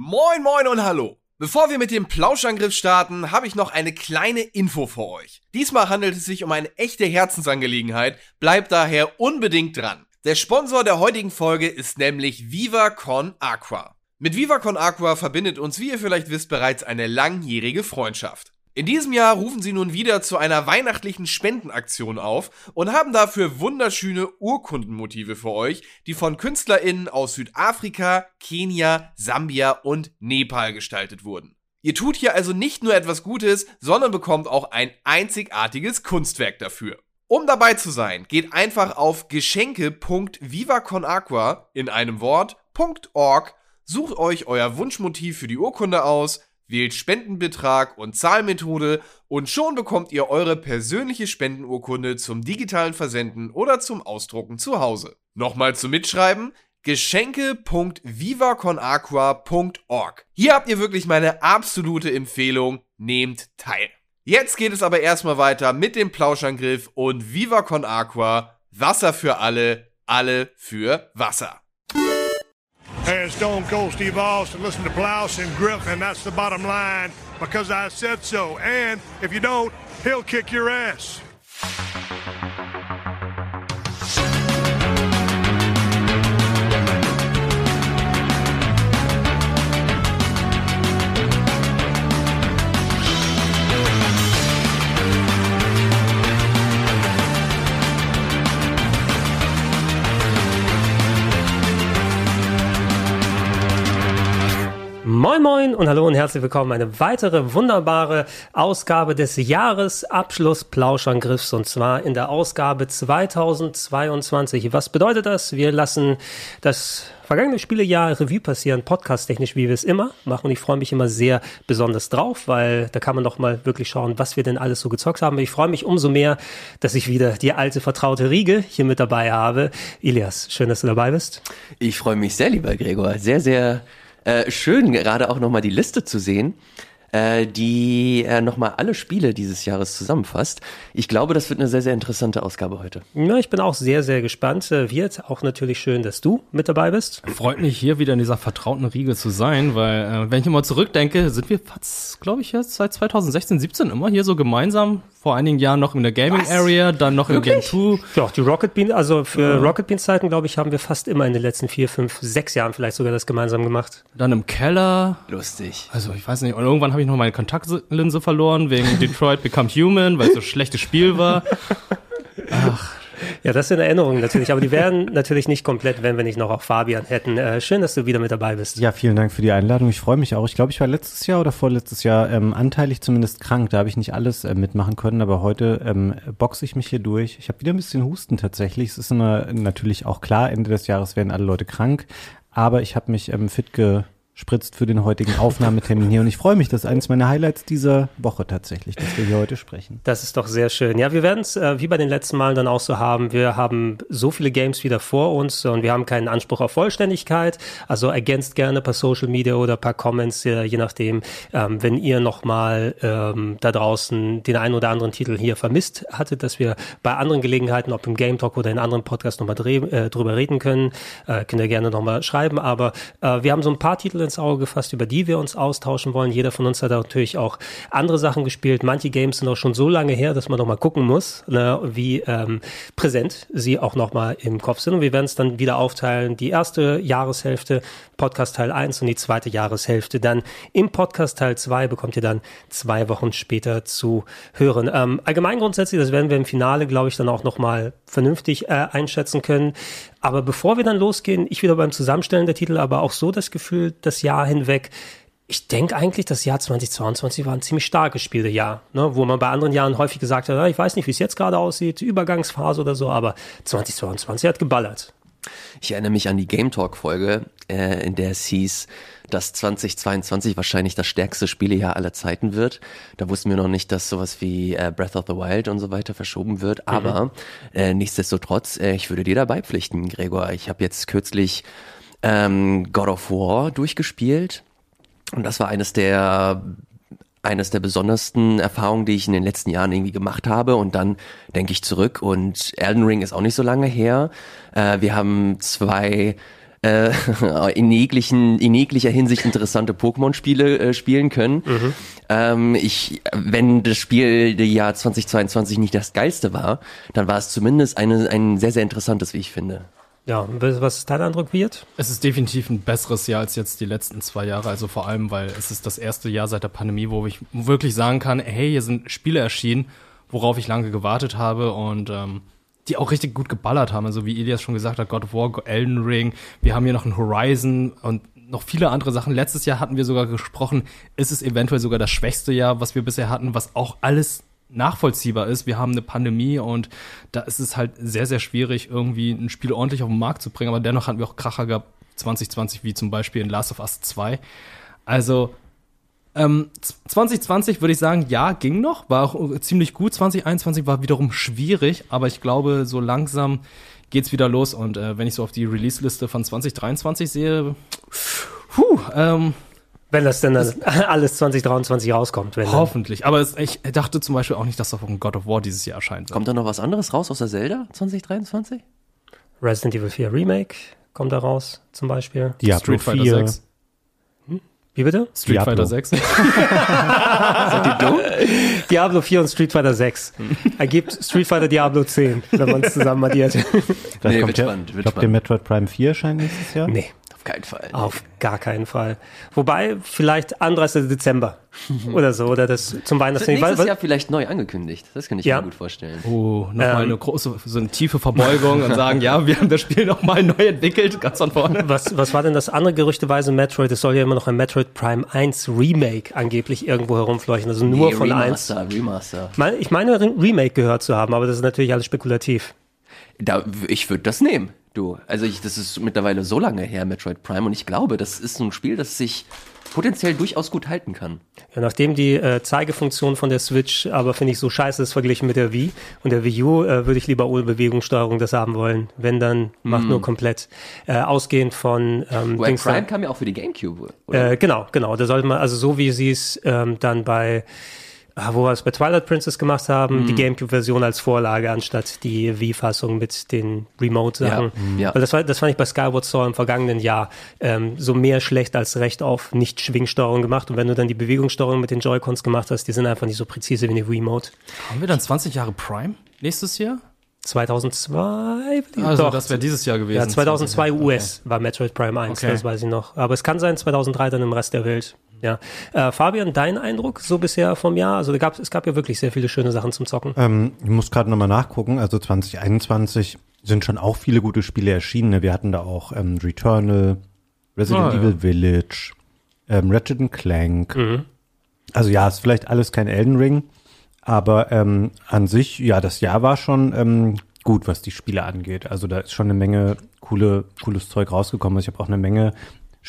Moin, moin und hallo. Bevor wir mit dem Plauschangriff starten, habe ich noch eine kleine Info für euch. Diesmal handelt es sich um eine echte Herzensangelegenheit, bleibt daher unbedingt dran. Der Sponsor der heutigen Folge ist nämlich Viva Con Aqua. Mit Viva Con Aqua verbindet uns, wie ihr vielleicht wisst, bereits eine langjährige Freundschaft. In diesem Jahr rufen sie nun wieder zu einer weihnachtlichen Spendenaktion auf und haben dafür wunderschöne Urkundenmotive für euch, die von KünstlerInnen aus Südafrika, Kenia, Sambia und Nepal gestaltet wurden. Ihr tut hier also nicht nur etwas Gutes, sondern bekommt auch ein einzigartiges Kunstwerk dafür. Um dabei zu sein, geht einfach auf geschenke.vivaconaqua in einem Wort.org, sucht euch euer Wunschmotiv für die Urkunde aus, wählt Spendenbetrag und Zahlmethode und schon bekommt ihr eure persönliche Spendenurkunde zum digitalen Versenden oder zum Ausdrucken zu Hause. Nochmal zum Mitschreiben geschenke.vivaconaqua.org. Hier habt ihr wirklich meine absolute Empfehlung, nehmt teil. Jetzt geht es aber erstmal weiter mit dem Plauschangriff und Viva Wasser für alle, alle für Wasser. Hey, Stone Cold Steve Austin. Listen to Blouse and Griffin. That's the bottom line because I said so. And if you don't, he'll kick your ass. Moin Moin und hallo und herzlich willkommen. Eine weitere wunderbare Ausgabe des Jahresabschluss Plauschangriffs und zwar in der Ausgabe 2022. Was bedeutet das? Wir lassen das vergangene Spielejahr Revue passieren, podcasttechnisch, wie wir es immer machen. Ich freue mich immer sehr besonders drauf, weil da kann man doch mal wirklich schauen, was wir denn alles so gezockt haben. Ich freue mich umso mehr, dass ich wieder die alte vertraute Riege hier mit dabei habe. Ilias, schön, dass du dabei bist. Ich freue mich sehr, lieber Gregor. Sehr, sehr äh, schön, gerade auch nochmal die Liste zu sehen, äh, die äh, nochmal alle Spiele dieses Jahres zusammenfasst. Ich glaube, das wird eine sehr, sehr interessante Ausgabe heute. Ja, ich bin auch sehr, sehr gespannt. Äh, wird auch natürlich schön, dass du mit dabei bist. Freut mich, hier wieder in dieser vertrauten Riege zu sein, weil, äh, wenn ich immer zurückdenke, sind wir fast, glaube ich, jetzt seit 2016, 17 immer hier so gemeinsam vor einigen Jahren noch in der Gaming Was? Area, dann noch Wirklich? im Game 2. Ja, die Rocket Beans, also für ja. Rocket Beans Zeiten, glaube ich, haben wir fast immer in den letzten vier, fünf, sechs Jahren vielleicht sogar das gemeinsam gemacht. Dann im Keller. Lustig. Also ich weiß nicht, und irgendwann habe ich noch meine Kontaktlinse verloren wegen Detroit Become Human, weil es so ein schlechtes Spiel war. Ach, ja, das sind Erinnerungen natürlich, aber die wären natürlich nicht komplett, wenn wir nicht noch auch Fabian hätten. Äh, schön, dass du wieder mit dabei bist. Ja, vielen Dank für die Einladung. Ich freue mich auch. Ich glaube, ich war letztes Jahr oder vorletztes Jahr ähm, anteilig zumindest krank. Da habe ich nicht alles äh, mitmachen können, aber heute ähm, boxe ich mich hier durch. Ich habe wieder ein bisschen Husten tatsächlich. Es ist immer natürlich auch klar, Ende des Jahres werden alle Leute krank, aber ich habe mich ähm, fit ge spritzt für den heutigen Aufnahmetermin hier. Und ich freue mich, das ist eines meiner Highlights dieser Woche tatsächlich, dass wir hier heute sprechen. Das ist doch sehr schön. Ja, wir werden es äh, wie bei den letzten Malen dann auch so haben. Wir haben so viele Games wieder vor uns und wir haben keinen Anspruch auf Vollständigkeit. Also ergänzt gerne per Social Media oder per Comments, äh, je nachdem, ähm, wenn ihr nochmal ähm, da draußen den einen oder anderen Titel hier vermisst hattet, dass wir bei anderen Gelegenheiten, ob im Game Talk oder in anderen Podcasts nochmal äh, drüber reden können, äh, könnt ihr gerne nochmal schreiben. Aber äh, wir haben so ein paar Titel ins Auge gefasst, über die wir uns austauschen wollen. Jeder von uns hat natürlich auch andere Sachen gespielt. Manche Games sind auch schon so lange her, dass man noch mal gucken muss, ne, wie ähm, präsent sie auch noch mal im Kopf sind. Und wir werden es dann wieder aufteilen. Die erste Jahreshälfte, Podcast Teil 1 und die zweite Jahreshälfte. Dann im Podcast Teil 2 bekommt ihr dann zwei Wochen später zu hören. Ähm, allgemein grundsätzlich, das werden wir im Finale, glaube ich, dann auch noch mal vernünftig äh, einschätzen können. Aber bevor wir dann losgehen, ich wieder beim Zusammenstellen der Titel, aber auch so das Gefühl, das Jahr hinweg, ich denke eigentlich, das Jahr 2022 war ein ziemlich starkes Spielejahr, ne? wo man bei anderen Jahren häufig gesagt hat, ich weiß nicht, wie es jetzt gerade aussieht, Übergangsphase oder so, aber 2022 hat geballert. Ich erinnere mich an die Game Talk Folge, äh, in der es hieß, dass 2022 wahrscheinlich das stärkste Spielejahr aller Zeiten wird. Da wussten wir noch nicht, dass sowas wie äh, Breath of the Wild und so weiter verschoben wird. Mhm. Aber äh, nichtsdestotrotz, äh, ich würde dir dabei pflichten, Gregor. Ich habe jetzt kürzlich ähm, God of War durchgespielt. Und das war eines der eines der besondersten Erfahrungen, die ich in den letzten Jahren irgendwie gemacht habe. Und dann denke ich zurück und Elden Ring ist auch nicht so lange her. Äh, wir haben zwei äh, in, jeglichen, in jeglicher Hinsicht interessante Pokémon-Spiele äh, spielen können. Mhm. Ähm, ich, wenn das Spiel der Jahr 2022 nicht das geilste war, dann war es zumindest eine, ein sehr, sehr interessantes, wie ich finde. Ja, was ist dein Eindruck, Wirt? Es ist definitiv ein besseres Jahr als jetzt die letzten zwei Jahre. Also vor allem, weil es ist das erste Jahr seit der Pandemie, wo ich wirklich sagen kann, hey, hier sind Spiele erschienen, worauf ich lange gewartet habe und ähm, die auch richtig gut geballert haben. Also wie Elias schon gesagt hat, God of War, Elden Ring, wir haben hier noch ein Horizon und noch viele andere Sachen. Letztes Jahr hatten wir sogar gesprochen, ist es eventuell sogar das schwächste Jahr, was wir bisher hatten, was auch alles nachvollziehbar ist. Wir haben eine Pandemie und da ist es halt sehr, sehr schwierig, irgendwie ein Spiel ordentlich auf den Markt zu bringen. Aber dennoch hatten wir auch Kracher gehabt 2020, wie zum Beispiel in Last of Us 2. Also ähm, 2020 würde ich sagen, ja, ging noch, war auch ziemlich gut. 2021 war wiederum schwierig, aber ich glaube, so langsam geht's wieder los. Und äh, wenn ich so auf die Release-Liste von 2023 sehe, puh, ähm, wenn das denn das alles 2023 rauskommt. Wenn hoffentlich. Aber es, ich dachte zum Beispiel auch nicht, dass da von God of War dieses Jahr erscheint. Kommt da noch was anderes raus außer Zelda 2023? Resident Evil 4 Remake kommt da raus, zum Beispiel. Diablo Street Fighter 4. 6. Wie bitte? Street Diablo. Fighter 6. Diablo 4 und Street Fighter 6. Ergibt Street Fighter Diablo 10, wenn man es zusammen addiert. Vielleicht Nee, kommt wird der, spannend, wird ich glaube, der Metroid Prime 4 erscheint nächstes Jahr. nee, keinen Fall. auf gar keinen Fall. Wobei, vielleicht 31. Dezember oder so, oder das zum wird nächstes Jahr vielleicht neu angekündigt. Das kann ich Ja. mir gut vorstellen. Oh, nochmal Ähm. eine große, so eine tiefe Verbeugung und sagen, ja, wir haben das Spiel nochmal neu entwickelt, ganz von vorne. Was, was war denn das andere gerüchteweise Metroid? Es soll ja immer noch ein Metroid Prime 1 Remake angeblich irgendwo herumfleuchen, also nur Nee, von 1. Remaster, Remaster. Ich meine Re- Remake gehört zu haben, aber das ist natürlich alles spekulativ. Da, ich würde das nehmen, du. Also ich, das ist mittlerweile so lange her, Metroid Prime, und ich glaube, das ist so ein Spiel, das sich potenziell durchaus gut halten kann. Ja, nachdem die äh, Zeigefunktion von der Switch aber finde ich so scheiße ist verglichen mit der Wii und der Wii U, äh, würde ich lieber ohne Bewegungssteuerung das haben wollen. Wenn dann macht nur komplett äh, ausgehend von ähm, Where Prime kam ja auch für die Gamecube, oder? Äh, genau, genau. Da sollte man, also so wie sie es ähm, dann bei, wo wir es bei Twilight Princess gemacht haben, Mhm. die Gamecube-Version als Vorlage anstatt die Wii-Fassung mit den Remote-Sachen. Ja, ja. Weil das, war, das fand ich bei Skyward Sword im vergangenen Jahr ähm, so mehr schlecht als recht auf Nicht-Schwingsteuerung gemacht. Und wenn du dann die Bewegungssteuerung mit den Joy-Cons gemacht hast, die sind einfach nicht so präzise wie eine Remote. Haben wir dann 20 Jahre Prime nächstes Jahr? 2002? Also Doch, das wäre dieses Jahr gewesen. Ja, 2002 20 US war Metroid Prime 1, Okay. das weiß ich noch. Aber es kann sein 2003 dann im Rest der Welt. Ja. Äh, Fabian, dein Eindruck so bisher vom Jahr? Also da gab, es gab ja wirklich sehr viele schöne Sachen zum Zocken. Ähm, ich muss gerade nochmal nachgucken. Also 2021 sind schon auch viele gute Spiele erschienen. ne? Wir hatten da auch ähm, Returnal, Resident Ah, ja. Evil Village, ähm, Ratchet Clank. Also ja, ist vielleicht alles kein Elden Ring, aber ähm, an sich, ja, das Jahr war schon ähm, gut, was die Spiele angeht. Also da ist schon eine Menge coole, cooles Zeug rausgekommen. Also ich habe auch eine Menge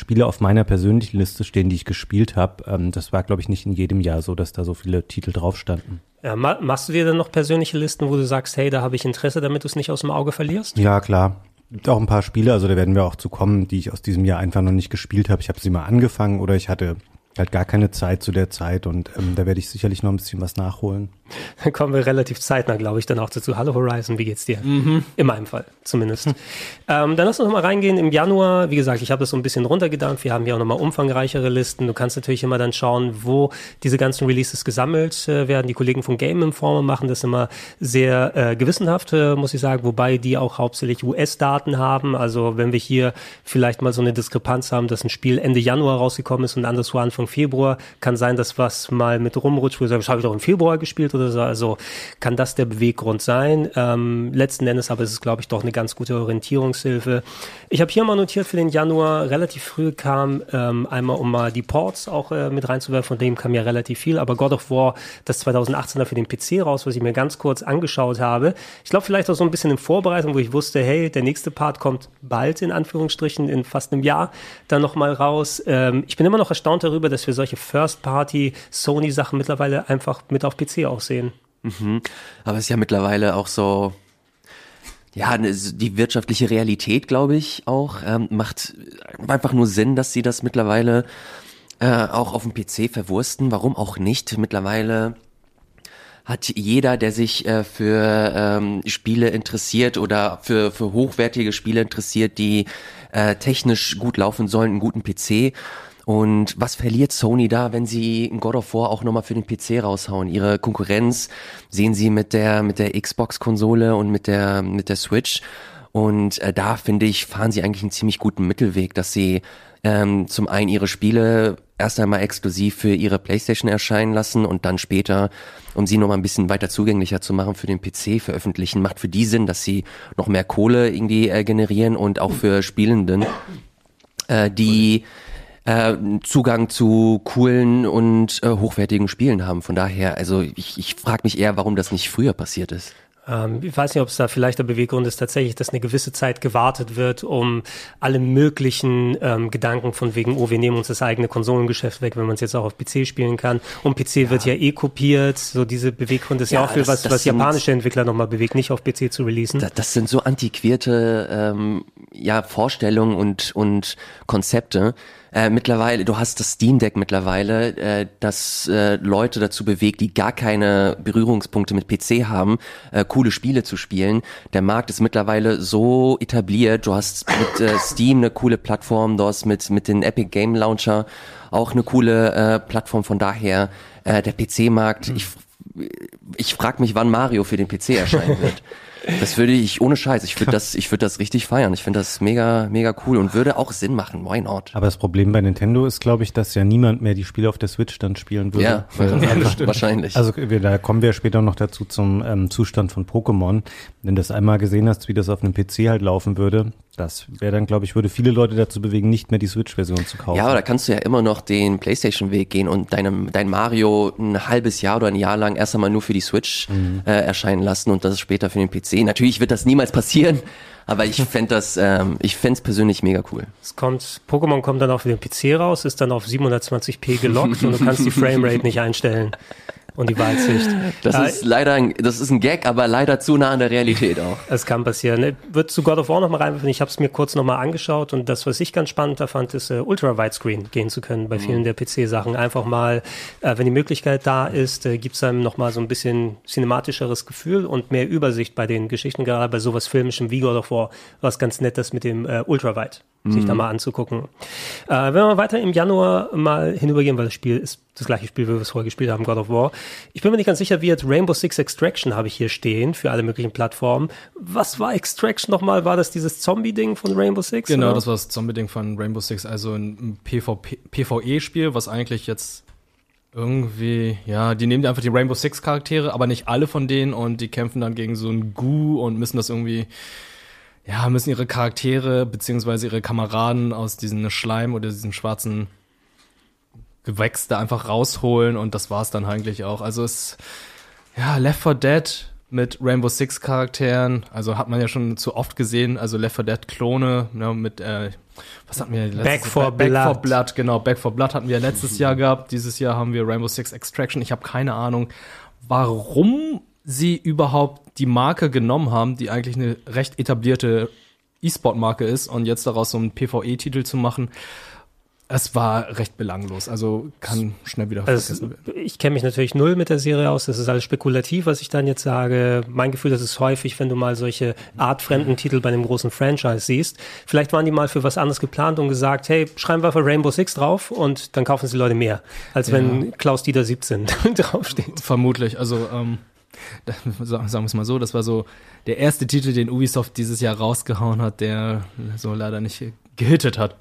Spiele auf meiner persönlichen Liste stehen, die ich gespielt habe. Ähm, das war, glaube ich, nicht in jedem Jahr so, dass da so viele Titel drauf standen. Ja, ma machst du dir dann noch persönliche Listen, wo du sagst, hey, da habe ich Interesse, damit du es nicht aus dem Auge verlierst? Ja, klar. Gibt auch ein paar Spiele, also da werden wir auch zu kommen, die ich aus diesem Jahr einfach noch nicht gespielt habe. Ich habe sie mal angefangen oder ich hatte halt gar keine Zeit zu der Zeit und ähm, da werde ich sicherlich noch ein bisschen was nachholen. Dann kommen wir relativ zeitnah, glaube ich, dann auch dazu. Hallo Horizon, wie geht's dir? In meinem Fall, zumindest. ähm, dann lass uns noch mal reingehen. Im Januar, wie gesagt, ich habe das so ein bisschen runtergedampft. Wir haben hier auch nochmal umfangreichere Listen. Du kannst natürlich immer dann schauen, wo diese ganzen Releases gesammelt äh, werden. Die Kollegen von Game Informer machen das immer sehr äh, gewissenhaft, äh, muss ich sagen, wobei die auch hauptsächlich US-Daten haben. Also wenn wir hier vielleicht mal so eine Diskrepanz haben, dass ein Spiel Ende Januar rausgekommen ist und anderswo Anfang Februar, kann sein, dass was mal mit rumrutscht, wo du sagst, habe ich doch im Februar gespielt oder so. Also kann das der Beweggrund sein. Ähm, letzten Endes aber ist es, glaube ich, doch eine ganz gute Orientierungshilfe. Ich habe hier mal notiert für den Januar, relativ früh kam ähm, einmal, um mal die Ports auch äh, mit reinzuwerfen, von dem kam ja relativ viel, aber God of War, das 2018er für den PC raus, was ich mir ganz kurz angeschaut habe. Ich glaube vielleicht auch so ein bisschen in Vorbereitung, wo ich wusste, hey, der nächste Part kommt bald, in Anführungsstrichen, in fast einem Jahr dann nochmal raus. Ähm, ich bin immer noch erstaunt darüber, dass wir solche First-Party-Sony-Sachen mittlerweile einfach mit auf PC auch sehen. Aber es ist ja mittlerweile auch so, ja, ne, die wirtschaftliche Realität, glaube ich, auch, ähm, macht einfach nur Sinn, dass sie das mittlerweile äh, auch auf dem PC verwursten. Warum auch nicht? Mittlerweile hat jeder, der sich äh, für ähm, Spiele interessiert oder für, für hochwertige Spiele interessiert, die äh, technisch gut laufen sollen, einen guten PC. Und was verliert Sony da, wenn sie God of War auch nochmal für den PC raushauen? Ihre Konkurrenz sehen sie mit der, mit der Xbox-Konsole und mit der, mit der Switch. Und äh, da finde ich, fahren sie eigentlich einen ziemlich guten Mittelweg, dass sie ähm, zum einen ihre Spiele erst einmal exklusiv für ihre Playstation erscheinen lassen und dann später, um sie nochmal ein bisschen weiter zugänglicher zu machen, für den PC veröffentlichen. Macht für die Sinn, dass sie noch mehr Kohle irgendwie äh, generieren und auch für Spielenden, äh, die äh, Zugang zu coolen und äh, hochwertigen Spielen haben. Von daher, also ich, ich frage mich eher, warum das nicht früher passiert ist. Ähm, ich weiß nicht, ob es da vielleicht der Beweggrund ist tatsächlich, dass eine gewisse Zeit gewartet wird, um alle möglichen ähm, Gedanken von wegen, oh, wir nehmen uns das eigene Konsolengeschäft weg, wenn man es jetzt auch auf PC spielen kann. Und PC ja. wird ja eh kopiert. So diese Beweggrund ist ja, ja auch viel, was, das was japanische Entwickler nochmal bewegt, nicht auf PC zu releasen. Das, das sind so antiquierte ähm, ja, Vorstellungen und, und Konzepte äh, mittlerweile, du hast das Steam Deck mittlerweile, äh, das äh, Leute dazu bewegt, die gar keine Berührungspunkte mit PC haben, äh, coole Spiele zu spielen. Der Markt ist mittlerweile so etabliert. Du hast mit äh, Steam eine coole Plattform, du hast mit mit den Epic Game Launcher auch eine coole äh, Plattform. Von daher äh, der PC-Markt. Ich ich frage mich, wann Mario für den PC erscheinen wird. Das würde ich ohne Scheiß. Ich würde das, ich würde das richtig feiern. Ich finde das mega, mega cool und würde auch Sinn machen. Why not? Aber das Problem bei Nintendo ist, glaube ich, dass ja niemand mehr die Spiele auf der Switch dann spielen würde. Ja, ja wahrscheinlich. Also wir, da kommen wir später noch dazu zum ähm, Zustand von Pokémon. Wenn du das einmal gesehen hast, wie das auf einem PC halt laufen würde, das wäre dann, glaube ich, würde viele Leute dazu bewegen, nicht mehr die Switch-Version zu kaufen. Ja, aber da kannst du ja immer noch den PlayStation-Weg gehen und deinem, dein Mario ein halbes Jahr oder ein Jahr lang erst einmal nur für die Switch mhm. äh, erscheinen lassen und das später für den PC. Natürlich wird das niemals passieren, aber ich fände das, ähm, ich fände es persönlich mega cool. Es kommt, Pokémon kommt dann auch für den PC raus, ist dann auf 720p gelockt und du kannst die Framerate nicht einstellen und die Weitsicht. Das äh, ist leider ein, das ist ein Gag, aber leider zu nah an der Realität auch. Es kann passieren. Ich Wird zu God of War nochmal reinwerfen. Ich habe es mir kurz nochmal angeschaut und das, was ich ganz spannend da fand, ist uh, Ultra Widescreen gehen zu können bei mhm. vielen der PC-Sachen. Einfach mal, äh, wenn die Möglichkeit da ist, äh, gibt es einem nochmal so ein bisschen cinematischeres Gefühl und mehr Übersicht bei den Geschichten, gerade bei sowas Filmischem wie God of War, was ganz Nettes mit dem äh, Ultra Wide sich da mhm. mal anzugucken. Äh, wenn wir weiter im Januar mal hinübergehen, weil das Spiel ist das gleiche Spiel, wie wir es vorher gespielt haben, God of War. Ich bin mir nicht ganz sicher, wie jetzt Rainbow Six Extraction habe ich hier stehen für alle möglichen Plattformen. Was war Extraction nochmal? War das dieses Zombie-Ding von Rainbow Six? Genau, oder? das war das Zombie-Ding von Rainbow Six, also ein PvE-Spiel, was eigentlich jetzt irgendwie, ja, die nehmen einfach die Rainbow Six Charaktere, aber nicht alle von denen und die kämpfen dann gegen so ein Goo und müssen das irgendwie ja, müssen ihre Charaktere beziehungsweise ihre Kameraden aus diesem Schleim oder diesem schwarzen Gewächs da einfach rausholen und das war's dann eigentlich auch. Also es, ja, Left 4 Dead mit Rainbow Six Charakteren, also hat man ja schon zu oft gesehen, also Left 4 Dead Klone, ne, mit, äh, was hatten wir letztes Back for Back Blood. for Blood, genau, Back for Blood hatten wir letztes Jahr gehabt, dieses Jahr haben wir Rainbow Six Extraction, ich habe keine Ahnung, warum sie überhaupt die Marke genommen haben, die eigentlich eine recht etablierte E-Sport-Marke ist und jetzt daraus so einen PvE-Titel zu machen. Es war recht belanglos, also kann schnell wieder also vergessen werden. Ich kenne mich natürlich null mit der Serie aus, das ist alles spekulativ, was ich dann jetzt sage. Mein Gefühl, das ist häufig, wenn du mal solche artfremden Titel bei einem großen Franchise siehst. Vielleicht waren die mal für was anderes geplant und gesagt, hey, schreiben wir für Rainbow Six drauf und dann kaufen sie Leute mehr, als ja. wenn Klaus Dieter 17 draufsteht. Vermutlich, also ähm, sagen wir es mal so, das war so der erste Titel, den Ubisoft dieses Jahr rausgehauen hat, der so leider nicht gehittet hat.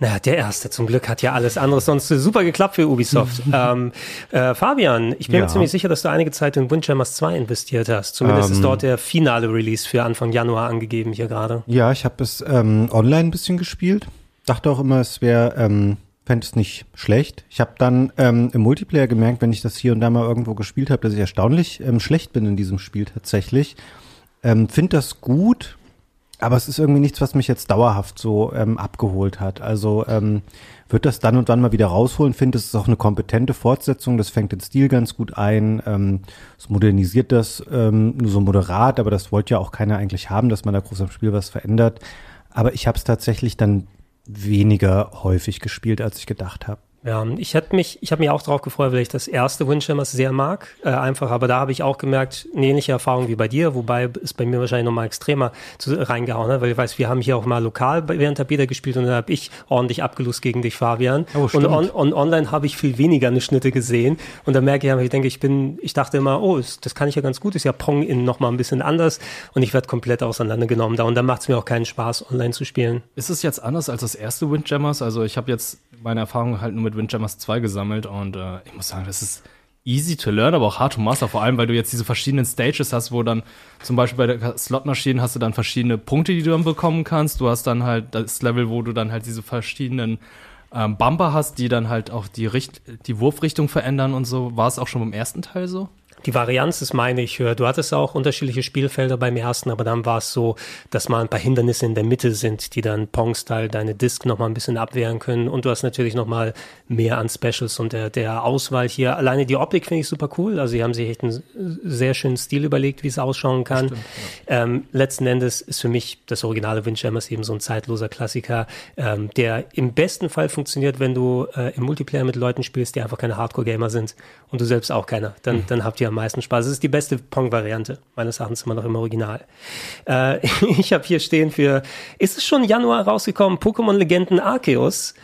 Naja, der erste zum Glück hat ja alles andere sonst super geklappt für Ubisoft. ähm, äh, Fabian, ich bin ja. mir ziemlich sicher, dass du einige Zeit in Windjammers 2 investiert hast. Zumindest ähm, ist dort der finale Release für Anfang Januar angegeben hier gerade. Ja, ich habe es ähm, online ein bisschen gespielt. Dachte auch immer, es wäre ähm, fände es nicht schlecht. Ich habe dann ähm, im Multiplayer gemerkt, wenn ich das hier und da mal irgendwo gespielt habe, dass ich erstaunlich ähm, schlecht bin in diesem Spiel tatsächlich. Ähm, Finde das gut, aber es ist irgendwie nichts, was mich jetzt dauerhaft so ähm, abgeholt hat. Also ähm, wird das dann und dann mal wieder rausholen. Finde, es ist auch eine kompetente Fortsetzung. Das fängt den Stil ganz gut ein. Ähm, es modernisiert das ähm, nur so moderat, aber das wollte ja auch keiner eigentlich haben, dass man da groß am Spiel was verändert. Aber ich habe es tatsächlich dann weniger häufig gespielt, als ich gedacht habe. Ja, ich hätte mich, ich habe mich auch darauf gefreut, weil ich das erste Windjammers sehr mag, äh, einfach. Aber da habe ich auch gemerkt, eine ähnliche Erfahrung wie bei dir, wobei es bei mir wahrscheinlich nochmal extremer zu, reingehauen hat, weil ich weiß, wir haben hier auch mal lokal während der Beta gespielt und dann habe ich ordentlich abgelust gegen dich, Fabian. Oh, und on, on, online habe ich viel weniger eine Schnitte gesehen und da merke ich, ich denke, ich bin, ich dachte immer, oh, das kann ich ja ganz gut, ist ja Pong in nochmal ein bisschen anders und ich werde komplett auseinandergenommen da und da macht es mir auch keinen Spaß, online zu spielen. Ist es jetzt anders als das erste Windjammers? Also ich habe jetzt meine Erfahrung halt nur mit Windjammers 2 gesammelt und äh, ich muss sagen, das ist easy to learn, aber auch hard to master, vor allem, weil du jetzt diese verschiedenen Stages hast, wo dann zum Beispiel bei der Slotmaschine hast du dann verschiedene Punkte, die du dann bekommen kannst. Du hast dann halt das Level, wo du dann halt diese verschiedenen ähm, Bumper hast, die dann halt auch die, Richt die Wurfrichtung verändern und so. War es auch schon beim ersten Teil so? Die Varianz ist meine ich höre. Du hattest auch unterschiedliche Spielfelder beim ersten, aber dann war es so, dass mal ein paar Hindernisse in der Mitte sind, die dann Pong-Style deine Disc nochmal ein bisschen abwehren können. Und du hast natürlich nochmal mehr an Specials und der, der Auswahl hier. Alleine die Optik finde ich super cool. Also sie haben sich echt einen sehr schönen Stil überlegt, wie es ausschauen kann. Stimmt, ja. ähm, letzten Endes ist für mich das originale Windjammers eben so ein zeitloser Klassiker, ähm, der im besten Fall funktioniert, wenn du äh, im Multiplayer mit Leuten spielst, die einfach keine Hardcore-Gamer sind und du selbst auch keiner. Dann, mhm. dann habt ihr am meisten Spaß. Es ist die beste Pong-Variante, meines Erachtens immer noch im Original. Äh, ich habe hier stehen für, ist es schon Januar rausgekommen, Pokémon Legenden Arceus,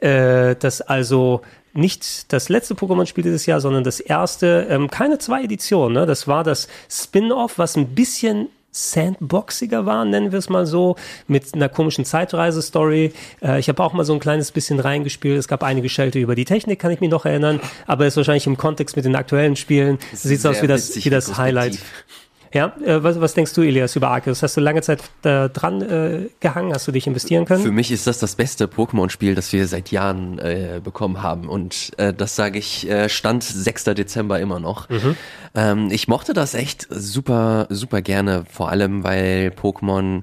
äh, das also nicht das letzte Pokémon-Spiel dieses Jahr, sondern das erste, ähm, keine zwei Editionen, ne? das war das Spin-off, was ein bisschen sandboxiger war, nennen wir es mal so, mit einer komischen Zeitreise-Story. Äh, ich habe auch mal so ein kleines bisschen reingespielt. Es gab einige Schelte über die Technik, kann ich mich noch erinnern, aber es ist wahrscheinlich im Kontext mit den aktuellen Spielen, sieht aus wie das, wie das Highlight. Ja, äh, was, was denkst du, Elias, über Arceus? Hast du lange Zeit äh, dran äh, gehangen? Hast du dich investieren können? Für mich ist das das beste Pokémon-Spiel, das wir seit Jahren äh, bekommen haben. Und äh, das sage ich, äh, Stand 6. Dezember immer noch. Mhm. Ähm, ich mochte das echt super, super gerne, vor allem weil Pokémon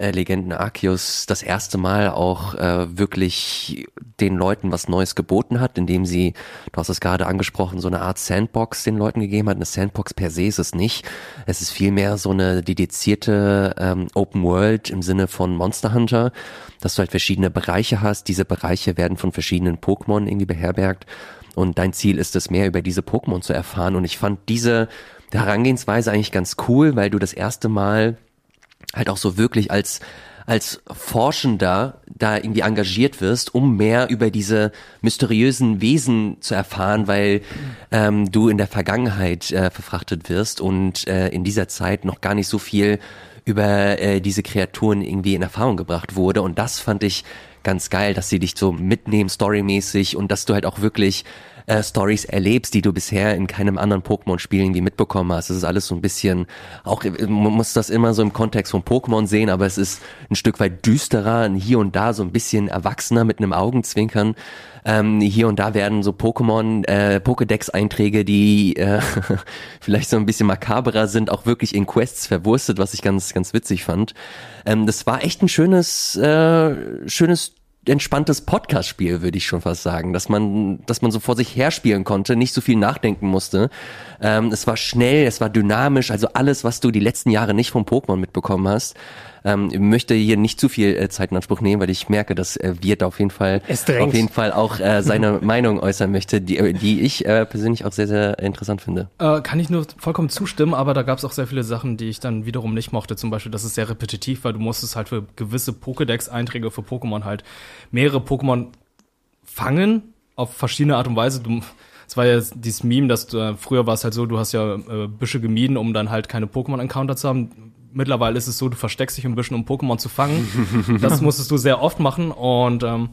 äh, Legenden Arceus das erste Mal auch äh, wirklich den Leuten was Neues geboten hat, indem sie, du hast es gerade angesprochen, so eine Art Sandbox den Leuten gegeben hat. Eine Sandbox per se ist es nicht. Es ist vielmehr so eine dedizierte ähm, Open World im Sinne von Monster Hunter, dass du halt verschiedene Bereiche hast. Diese Bereiche werden von verschiedenen Pokémon irgendwie beherbergt. Und dein Ziel ist es, mehr über diese Pokémon zu erfahren. Und ich fand diese Herangehensweise eigentlich ganz cool, weil du das erste Mal halt auch so wirklich als als Forschender da irgendwie engagiert wirst, um mehr über diese mysteriösen Wesen zu erfahren, weil ähm, du in der Vergangenheit äh, verfrachtet wirst und äh, in dieser Zeit noch gar nicht so viel über äh, diese Kreaturen irgendwie in Erfahrung gebracht wurde. Und das fand ich ganz geil, dass sie dich so mitnehmen, storymäßig und dass du halt auch wirklich äh, Stories erlebst, die du bisher in keinem anderen Pokémon-Spiel irgendwie mitbekommen hast. Das ist alles so ein bisschen, auch man muss das immer so im Kontext von Pokémon sehen, aber es ist ein Stück weit düsterer, hier und da so ein bisschen erwachsener mit einem Augenzwinkern. Ähm, hier und da werden so Pokémon, äh, Pokédex-Einträge, die äh, vielleicht so ein bisschen makaberer sind, auch wirklich in Quests verwurstet, was ich ganz, ganz witzig fand. Ähm, das war echt ein schönes, äh, schönes entspanntes Podcast-Spiel, würde ich schon fast sagen, dass man, dass man so vor sich her spielen konnte, nicht so viel nachdenken musste. Ähm, es war schnell, es war dynamisch, also alles, was du die letzten Jahre nicht vom Pokémon mitbekommen hast. Ähm, ich möchte hier nicht zu viel äh, Zeit in Anspruch nehmen, weil ich merke, dass äh, Wirt auf jeden Fall auf jeden Fall auch äh, seine Meinung äußern möchte, die, äh, die ich äh, persönlich auch sehr, sehr interessant finde. Äh, kann ich nur vollkommen zustimmen, aber da gab es auch sehr viele Sachen, die ich dann wiederum nicht mochte. Zum Beispiel, das ist sehr repetitiv, weil du musstest halt für gewisse Pokédex-Einträge für Pokémon halt mehrere Pokémon fangen auf verschiedene Art und Weise. Du, es war ja dieses Meme, dass du, äh, früher war es halt so, du hast ja äh, Büsche gemieden, um dann halt keine Pokémon-Encounter zu haben mittlerweile ist es so, du versteckst dich ein bisschen, um Pokémon zu fangen. das musstest du sehr oft machen und ähm,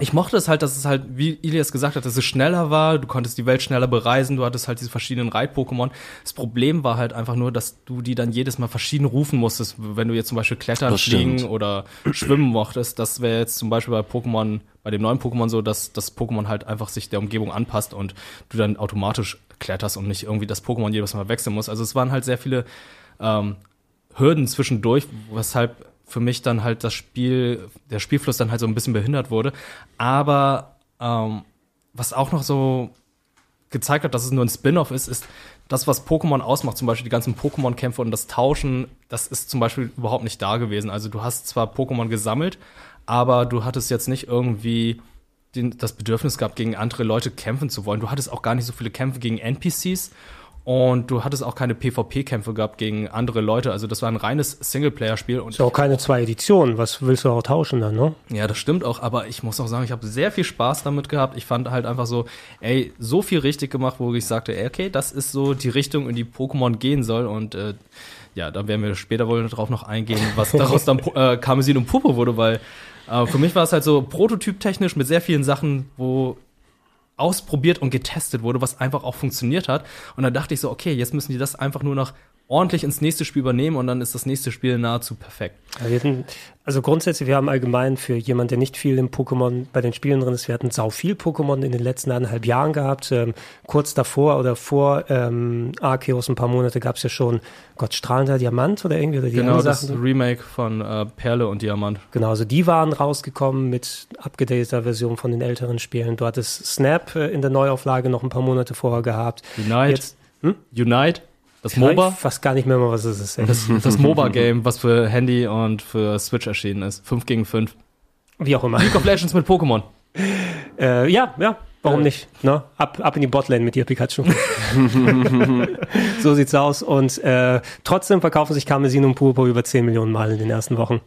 ich mochte es halt, dass es halt, wie Ilias gesagt hat, dass es schneller war, du konntest die Welt schneller bereisen, du hattest halt diese verschiedenen Reit-Pokémon. Das Problem war halt einfach nur, dass du die dann jedes Mal verschieden rufen musstest, wenn du jetzt zum Beispiel klettern, fliegen oder schwimmen mochtest. Das wäre jetzt zum Beispiel bei Pokémon, bei dem neuen Pokémon so, dass das Pokémon halt einfach sich der Umgebung anpasst und du dann automatisch kletterst und nicht irgendwie das Pokémon jedes Mal wechseln musst. Also es waren halt sehr viele ähm, Hürden zwischendurch, weshalb für mich dann halt das Spiel, der Spielfluss dann halt so ein bisschen behindert wurde. Aber ähm, was auch noch so gezeigt hat, dass es nur ein Spin-off ist, ist das, was Pokémon ausmacht, zum Beispiel die ganzen Pokémon-Kämpfe und das Tauschen, das ist zum Beispiel überhaupt nicht da gewesen. Also du hast zwar Pokémon gesammelt, aber du hattest jetzt nicht irgendwie den, das Bedürfnis gehabt, gegen andere Leute kämpfen zu wollen. Du hattest auch gar nicht so viele Kämpfe gegen NPCs und du hattest auch keine PvP-Kämpfe gehabt gegen andere Leute. Also das war ein reines Singleplayer-Spiel. Ist auch keine zwei Editionen. Was willst du auch tauschen dann, ne? Ja, das stimmt auch. Aber ich muss auch sagen, ich habe sehr viel Spaß damit gehabt. Ich fand halt einfach so, ey, so viel richtig gemacht, wo ich sagte, ey, okay, das ist so die Richtung, in die Pokémon gehen soll. Und äh, ja, da werden wir später wohl darauf noch eingehen, was daraus dann äh, Karmesin und Purpur wurde, weil äh, für mich war es halt so prototyptechnisch mit sehr vielen Sachen, wo ausprobiert und getestet wurde, was einfach auch funktioniert hat. Und dann dachte ich so, okay, jetzt müssen die das einfach nur noch ordentlich ins nächste Spiel übernehmen und dann ist das nächste Spiel nahezu perfekt. Hatten, also grundsätzlich, wir haben allgemein für jemanden, der nicht viel im Pokémon bei den Spielen drin ist, wir hatten sau viel Pokémon in den letzten eineinhalb Jahren gehabt. Ähm, kurz davor oder vor ähm, Arceus ein paar Monate gab es ja schon Gott strahlender Diamant oder irgendwie oder die Genau, das. Remake von äh, Perle und Diamant. Genau, also die waren rausgekommen mit abgedateter Version von den älteren Spielen. Du hattest Snap äh, in der Neuauflage noch ein paar Monate vorher gehabt. Unite. Jetzt, hm? Unite. Das Ich weiß MOBA. fast gar nicht mehr mal, was es ist. ey. Das, das MOBA-Game, was für Handy und für Switch erschienen ist. 5 gegen 5. Wie auch immer. League of Legends mit Pokémon. Äh, ja, ja, warum Äh. nicht? Ne? Ab, ab in die Botlane mit dir, Pikachu. so sieht's aus. Und äh, trotzdem verkaufen sich Karmesin und Purpur über 10 Millionen Mal in den ersten Wochen.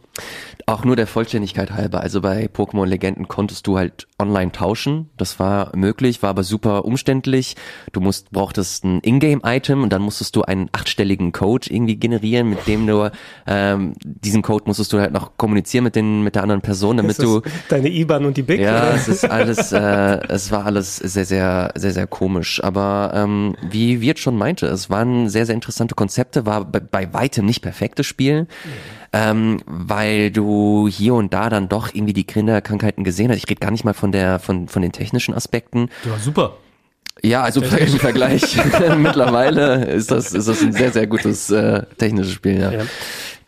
Auch nur der Vollständigkeit halber. Also bei Pokémon Legenden konntest du halt online tauschen. Das war möglich, war aber super umständlich. Du musst, brauchtest ein Ingame-Item und dann musstest du einen achtstelligen Code irgendwie generieren, mit dem du ähm, diesen Code musstest du halt noch kommunizieren mit den mit der anderen Person, damit du deine IBAN und die Big? ja, oder? es ist alles, äh, es war alles sehr, sehr, sehr, sehr komisch. Aber ähm, wie Wirt schon meinte, es waren sehr, sehr interessante Konzepte, war bei, bei weitem nicht perfektes Spiel. Ähm, weil du hier und da dann doch irgendwie die Kinderkrankheiten gesehen hast. Ich rede gar nicht mal von der, von, von den technischen Aspekten. Ja, super. Ja, also im Vergleich mittlerweile ist das, ist das ein sehr, sehr gutes äh, technisches Spiel, ja. Ja.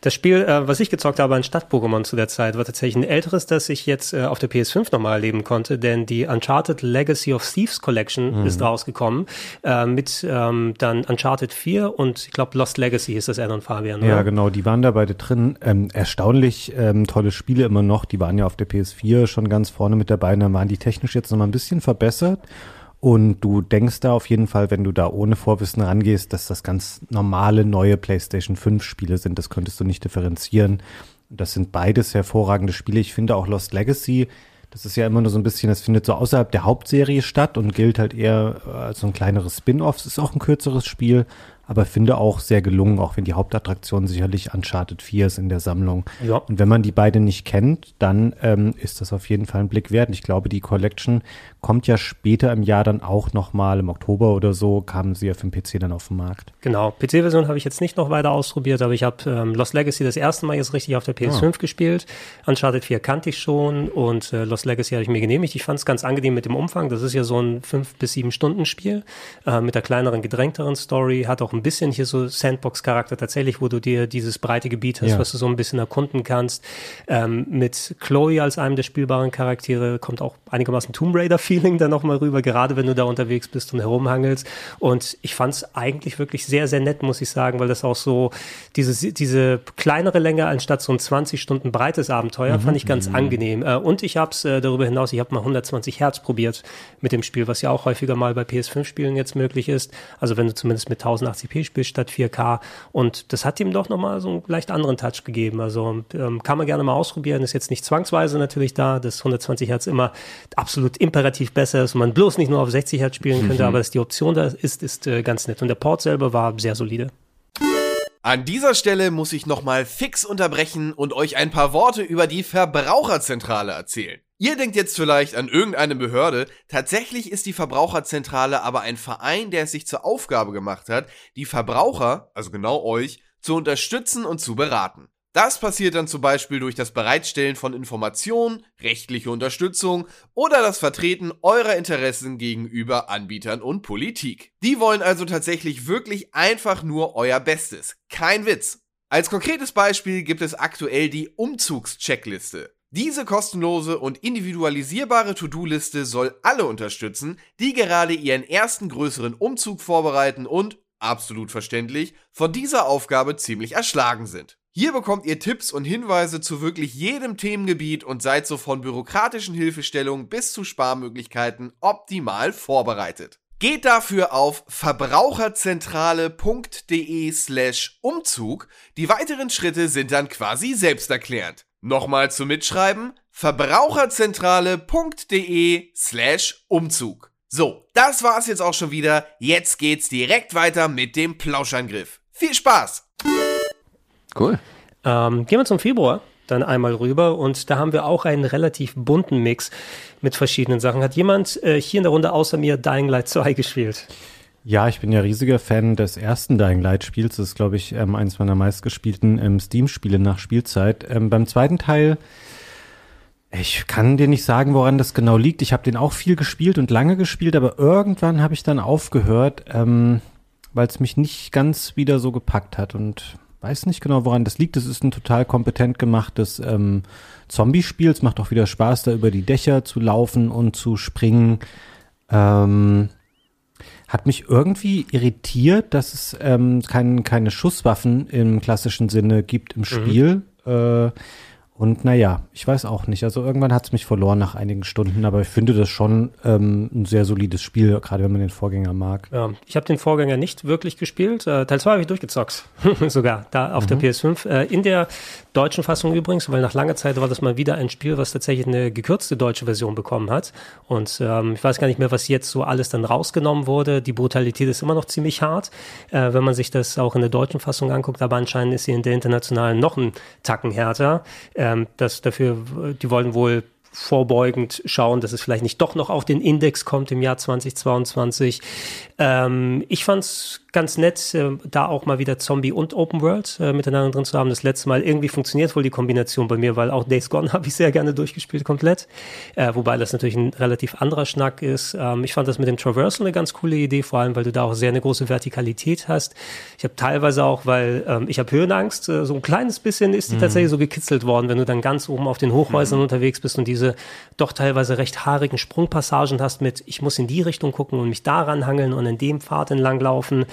Das Spiel, äh, was ich gezockt habe an Stadt-Pokémon zu der Zeit, war tatsächlich ein älteres, das ich jetzt äh, auf der PS5 nochmal erleben konnte, denn die Uncharted Legacy of Thieves Collection ist rausgekommen äh, mit ähm, dann Uncharted 4 und ich glaube Lost Legacy ist das Addon Fabian. Ja, oder? genau, die waren da beide drin. Ähm, erstaunlich ähm, tolle Spiele immer noch. Die waren ja auf der PS4 schon ganz vorne mit dabei. Und dann waren die technisch jetzt nochmal ein bisschen verbessert. Und du denkst da auf jeden Fall, wenn du da ohne Vorwissen rangehst, dass das ganz normale neue PlayStation 5 Spiele sind. Das könntest du nicht differenzieren. Das sind beides hervorragende Spiele. Ich finde auch Lost Legacy, das ist ja immer nur so ein bisschen, das findet so außerhalb der Hauptserie statt und gilt halt eher als so ein kleineres Spin-off. Es ist auch ein kürzeres Spiel, aber finde auch sehr gelungen, auch wenn die Hauptattraktion sicherlich Uncharted 4 ist in der Sammlung. Ja. Und wenn man die beide nicht kennt, dann ähm, ist das auf jeden Fall ein Blick wert. Und Ich glaube, die Collection kommt ja später im Jahr dann auch nochmal, im Oktober oder so, kamen sie ja für den PC dann auf den Markt. Genau, PC-Version habe ich jetzt nicht noch weiter ausprobiert, aber ich habe ähm, Lost Legacy das erste Mal jetzt richtig auf der PS5 gespielt. Uncharted 4 kannte ich schon und äh, Lost Legacy habe ich mir genehmigt. Ich fand es ganz angenehm mit dem Umfang. Das ist ja so ein 5 bis 7 Stunden Spiel äh, mit der kleineren, gedrängteren Story. Hat auch ein bisschen hier so Sandbox-Charakter tatsächlich, wo du dir dieses breite Gebiet hast, Ja. was du so ein bisschen erkunden kannst. Ähm, mit Chloe als einem der spielbaren Charaktere kommt auch einigermaßen Tomb Raider-Feeling da nochmal rüber, gerade wenn du da unterwegs bist und herumhangelst. Und ich fand es eigentlich wirklich sehr, sehr nett, muss ich sagen, weil das auch so diese, diese kleinere Länge anstatt so ein 20 Stunden breites Abenteuer fand ich ganz angenehm. Äh, und ich habe es äh, darüber hinaus, ich habe mal 120 Hertz probiert mit dem Spiel, was ja auch häufiger mal bei PS5-Spielen jetzt möglich ist. Also wenn du zumindest mit 1080p spielst statt 4K. Und das hat ihm doch nochmal so einen leicht anderen Touch gegeben. Also ähm, kann man gerne mal ausprobieren. Ist jetzt nicht zwangsweise natürlich da, dass 120 Hertz immer absolut imperativ besser ist und man bloß nicht nur auf 60 Hertz spielen könnte, aber dass die Option da ist, ist äh, ganz nett. Und der Port selber war sehr solide. An dieser Stelle muss ich nochmal fix unterbrechen und euch ein paar Worte über die Verbraucherzentrale erzählen. Ihr denkt jetzt vielleicht an irgendeine Behörde, tatsächlich ist die Verbraucherzentrale aber ein Verein, der es sich zur Aufgabe gemacht hat, die Verbraucher, also genau euch, zu unterstützen und zu beraten. Das passiert dann zum Beispiel durch das Bereitstellen von Informationen, rechtliche Unterstützung oder das Vertreten eurer Interessen gegenüber Anbietern und Politik. Die wollen also tatsächlich wirklich einfach nur euer Bestes. Kein Witz. Als konkretes Beispiel gibt es aktuell die Umzugscheckliste. Diese kostenlose und individualisierbare To-Do-Liste soll alle unterstützen, die gerade ihren ersten größeren Umzug vorbereiten und, absolut verständlich, von dieser Aufgabe ziemlich erschlagen sind. Hier bekommt ihr Tipps und Hinweise zu wirklich jedem Themengebiet und seid so von bürokratischen Hilfestellungen bis zu Sparmöglichkeiten optimal vorbereitet. Geht dafür auf verbraucherzentrale.de slash Umzug. Die weiteren Schritte sind dann quasi selbsterklärend. Nochmal zum Mitschreiben verbraucherzentrale.de slash Umzug. So, das war's jetzt auch schon wieder. Jetzt geht's direkt weiter mit dem Plauschangriff. Viel Spaß! Cool. Ähm, gehen wir zum Februar dann einmal rüber und da haben wir auch einen relativ bunten Mix mit verschiedenen Sachen. Hat jemand äh, hier in der Runde außer mir Dying Light 2 gespielt? Ja, ich bin ja riesiger Fan des ersten Dying Light Spiels. Das ist, glaube ich, ähm, eines meiner meistgespielten ähm, Steam-Spiele nach Spielzeit. Ähm, beim zweiten Teil, ich kann dir nicht sagen, woran das genau liegt. Ich habe den auch viel gespielt und lange gespielt, aber irgendwann habe ich dann aufgehört, ähm, weil es mich nicht ganz wieder so gepackt hat und weiß nicht genau, woran das liegt. Es ist ein total kompetent gemachtes ähm, Zombie-Spiel. Es macht auch wieder Spaß, da über die Dächer zu laufen und zu springen. Ähm, hat mich irgendwie irritiert, dass es ähm, kein, keine Schusswaffen im klassischen Sinne gibt im Spiel. Mhm. Äh, und naja, ich weiß auch nicht. Also irgendwann hat es mich verloren nach einigen Stunden, aber ich finde das schon ähm, ein sehr solides Spiel, gerade wenn man den Vorgänger mag. Ja, ich habe den Vorgänger nicht wirklich gespielt. Äh, Teil 2 habe ich durchgezockt, sogar, da auf mhm. der PS5. Äh, in der deutschen Fassung übrigens, weil nach langer Zeit war das mal wieder ein Spiel, was tatsächlich eine gekürzte deutsche Version bekommen hat. Und ähm, ich weiß gar nicht mehr, was jetzt so alles dann rausgenommen wurde. Die Brutalität ist immer noch ziemlich hart, äh, wenn man sich das auch in der deutschen Fassung anguckt, aber anscheinend ist sie in der internationalen noch ein Tacken härter. Äh, ähm, das dafür, die wollen wohl vorbeugend schauen, dass es vielleicht nicht doch noch auf den Index kommt im Jahr 2022. Ähm, ich fand's ganz nett, äh, da auch mal wieder Zombie und Open World äh, miteinander drin zu haben. Das letzte Mal irgendwie funktioniert wohl die Kombination bei mir, weil auch Days Gone habe ich sehr gerne durchgespielt komplett. Äh, wobei das natürlich ein relativ anderer Schnack ist. Ähm, ich fand das mit dem Traversal eine ganz coole Idee, vor allem, weil du da auch sehr eine große Vertikalität hast. Ich habe teilweise auch, weil ähm, ich habe Höhenangst, äh, so ein kleines bisschen ist die mhm. tatsächlich so gekitzelt worden, wenn du dann ganz oben auf den Hochhäusern mhm. unterwegs bist und diese doch teilweise recht haarigen Sprungpassagen hast mit, ich muss in die Richtung gucken und mich daran hangeln und in dem Pfad entlang laufen.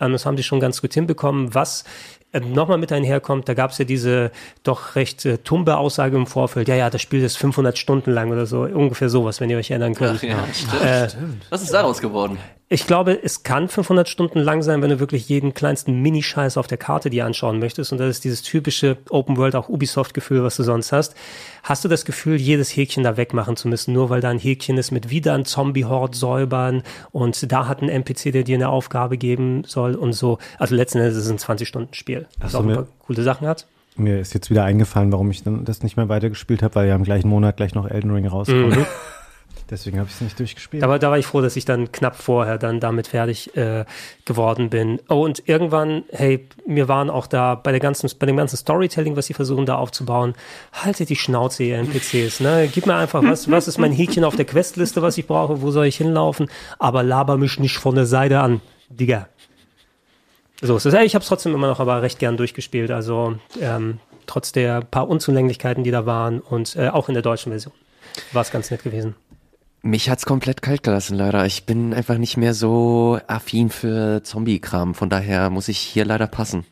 Ähm, das haben die schon ganz gut hinbekommen. Was ähm, nochmal mit einherkommt, da gab es ja diese doch recht äh, tumbe Aussage im Vorfeld, ja, ja, das Spiel ist 500 Stunden lang oder so, ungefähr sowas, wenn ihr euch erinnern könnt. Ach, ja, stimmt, äh, stimmt. Was ist daraus geworden? Ich glaube, es kann 500 Stunden lang sein, wenn du wirklich jeden kleinsten Minischeiß auf der Karte dir anschauen möchtest. Und das ist dieses typische Open World, auch Ubisoft-Gefühl, was du sonst hast. Hast du das Gefühl, jedes Häkchen da wegmachen zu müssen, nur weil da ein Häkchen ist mit wieder ein Zombie-Horde säubern und da hat ein NPC, der dir eine Aufgabe geben soll und so. Also letzten Endes ist es ein 20-Stunden-Spiel, das auch ein paar coole Sachen hat. Mir ist jetzt wieder eingefallen, warum ich dann das nicht mehr weitergespielt habe, weil ja im gleichen Monat gleich noch Elden Ring rauskommt. Mhm. Deswegen habe ich es nicht durchgespielt. Aber da war ich froh, dass ich dann knapp vorher dann damit fertig äh, geworden bin. Oh, und irgendwann, hey, mir waren auch da bei der ganzen, bei dem ganzen Storytelling, was sie versuchen da aufzubauen, haltet die Schnauze, ihr NPCs, ne? Gib mir einfach, was, was ist mein Häkchen auf der Questliste, was ich brauche, wo soll ich hinlaufen? Aber laber mich nicht von der Seite an, Digga. So ist es. Ich habe es trotzdem immer noch aber recht gern durchgespielt. Also ähm, trotz der paar Unzulänglichkeiten, die da waren und äh, auch in der deutschen Version war es ganz nett gewesen. Mich hat's komplett kalt gelassen, leider. Ich bin einfach nicht mehr so affin für Zombie-Kram. Von daher muss ich hier leider passen.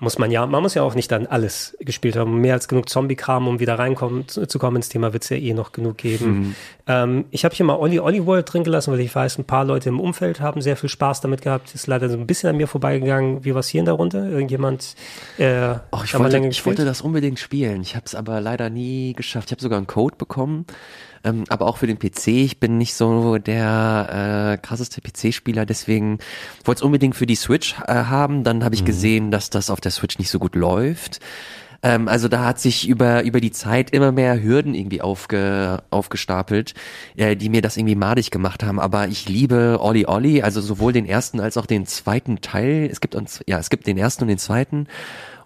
Muss man ja, man muss ja auch nicht dann alles gespielt haben. Mehr als genug Zombie-Kram, um wieder reinkommen zu, zu kommen ins Thema, wird's ja eh noch genug geben. Mhm. Ähm, ich habe hier mal Olli Olli World drin gelassen, weil ich weiß, ein paar Leute im Umfeld haben sehr viel Spaß damit gehabt. Ist leider so ein bisschen an mir vorbeigegangen. Wie war's hier in der Runde? Irgendjemand? Äh, oh, ich, wollte, ich wollte das unbedingt spielen. Ich habe es aber leider nie geschafft. Ich habe sogar einen Code bekommen ähm, aber auch für den PC. Ich bin nicht so der äh, krasseste PC-Spieler, deswegen wollte es unbedingt für die Switch äh, haben. Dann habe ich mhm. gesehen, dass das auf der Switch nicht so gut läuft. Ähm, also da hat sich über, über die Zeit immer mehr Hürden irgendwie aufge, aufgestapelt, äh, die mir das irgendwie madig gemacht haben. Aber ich liebe Olli Olli, also sowohl den ersten als auch den zweiten Teil. Es gibt uns, ja, es gibt den ersten und den zweiten.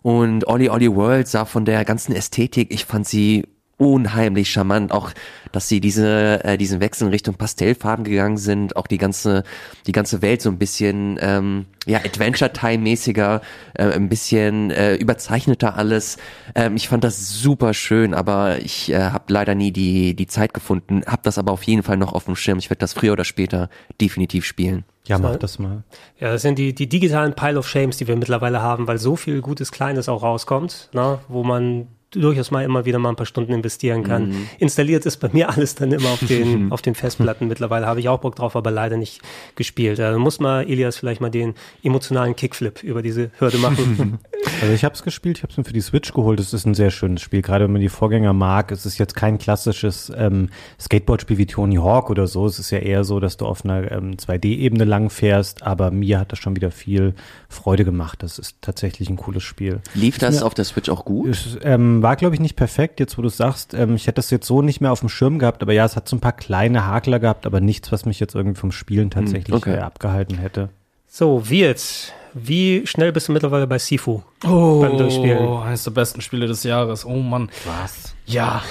Und Olli Olli World sah von der ganzen Ästhetik, ich fand sie unheimlich charmant. Auch, dass sie diese, äh, diesen Wechsel in Richtung Pastellfarben gegangen sind, auch die ganze, die ganze Welt so ein bisschen, ähm, ja, Adventure-Time-mäßiger, äh, ein bisschen äh, überzeichneter alles. Ähm, ich fand das super schön, aber ich äh, habe leider nie die, die Zeit gefunden, habe das aber auf jeden Fall noch auf dem Schirm. Ich werde das früher oder später definitiv spielen. Ja, mach das mal. Ja, das sind die, die digitalen Pile of Shames, die wir mittlerweile haben, weil so viel gutes Kleines auch rauskommt, ne, wo man durchaus mal immer wieder mal ein paar Stunden investieren kann. Mhm. Installiert ist bei mir alles dann immer auf den, auf den Festplatten. Mittlerweile habe ich auch Bock drauf, aber leider nicht gespielt. Da muss mal Elias vielleicht mal den emotionalen Kickflip über diese Hürde machen. Also ich habe es gespielt, ich habe es mir für die Switch geholt. Es ist ein sehr schönes Spiel, gerade wenn man die Vorgänger mag. Es ist jetzt kein klassisches ähm, Skateboard-Spiel wie Tony Hawk oder so. Es ist ja eher so, dass du auf einer ähm, 2D-Ebene lang fährst, aber mir hat das schon wieder viel Freude gemacht. Das ist tatsächlich ein cooles Spiel. Lief das ja, auf der Switch auch gut? Es, ähm, war, glaube ich, nicht perfekt, jetzt wo du sagst. Ähm, ich hätte das jetzt so nicht mehr auf dem Schirm gehabt, aber ja, es hat so ein paar kleine Hakler gehabt, aber nichts, was mich jetzt irgendwie vom Spielen hm, tatsächlich okay. äh, abgehalten hätte. So, wie jetzt? Wie schnell bist du mittlerweile bei Sifu? Oh, beim Durchspielen? eines der besten Spiele des Jahres. Oh Mann. Was? Ja,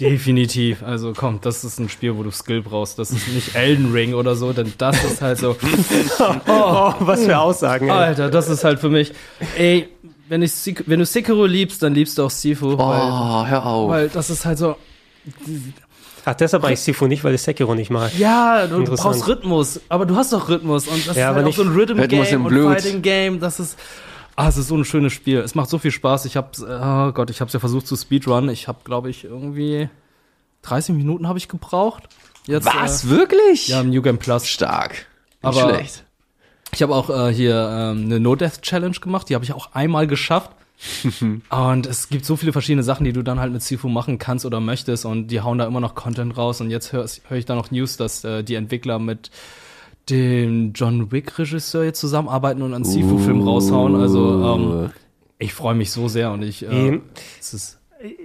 definitiv. Also komm, das ist ein Spiel, wo du Skill brauchst. Das ist nicht Elden Ring oder so, denn das ist halt so. oh, was für Aussagen. Ey. Alter, das ist halt für mich. Ey, wenn, ich, wenn du Sekiro liebst, dann liebst du auch Sifu. Oh, weil, hör auf. Weil das ist halt so. Ach, deshalb mag ich Sifu nicht, weil ich Sekiro nicht mag. Ja, du brauchst Rhythmus, aber du hast doch Rhythmus und das ja, ist halt auch so ein Rhythm-Game und Fighting-Game, das ist, ah, es ist so ein schönes Spiel. Es macht so viel Spaß. Ich hab's, oh Gott, ich hab's ja versucht zu speedrun. Ich hab, glaube ich, irgendwie 30 Minuten habe ich gebraucht. Jetzt, Was, äh, wirklich? Ja, New Game Plus. Stark. Nicht aber schlecht. Ich habe auch äh, hier ähm, eine No-Death-Challenge gemacht, die habe ich auch einmal geschafft. und es gibt so viele verschiedene Sachen, die du dann halt mit Sifu machen kannst oder möchtest und die hauen da immer noch Content raus und jetzt höre hör ich da noch News, dass äh, die Entwickler mit dem John Wick-Regisseur jetzt zusammenarbeiten und einen uh. Sifu-Film raushauen. Also ähm, ich freue mich so sehr und ich äh, es ist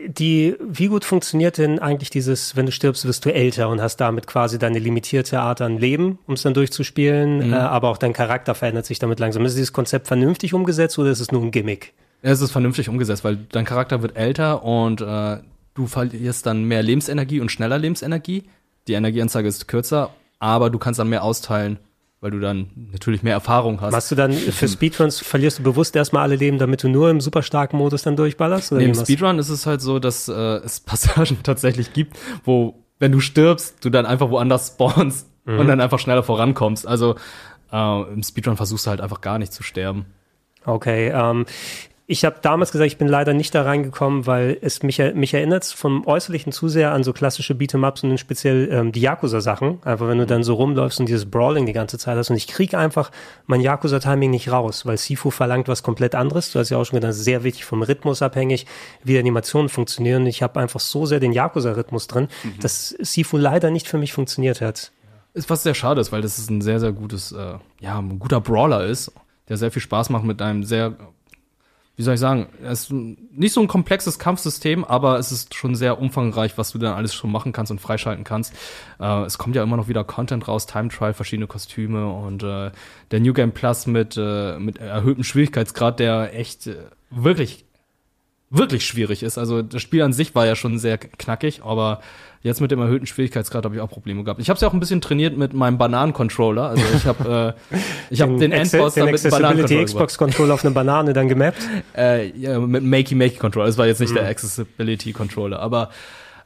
die, wie gut funktioniert denn eigentlich dieses, wenn du stirbst, wirst du älter und hast damit quasi deine limitierte Art an Leben, um es dann durchzuspielen, mhm. äh, aber auch dein Charakter verändert sich damit langsam. Ist dieses Konzept vernünftig umgesetzt oder ist es nur ein Gimmick? Es ist vernünftig umgesetzt, weil dein Charakter wird älter und äh, du verlierst dann mehr Lebensenergie und schneller Lebensenergie. Die Energieanzeige ist kürzer, aber du kannst dann mehr austeilen, weil du dann natürlich mehr Erfahrung hast. Machst du dann für Speedruns, verlierst du bewusst erstmal alle Leben, damit du nur im super starken Modus dann durchballerst? Oder nee, im Speedrun ist es halt so, dass äh, es Passagen tatsächlich gibt, wo, wenn du stirbst, du dann einfach woanders spawnst mhm. und dann einfach schneller vorankommst. Also äh, im Speedrun versuchst du halt einfach gar nicht zu sterben. Okay, ähm, ich habe damals gesagt, ich bin leider nicht da reingekommen, weil es mich, mich erinnert vom Äußerlichen zu sehr an so klassische Beat'em-Ups und speziell ähm, die Yakuza-Sachen. Einfach wenn du dann so rumläufst und dieses Brawling die ganze Zeit hast. Und ich kriege einfach mein Yakuza-Timing nicht raus, weil Sifu verlangt was komplett anderes. Du hast ja auch schon gesagt, sehr wichtig vom Rhythmus abhängig, wie Animationen funktionieren. Ich habe einfach so sehr den Yakuza-Rhythmus drin, mhm. dass Sifu leider nicht für mich funktioniert hat. Ist was sehr schade ist, weil das ist ein sehr, sehr gutes, äh, ja, ein guter Brawler ist, der sehr viel Spaß macht mit einem sehr wie soll ich sagen, es ist nicht so ein komplexes Kampfsystem, aber es ist schon sehr umfangreich, was du dann alles schon machen kannst und freischalten kannst. Äh, es kommt ja immer noch wieder Content raus, Time Trial, verschiedene Kostüme und äh, der New Game Plus mit, äh, mit erhöhtem Schwierigkeitsgrad, der echt äh, wirklich, wirklich schwierig ist. Also das Spiel an sich war ja schon sehr knackig, aber Jetzt mit dem erhöhten Schwierigkeitsgrad habe ich auch Probleme gehabt. Ich habe es ja auch ein bisschen trainiert mit meinem Bananen-Controller. Also ich habe äh, ich habe den, den Endboss den mit Accessibility Xbox Controller auf eine Banane dann gemappt. Äh, ja, mit Makey Makey Controller. Das war jetzt nicht mhm. der Accessibility Controller, aber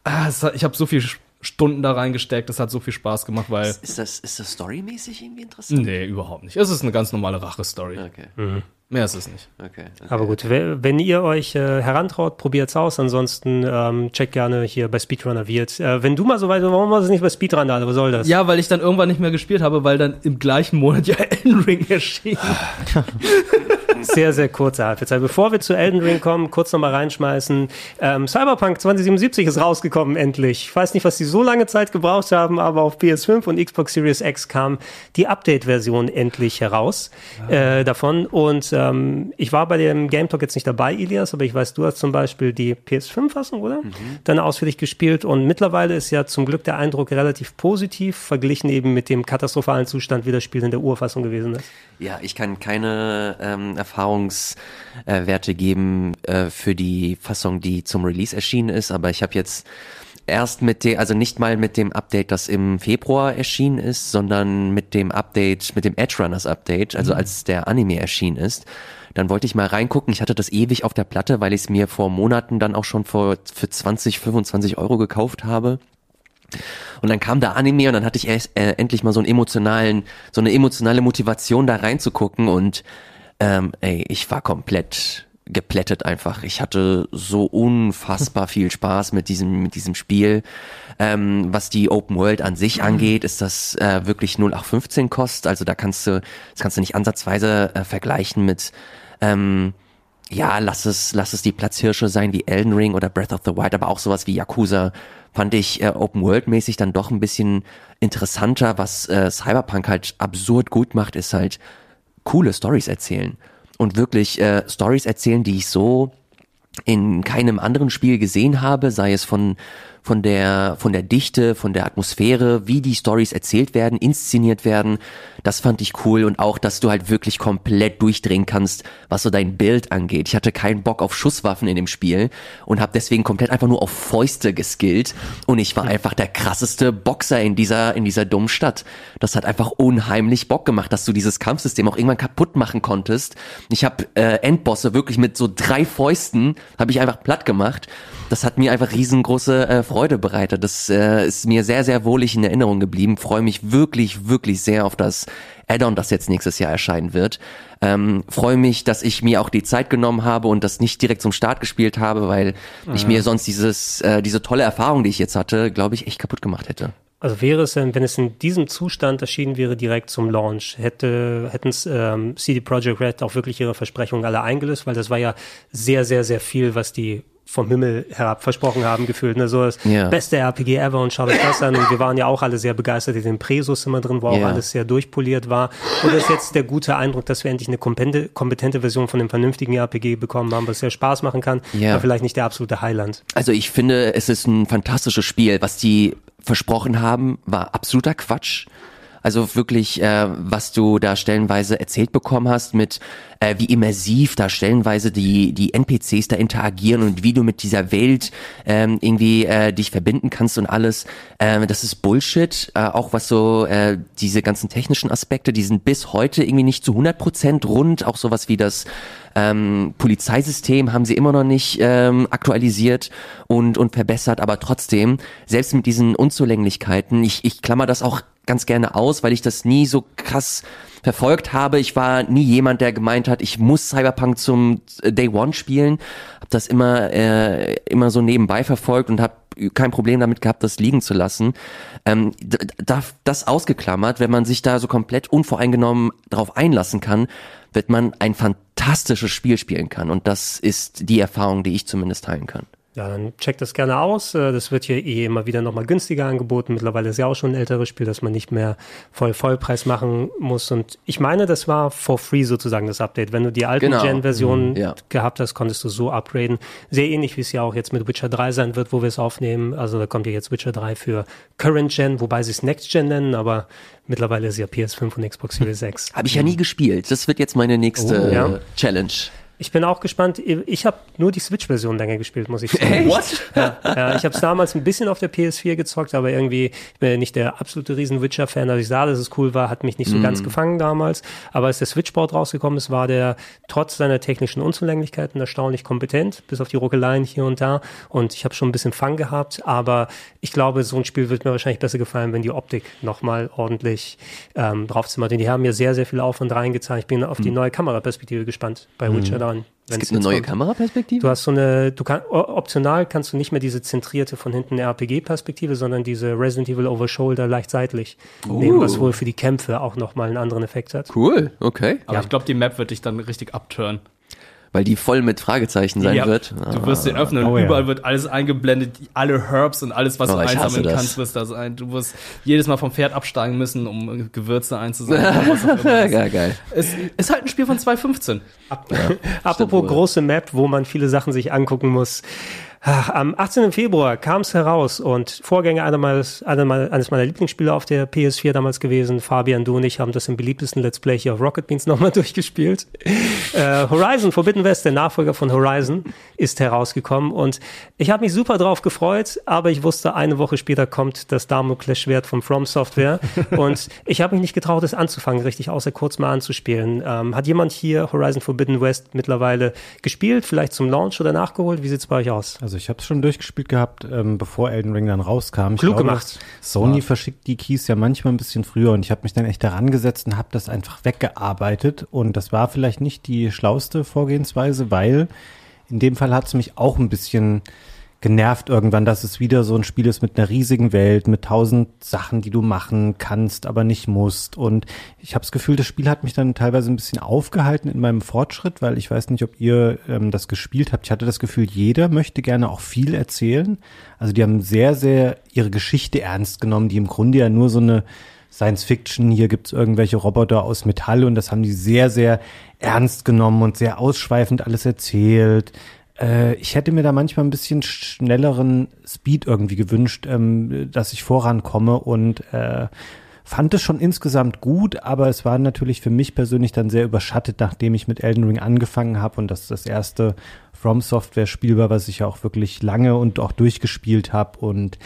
äh, es, ich habe so viel Stunden da reingesteckt. Das hat so viel Spaß gemacht, weil. Ist das, ist das storymäßig irgendwie interessant? Nee, überhaupt nicht. Es ist eine ganz normale Rache-Story. Okay. Mhm. Mehr ist es nicht. Okay, okay. Aber gut, wenn ihr euch äh, herantraut, probiert's aus. Ansonsten ähm, checkt gerne hier bei Speedrunner wird. Äh, wenn du mal so weit, warum war es nicht bei Speedrunner? Was soll das? Ja, weil ich dann irgendwann nicht mehr gespielt habe, weil dann im gleichen Monat ja Elden Ring erschien. sehr, sehr kurze Halbzeit. Bevor wir zu Elden Ring kommen, kurz nochmal reinschmeißen. Ähm, Cyberpunk 2077 ist rausgekommen endlich. Ich weiß nicht, was die so lange Zeit gebraucht haben, aber auf PS5 und Xbox Series X kam die Update-Version endlich heraus äh, davon. Und ähm, ich war bei dem Game Talk jetzt nicht dabei, Ilias, aber ich weiß, du hast zum Beispiel die PS5-Fassung, oder? Mhm. Dann ausführlich gespielt und mittlerweile ist ja zum Glück der Eindruck relativ positiv, verglichen eben mit dem katastrophalen Zustand, wie das Spiel in der Urfassung gewesen ist. Ja, ich kann keine ähm, Erfahrungswerte geben äh, für die Fassung, die zum Release erschienen ist, aber ich habe jetzt erst mit dem, also nicht mal mit dem Update, das im Februar erschienen ist, sondern mit dem Update, mit dem Edge Runners Update, also mhm. als der Anime erschienen ist. Dann wollte ich mal reingucken. Ich hatte das ewig auf der Platte, weil ich es mir vor Monaten dann auch schon vor, für 20, 25 Euro gekauft habe. Und dann kam der Anime und dann hatte ich erst, äh, endlich mal so einen emotionalen, so eine emotionale Motivation da reinzugucken und ähm, ey, ich war komplett geplättet einfach. Ich hatte so unfassbar viel Spaß mit diesem, mit diesem Spiel. Ähm, was die Open World an sich angeht, ist das äh, wirklich 0815 Kost. Also da kannst du, das kannst du nicht ansatzweise äh, vergleichen mit ähm, ja, lass es, lass es die Platzhirsche sein wie Elden Ring oder Breath of the Wild, aber auch sowas wie Yakuza fand ich äh, Open World mäßig dann doch ein bisschen interessanter. Was äh, Cyberpunk halt absurd gut macht, ist halt coole Stories erzählen und wirklich äh, Stories erzählen, die ich so in keinem anderen Spiel gesehen habe, sei es von von der, von der Dichte, von der Atmosphäre, wie die Stories erzählt werden, inszeniert werden. Das fand ich cool und auch, dass du halt wirklich komplett durchdrehen kannst, was so dein Bild angeht. Ich hatte keinen Bock auf Schusswaffen in dem Spiel und habe deswegen komplett einfach nur auf Fäuste geskillt und ich war einfach der krasseste Boxer in dieser, in dieser dummen Stadt. Das hat einfach unheimlich Bock gemacht, dass du dieses Kampfsystem auch irgendwann kaputt machen konntest. Ich habe äh, Endbosse wirklich mit so drei Fäusten, habe ich einfach platt gemacht das hat mir einfach riesengroße äh, Freude bereitet. Das äh, ist mir sehr, sehr wohlig in Erinnerung geblieben. Freue mich wirklich, wirklich sehr auf das Add-on, das jetzt nächstes Jahr erscheinen wird. Ähm, Freue mich, dass ich mir auch die Zeit genommen habe und das nicht direkt zum Start gespielt habe, weil mhm. ich mir sonst dieses, äh, diese tolle Erfahrung, die ich jetzt hatte, glaube ich, echt kaputt gemacht hätte. Also wäre es, wenn es in diesem Zustand erschienen wäre, direkt zum Launch, hätte, hätten ähm, CD Projekt Red auch wirklich ihre Versprechungen alle eingelöst, weil das war ja sehr, sehr, sehr viel, was die vom Himmel herab versprochen haben, gefühlt. Ne? So das ja. beste RPG ever und schaut euch das an. Und wir waren ja auch alle sehr begeistert in den Presos immer drin, wo auch ja. alles sehr durchpoliert war. Und das ist jetzt der gute Eindruck, dass wir endlich eine kompetente, kompetente Version von dem vernünftigen RPG bekommen haben, was sehr Spaß machen kann, ja. aber vielleicht nicht der absolute Highland. Also ich finde, es ist ein fantastisches Spiel. Was die versprochen haben, war absoluter Quatsch. Also wirklich, äh, was du da stellenweise erzählt bekommen hast mit äh, wie immersiv da stellenweise die, die NPCs da interagieren und wie du mit dieser Welt ähm, irgendwie äh, dich verbinden kannst und alles. Ähm, das ist Bullshit. Äh, auch was so äh, diese ganzen technischen Aspekte, die sind bis heute irgendwie nicht zu 100 Prozent rund. Auch sowas wie das ähm, Polizeisystem haben sie immer noch nicht ähm, aktualisiert und, und verbessert, aber trotzdem, selbst mit diesen Unzulänglichkeiten, ich, ich klammer das auch ganz gerne aus, weil ich das nie so krass verfolgt habe. Ich war nie jemand, der gemeint hat, ich muss Cyberpunk zum äh, Day One spielen. Hab das immer äh, immer so nebenbei verfolgt und habe kein Problem damit gehabt, das liegen zu lassen. Ähm, da, das ausgeklammert, wenn man sich da so komplett unvoreingenommen darauf einlassen kann, wird man ein fantastisches Spiel spielen kann. Und das ist die Erfahrung, die ich zumindest teilen kann. Ja, dann checkt das gerne aus. Äh, das wird hier eh immer wieder nochmal günstiger angeboten. Mittlerweile ist ja auch schon ein älteres Spiel, dass man nicht mehr voll Vollpreis machen muss. Und ich meine, das war for free sozusagen das Update. Wenn du die alten genau. Gen-Versionen mhm, ja. gehabt hast, konntest du so upgraden. Sehr ähnlich, wie es ja auch jetzt mit Witcher 3 sein wird, wo wir es aufnehmen. Also da kommt ja jetzt Witcher 3 für Current Gen, wobei sie es Next Gen nennen, aber mittlerweile ist ja PS5 und Xbox Series 6. Habe ich ja nie gespielt. Das wird jetzt meine nächste oh, ja. Challenge. Ich bin auch gespannt. Ich habe nur die Switch-Version länger gespielt, muss ich sagen. Echt? What? Ja, ja ich habe es damals ein bisschen auf der PS4 gezockt, aber irgendwie, ich bin ja nicht der absolute Riesen-Witcher-Fan. Also ich sah, dass es cool war, hat mich nicht so mm. ganz gefangen damals. Aber als der Switch-Board rausgekommen ist, war der trotz seiner technischen Unzulänglichkeiten erstaunlich kompetent, bis auf die Ruckeleien hier und da. Und ich habe schon ein bisschen Fang gehabt, aber ich glaube, so ein Spiel wird mir wahrscheinlich besser gefallen, wenn die Optik nochmal ordentlich ähm, draufzimmert. Denn die haben mir sehr, sehr viel Aufwand reingezahlt. Ich bin auf die mm. neue Kameraperspektive gespannt bei mm. Witcher daran. Es gibt eine neue kommt. Kameraperspektive? Du hast so eine, du kannst, optional kannst du nicht mehr diese zentrierte von hinten RPG-Perspektive, sondern diese Resident Evil Over Shoulder leicht seitlich uh. nehmen, was wohl für die Kämpfe auch nochmal einen anderen Effekt hat. Cool, okay. Aber ja. ich glaube, die Map wird dich dann richtig abtören. Weil die voll mit Fragezeichen sein Ja, wird. Du wirst den öffnen und Oh ja. überall wird alles eingeblendet, alle Herbs und alles, was Oh, du einsammeln das. kannst, wirst da sein. Du wirst jedes Mal vom Pferd absteigen müssen, um Gewürze einzusammeln. ja, geil. es ist halt ein Spiel von 2015. Apropos wohl. große Map, wo man viele Sachen sich angucken muss. Ach, Am 18. Februar kam es heraus und Vorgänger meiner- eines meiner Lieblingsspiele auf der PS4 damals gewesen. Fabian, du und ich haben das im beliebtesten Let's Play hier auf Rocket Beans nochmal durchgespielt. Äh, Horizon Forbidden West, der Nachfolger von Horizon, ist herausgekommen und ich habe mich super drauf gefreut, aber ich wusste, eine Woche später kommt das Damoklesschwert von From Software und ich habe mich nicht getraut, es anzufangen, richtig außer kurz mal anzuspielen. Ähm, hat jemand hier Horizon Forbidden West mittlerweile gespielt, vielleicht zum Launch oder nachgeholt? Wie sieht's bei euch aus? Also ich habe es schon durchgespielt gehabt, ähm, bevor Elden Ring dann rauskam. Ich Klug gemacht. Sony verschickt die Keys ja manchmal ein bisschen früher und ich habe mich dann echt daran gesetzt und habe das einfach weggearbeitet und das war vielleicht nicht die schlauste Vorgehensweise, weil in dem Fall hat es mich auch ein bisschen genervt irgendwann, dass es wieder so ein Spiel ist mit einer riesigen Welt, mit tausend Sachen, die du machen kannst, aber nicht musst. Und ich habe das Gefühl, das Spiel hat mich dann teilweise ein bisschen aufgehalten in meinem Fortschritt, weil ich weiß nicht, ob ihr ähm, das gespielt habt. Ich hatte das Gefühl, jeder möchte gerne auch viel erzählen. Also die haben sehr, sehr ihre Geschichte ernst genommen, die im Grunde ja nur so eine Science Fiction, hier gibt's irgendwelche Roboter aus Metall und das haben die sehr, sehr ernst genommen und sehr ausschweifend alles erzählt. Äh, ich hätte mir da manchmal ein bisschen schnelleren Speed irgendwie gewünscht, ähm, dass ich vorankomme und äh, fand es schon insgesamt gut, aber es war natürlich für mich persönlich dann sehr überschattet, nachdem ich mit Elden Ring angefangen habe und das das erste From Software Spiel war, was ich ja auch wirklich lange und auch durchgespielt habe und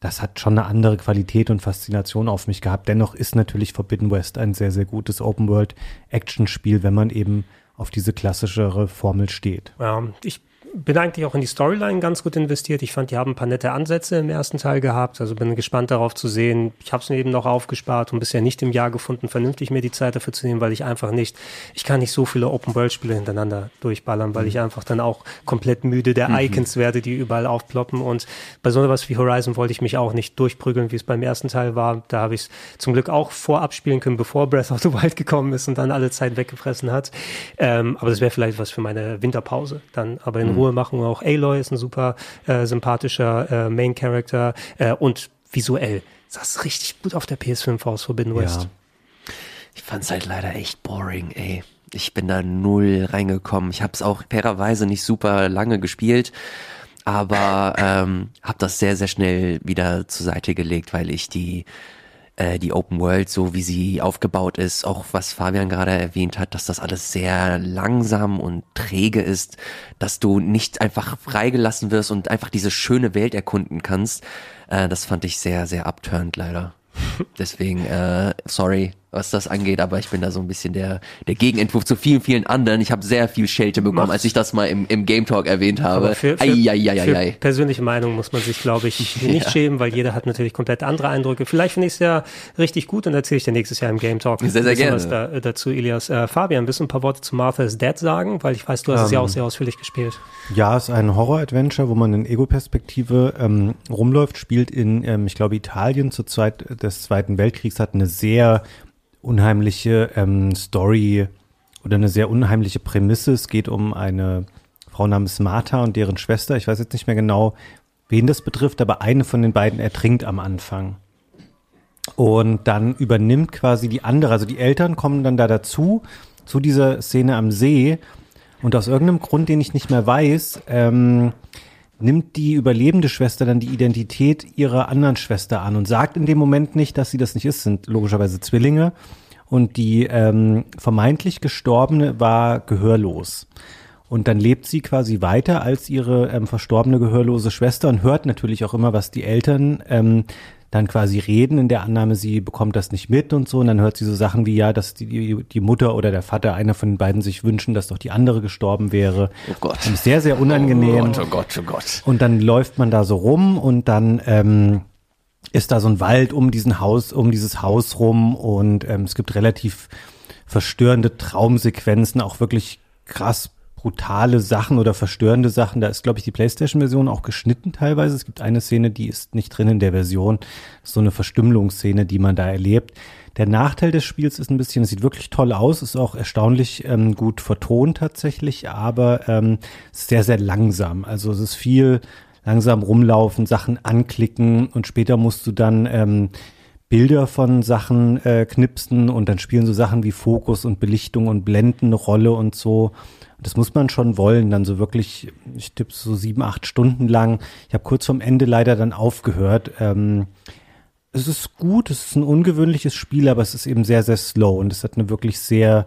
das hat schon eine andere Qualität und Faszination auf mich gehabt. Dennoch ist natürlich Forbidden West ein sehr, sehr gutes Open-World-Action-Spiel, wenn man eben auf diese klassischere Formel steht. Ja, ich bin eigentlich auch in die Storyline ganz gut investiert. Ich fand, die haben ein paar nette Ansätze im ersten Teil gehabt. Also bin gespannt darauf zu sehen. Ich habe es mir eben noch aufgespart und bisher nicht im Jahr gefunden, vernünftig mir die Zeit dafür zu nehmen, weil ich einfach nicht, ich kann nicht so viele Open-World-Spiele hintereinander durchballern, weil ich einfach dann auch komplett müde der Icons werde, die überall aufploppen. Und bei so etwas wie Horizon wollte ich mich auch nicht durchprügeln, wie es beim ersten Teil war. Da habe ich es zum Glück auch vorab spielen können, bevor Breath of the Wild gekommen ist und dann alle Zeit weggefressen hat. Ähm, aber das wäre vielleicht was für meine Winterpause dann. Aber in Ruhe machen. Auch Aloy ist ein super äh, sympathischer äh, Main Character äh, und visuell sah es richtig gut auf der PS5 aus, Forbidden West. Ich fand's halt leider echt boring, ey. Ich bin da null reingekommen. Ich hab's auch fairerweise nicht super lange gespielt, aber ähm, hab das sehr, sehr schnell wieder zur Seite gelegt, weil ich die äh, die Open World, so wie sie aufgebaut ist, auch was Fabian gerade erwähnt hat, dass das alles sehr langsam und träge ist, dass du nicht einfach freigelassen wirst und einfach diese schöne Welt erkunden kannst. Äh, das fand ich sehr, sehr abturnt leider. Deswegen, äh, sorry, was das angeht, aber ich bin da so ein bisschen der, der Gegenentwurf zu vielen, vielen anderen. Ich habe sehr viel Schelte bekommen, Macht- als ich das mal im, im Game Talk erwähnt habe. Aber für, für, für persönliche Meinung muss man sich, glaube ich, nicht schämen, weil jeder hat natürlich komplett andere Eindrücke. Vielleicht finde ich es ja richtig gut und erzähle ich dir nächstes Jahr im Game Talk. Sehr, sehr gerne. Was da, äh, dazu, Elias. Äh, Fabian, willst du ein paar Worte zu Martha's Dead sagen? Weil ich weiß, du hast es ja auch sehr ausführlich gespielt. Ja, es ist ein Horror-Adventure, wo man in Ego-Perspektive ähm, rumläuft, spielt in, ähm, ich glaube, Italien zur Zeit des Zweiten Weltkriegs, hat eine sehr unheimliche ähm, Story oder eine sehr unheimliche Prämisse. Es geht um eine Frau namens Martha und deren Schwester. Ich weiß jetzt nicht mehr genau, wen das betrifft, aber eine von den beiden ertrinkt am Anfang. Und dann übernimmt quasi die andere, also die Eltern kommen dann da dazu, zu dieser Szene am See. Und aus irgendeinem Grund, den ich nicht mehr weiß, ähm, nimmt die überlebende Schwester dann die Identität ihrer anderen Schwester an und sagt in dem Moment nicht, dass sie das nicht ist, sind logischerweise Zwillinge. Und die ähm, vermeintlich Gestorbene war gehörlos. Und dann lebt sie quasi weiter als ihre ähm, verstorbene gehörlose Schwester und hört natürlich auch immer, was die Eltern ähm, dann quasi reden, in der Annahme, sie bekommt das nicht mit und so. Und dann hört sie so Sachen wie, ja, dass die, die, Mutter oder der Vater, einer von den beiden, sich wünschen, dass doch die andere gestorben wäre. Oh Gott. Und sehr, sehr unangenehm. Oh Gott, oh Gott, oh Gott. Und dann läuft man da so rum und dann ähm, ist da so ein Wald um diesen Haus, um dieses Haus rum und ähm, es gibt relativ verstörende Traumsequenzen, auch wirklich krass brutale Sachen oder verstörende Sachen. Da ist, glaube ich, die PlayStation-Version auch geschnitten teilweise. Es gibt eine Szene, die ist nicht drin in der Version. So eine Verstümmelungsszene, die man da erlebt. Der Nachteil des Spiels ist ein bisschen, es sieht wirklich toll aus, ist auch erstaunlich ähm, gut vertont tatsächlich, aber ähm, sehr, sehr langsam. Also es ist viel langsam rumlaufen, Sachen anklicken und später musst du dann ähm, Bilder von Sachen äh, knipsen und dann spielen so Sachen wie Fokus und Belichtung und Blenden eine Rolle und so. Das muss man schon wollen, dann so wirklich, ich tippe so sieben, acht Stunden lang. Ich habe kurz vorm Ende leider dann aufgehört. Ähm, es ist gut, es ist ein ungewöhnliches Spiel, aber es ist eben sehr, sehr slow und es hat eine wirklich sehr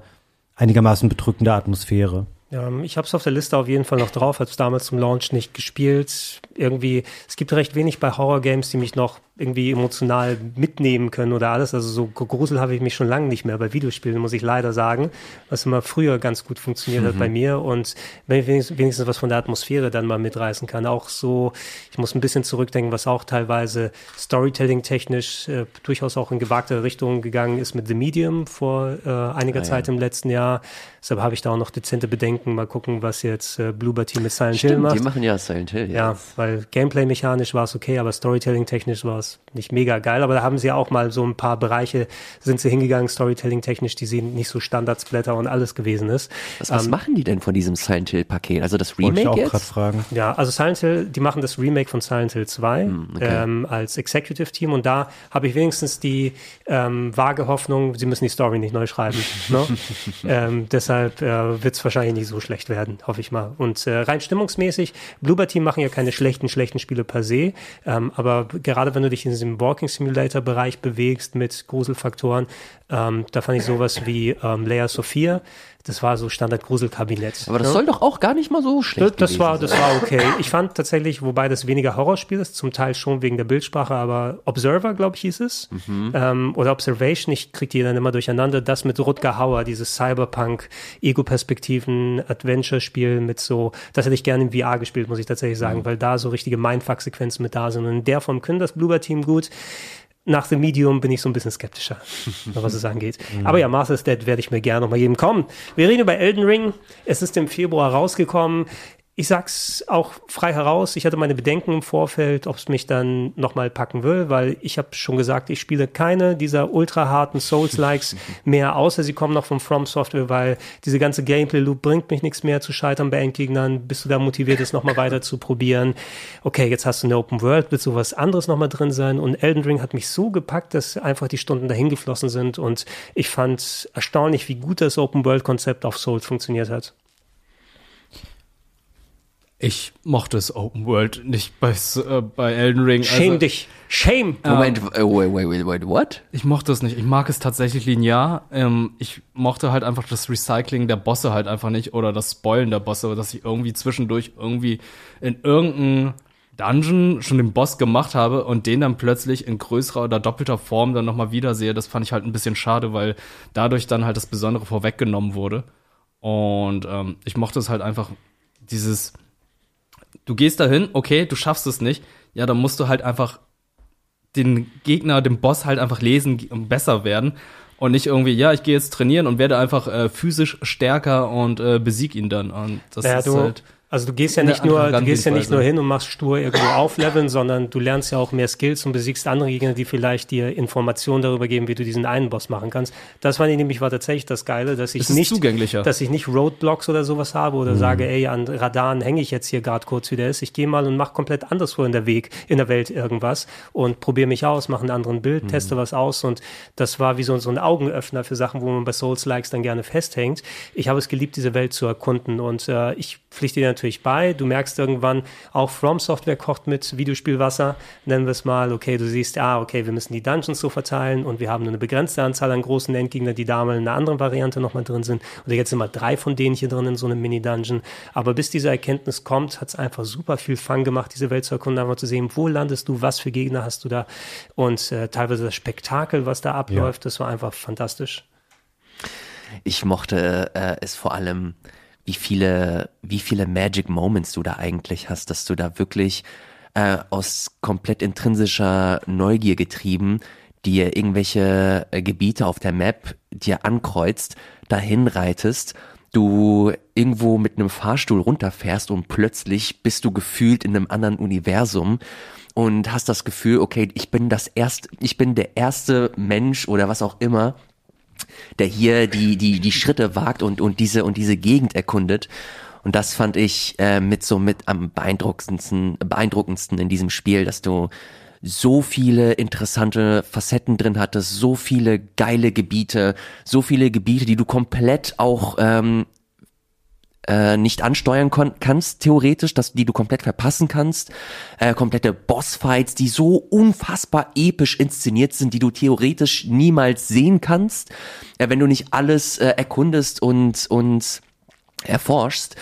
einigermaßen bedrückende Atmosphäre. Ja, ich habe es auf der Liste auf jeden Fall noch drauf, habe es damals zum Launch nicht gespielt. Irgendwie, es gibt recht wenig bei Horror-Games, die mich noch irgendwie emotional mitnehmen können oder alles. Also so Grusel habe ich mich schon lange nicht mehr bei Videospielen, muss ich leider sagen, was immer früher ganz gut funktioniert mhm. hat bei mir. Und wenn ich wenigstens, wenigstens was von der Atmosphäre dann mal mitreißen kann, auch so, ich muss ein bisschen zurückdenken, was auch teilweise Storytelling-technisch äh, durchaus auch in gewagte Richtungen gegangen ist mit The Medium vor äh, einiger ah, Zeit ja. im letzten Jahr. Deshalb habe ich da auch noch dezente Bedenken. Mal gucken, was jetzt äh, Bluebird Team mit Silent Stimmt, Hill macht. Die machen ja Silent Hill. Ja, ja weil Gameplay-mechanisch war es okay, aber Storytelling-technisch war es nicht mega geil, aber da haben sie auch mal so ein paar Bereiche, sind sie hingegangen, Storytelling-technisch, die sehen nicht so Standardsblätter und alles gewesen ist. Was, was ähm, machen die denn von diesem Silent Hill-Paket? Also das Remake ich auch jetzt? fragen. Ja, also Silent Hill, die machen das Remake von Silent Hill 2 hm, okay. ähm, als Executive-Team und da habe ich wenigstens die ähm, vage Hoffnung, sie müssen die Story nicht neu schreiben. ne? ähm, deshalb äh, wird es wahrscheinlich nicht so schlecht werden, hoffe ich mal. Und äh, rein stimmungsmäßig, Bloober Team machen ja keine schlechten, schlechten Spiele per se, ähm, aber gerade wenn du dich in diesem Walking Simulator Bereich bewegst mit Gruselfaktoren. Ähm, da fand ich sowas wie ähm, Layer Sophia. Das war so Standard Gruselkabinett. Aber das ne? soll doch auch gar nicht mal so schlecht das, das war, Das war okay. Ich fand tatsächlich, wobei das weniger Horrorspiel ist, zum Teil schon wegen der Bildsprache, aber Observer, glaube ich, hieß es. Mhm. Ähm, oder Observation, ich kriege die dann immer durcheinander. Das mit Rutger Hauer, dieses Cyberpunk, Ego-Perspektiven, Adventure-Spiel mit so, das hätte ich gerne im VR gespielt, muss ich tatsächlich sagen, mhm. weil da so richtige Mindfuck-Sequenzen mit da sind. Und in der Form können das Bluebird-Team gut nach The Medium bin ich so ein bisschen skeptischer, was es angeht. Aber ja, Master's Dead werde ich mir gerne nochmal geben. Komm, wir reden über Elden Ring. Es ist im Februar rausgekommen ich sag's auch frei heraus, ich hatte meine Bedenken im Vorfeld, ob es mich dann nochmal packen will, weil ich habe schon gesagt, ich spiele keine dieser ultra harten Souls-Likes mehr, außer sie kommen noch von From Software, weil diese ganze Gameplay-Loop bringt mich nichts mehr zu scheitern bei Endgegnern, bist du da motiviert, es nochmal weiter zu probieren. Okay, jetzt hast du eine Open World, wird sowas anderes nochmal drin sein und Elden Ring hat mich so gepackt, dass einfach die Stunden dahin geflossen sind und ich fand erstaunlich, wie gut das Open World-Konzept auf Souls funktioniert hat. Ich mochte es Open World nicht bei, äh, bei Elden Ring. Shame also, dich. Shame. Moment, äh, wait, wait, wait, wait, what? Ich mochte es nicht. Ich mag es tatsächlich linear. Ähm, ich mochte halt einfach das Recycling der Bosse halt einfach nicht oder das Spoilen der Bosse, dass ich irgendwie zwischendurch irgendwie in irgendeinem Dungeon schon den Boss gemacht habe und den dann plötzlich in größerer oder doppelter Form dann nochmal wiedersehe. Das fand ich halt ein bisschen schade, weil dadurch dann halt das Besondere vorweggenommen wurde. Und ähm, ich mochte es halt einfach dieses du gehst dahin, okay, du schaffst es nicht, ja, dann musst du halt einfach den Gegner, den Boss halt einfach lesen und besser werden und nicht irgendwie, ja, ich gehe jetzt trainieren und werde einfach äh, physisch stärker und äh, besieg ihn dann. Und das naja, ist halt also du gehst ja nicht nur, du gehst ja nicht nur hin und machst stur irgendwo aufleveln, sondern du lernst ja auch mehr Skills und besiegst andere Gegner, die vielleicht dir Informationen darüber geben, wie du diesen einen Boss machen kannst. Das fand ich nämlich war tatsächlich das Geile, dass ich nicht, zugänglicher. dass ich nicht Roadblocks oder sowas habe oder mhm. sage, ey, an Radaren hänge ich jetzt hier gerade kurz wie der ist. Ich gehe mal und mache komplett anderswo in der Weg, in der Welt irgendwas und probiere mich aus, mache einen anderen Bild, mhm. teste was aus und das war wie so, so ein Augenöffner für Sachen, wo man bei Souls-Likes dann gerne festhängt. Ich habe es geliebt, diese Welt zu erkunden und äh, ich pflichte dir natürlich bei. Du merkst irgendwann, auch From Software kocht mit Videospielwasser, nennen wir es mal. Okay, du siehst, ah, okay, wir müssen die Dungeons so verteilen und wir haben nur eine begrenzte Anzahl an großen Endgegnern, die da mal in einer anderen Variante nochmal drin sind. Oder jetzt sind mal drei von denen hier drin in so einem Mini-Dungeon. Aber bis diese Erkenntnis kommt, hat es einfach super viel Fun gemacht, diese Welt zu erkunden, einfach zu sehen, wo landest du, was für Gegner hast du da und äh, teilweise das Spektakel, was da abläuft, ja. das war einfach fantastisch. Ich mochte äh, es vor allem wie viele, wie viele Magic Moments du da eigentlich hast, dass du da wirklich äh, aus komplett intrinsischer Neugier getrieben dir irgendwelche äh, Gebiete auf der Map dir ankreuzt, dahin reitest du irgendwo mit einem Fahrstuhl runterfährst und plötzlich bist du gefühlt in einem anderen Universum und hast das Gefühl, okay, ich bin das erste, ich bin der erste Mensch oder was auch immer, der hier die, die, die Schritte wagt und, und diese, und diese Gegend erkundet. Und das fand ich äh, mit so mit am beeindruckendsten, beeindruckendsten in diesem Spiel, dass du so viele interessante Facetten drin hattest, so viele geile Gebiete, so viele Gebiete, die du komplett auch ähm, äh, nicht ansteuern kannst, theoretisch, dass die du komplett verpassen kannst. Äh, komplette Bossfights, die so unfassbar episch inszeniert sind, die du theoretisch niemals sehen kannst, äh, wenn du nicht alles äh, erkundest und, und erforschst.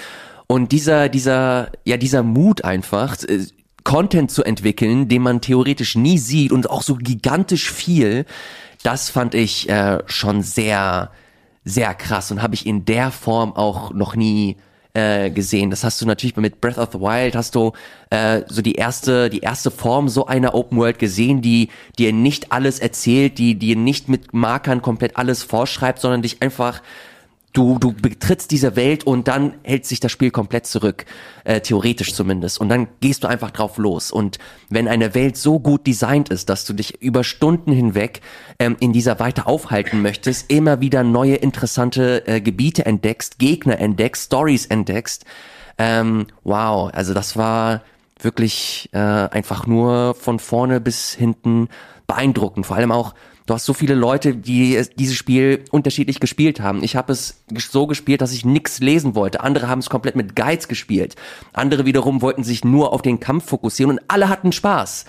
Und dieser, dieser, ja, dieser Mut einfach, äh, Content zu entwickeln, den man theoretisch nie sieht und auch so gigantisch viel, das fand ich äh, schon sehr, sehr krass und habe ich in der Form auch noch nie äh, gesehen. Das hast du natürlich mit Breath of the Wild hast du äh, so die erste die erste Form so einer Open World gesehen, die dir nicht alles erzählt, die dir nicht mit Markern komplett alles vorschreibt, sondern dich einfach Du, du betrittst diese Welt und dann hält sich das Spiel komplett zurück, äh, theoretisch zumindest. Und dann gehst du einfach drauf los. Und wenn eine Welt so gut designt ist, dass du dich über Stunden hinweg ähm, in dieser weiter aufhalten möchtest, immer wieder neue interessante äh, Gebiete entdeckst, Gegner entdeckst, Stories entdeckst, ähm, wow, also das war wirklich äh, einfach nur von vorne bis hinten beeindruckend. Vor allem auch Du hast so viele Leute, die dieses Spiel unterschiedlich gespielt haben. Ich habe es so gespielt, dass ich nichts lesen wollte. Andere haben es komplett mit Guides gespielt. Andere wiederum wollten sich nur auf den Kampf fokussieren und alle hatten Spaß.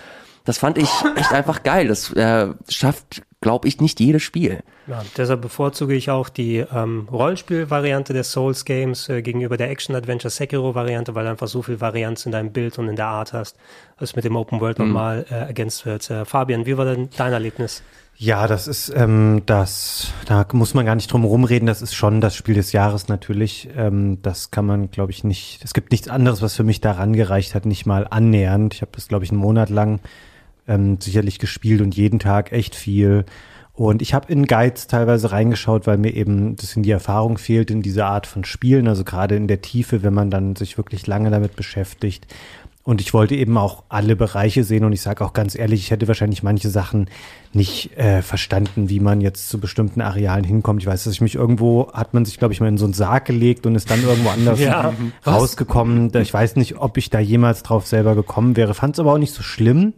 Das fand ich echt einfach geil. Das äh, schafft, glaube ich, nicht jedes Spiel. Ja, deshalb bevorzuge ich auch die ähm, Rollenspiel-Variante der Souls Games äh, gegenüber der Action-Adventure Sekiro-Variante, weil du einfach so viel Varianz in deinem Bild und in der Art hast, als mit dem Open World mhm. nochmal äh, ergänzt wird. Äh, Fabian, wie war denn dein Erlebnis? Ja, das ist ähm, das, da muss man gar nicht drum rumreden, das ist schon das Spiel des Jahres natürlich. Ähm, das kann man, glaube ich, nicht, es gibt nichts anderes, was für mich daran gereicht hat, nicht mal annähernd. Ich habe das, glaube ich, einen Monat lang ähm, sicherlich gespielt und jeden Tag echt viel. Und ich habe in Guides teilweise reingeschaut, weil mir eben ein bisschen die Erfahrung fehlt in dieser Art von Spielen, also gerade in der Tiefe, wenn man dann sich wirklich lange damit beschäftigt. Und ich wollte eben auch alle Bereiche sehen und ich sage auch ganz ehrlich, ich hätte wahrscheinlich manche Sachen nicht äh, verstanden, wie man jetzt zu bestimmten Arealen hinkommt. Ich weiß, dass ich mich irgendwo, hat man sich, glaube ich, mal in so einen Sarg gelegt und ist dann irgendwo anders ja, rausgekommen. Ich weiß nicht, ob ich da jemals drauf selber gekommen wäre. Fand es aber auch nicht so schlimm,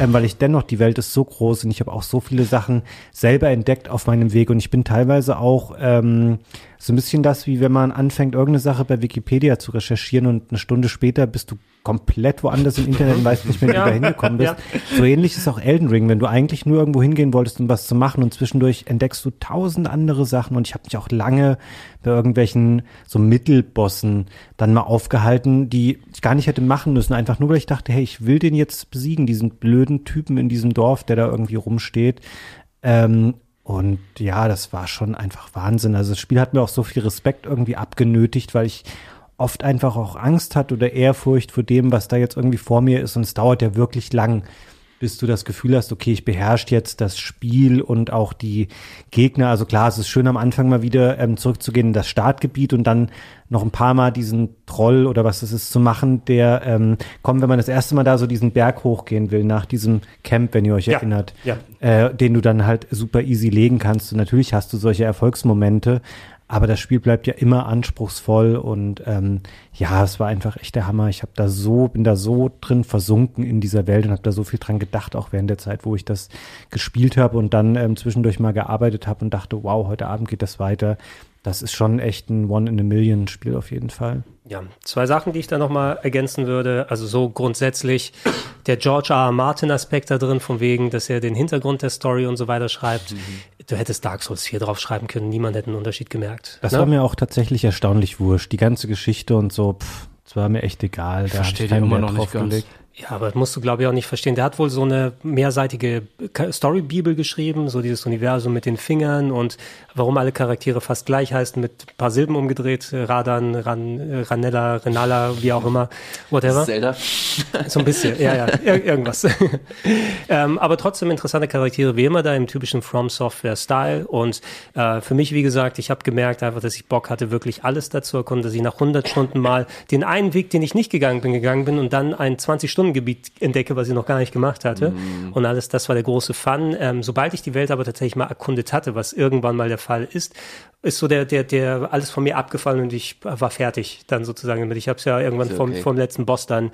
ähm, weil ich dennoch, die Welt ist so groß und ich habe auch so viele Sachen selber entdeckt auf meinem Weg und ich bin teilweise auch ähm, so ein bisschen das, wie wenn man anfängt, irgendeine Sache bei Wikipedia zu recherchieren und eine Stunde später bist du komplett woanders im Internet und weißt nicht mehr, wie du da hingekommen bist. Ja. So ähnlich ist auch Elden Ring, wenn du eigentlich nur irgendwo hingehen wolltest, um was zu machen und zwischendurch entdeckst du tausend andere Sachen und ich habe mich auch lange bei irgendwelchen so Mittelbossen dann mal aufgehalten, die ich gar nicht hätte machen müssen, einfach nur weil ich dachte, hey, ich will den jetzt besiegen, diesen blöden Typen in diesem Dorf, der da irgendwie rumsteht. Ähm, und ja, das war schon einfach Wahnsinn. Also das Spiel hat mir auch so viel Respekt irgendwie abgenötigt, weil ich oft einfach auch Angst hat oder Ehrfurcht vor dem, was da jetzt irgendwie vor mir ist. Und es dauert ja wirklich lang, bis du das Gefühl hast, okay, ich beherrsche jetzt das Spiel und auch die Gegner. Also klar, es ist schön am Anfang mal wieder ähm, zurückzugehen in das Startgebiet und dann noch ein paar Mal diesen Troll oder was es ist zu machen, der ähm, kommt, wenn man das erste Mal da so diesen Berg hochgehen will, nach diesem Camp, wenn ihr euch ja, erinnert, ja. Äh, den du dann halt super easy legen kannst. Und natürlich hast du solche Erfolgsmomente, aber das Spiel bleibt ja immer anspruchsvoll und ähm, ja, es war einfach echt der Hammer. Ich habe da so, bin da so drin versunken in dieser Welt und habe da so viel dran gedacht, auch während der Zeit, wo ich das gespielt habe und dann ähm, zwischendurch mal gearbeitet habe und dachte, wow, heute Abend geht das weiter. Das ist schon echt ein One-in-a-Million-Spiel auf jeden Fall. Ja, zwei Sachen, die ich da nochmal ergänzen würde. Also so grundsätzlich der George R. R. Martin-Aspekt da drin, von wegen, dass er den Hintergrund der Story und so weiter schreibt. Mhm. Du hättest Dark Souls 4 draufschreiben können, niemand hätte einen Unterschied gemerkt. Das ne? war mir auch tatsächlich erstaunlich wurscht. Die ganze Geschichte und so, pff, das war mir echt egal. Da Verstehe ich immer noch nicht ganz. Ja, aber das musst du, glaube ich, auch nicht verstehen. Der hat wohl so eine mehrseitige Story-Bibel geschrieben, so dieses Universum mit den Fingern und warum alle Charaktere fast gleich heißen, mit ein paar Silben umgedreht, Radan, Ran, Ranella, Renala, wie auch immer, whatever. Zelda. So ein bisschen, ja, ja, ir irgendwas. ähm, aber trotzdem interessante Charaktere, wie immer da im typischen From Software-Style und äh, für mich, wie gesagt, ich habe gemerkt einfach, dass ich Bock hatte, wirklich alles dazu erkunden, dass ich nach 100 Stunden mal den einen Weg, den ich nicht gegangen bin, gegangen bin und dann ein 20-Stunden-Gebiet entdecke, was ich noch gar nicht gemacht hatte. Mm. Und alles, das war der große Fun. Ähm, sobald ich die Welt aber tatsächlich mal erkundet hatte, was irgendwann mal der Fall ist, ist so der, der, der alles von mir abgefallen und ich war fertig dann sozusagen damit. Ich habe es ja irgendwann okay. vom, vom letzten Boss dann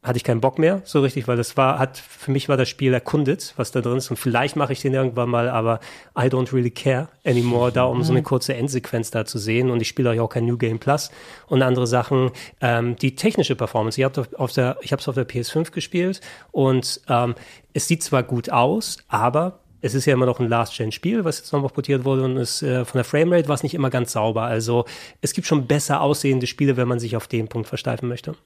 hatte ich keinen Bock mehr, so richtig, weil das war, hat, für mich war das Spiel erkundet, was da drin ist. Und vielleicht mache ich den irgendwann mal, aber I don't really care anymore, da um so eine mhm. kurze Endsequenz da zu sehen. Und ich spiele euch auch kein New Game Plus und andere Sachen. Ähm, die technische Performance, ich habe auf der, ich habe es auf der PS5 gespielt und ähm, es sieht zwar gut aus, aber es ist ja immer noch ein Last-Gen-Spiel, was jetzt nochmal portiert wurde und es, äh, von der Framerate war es nicht immer ganz sauber. Also es gibt schon besser aussehende Spiele, wenn man sich auf den Punkt versteifen möchte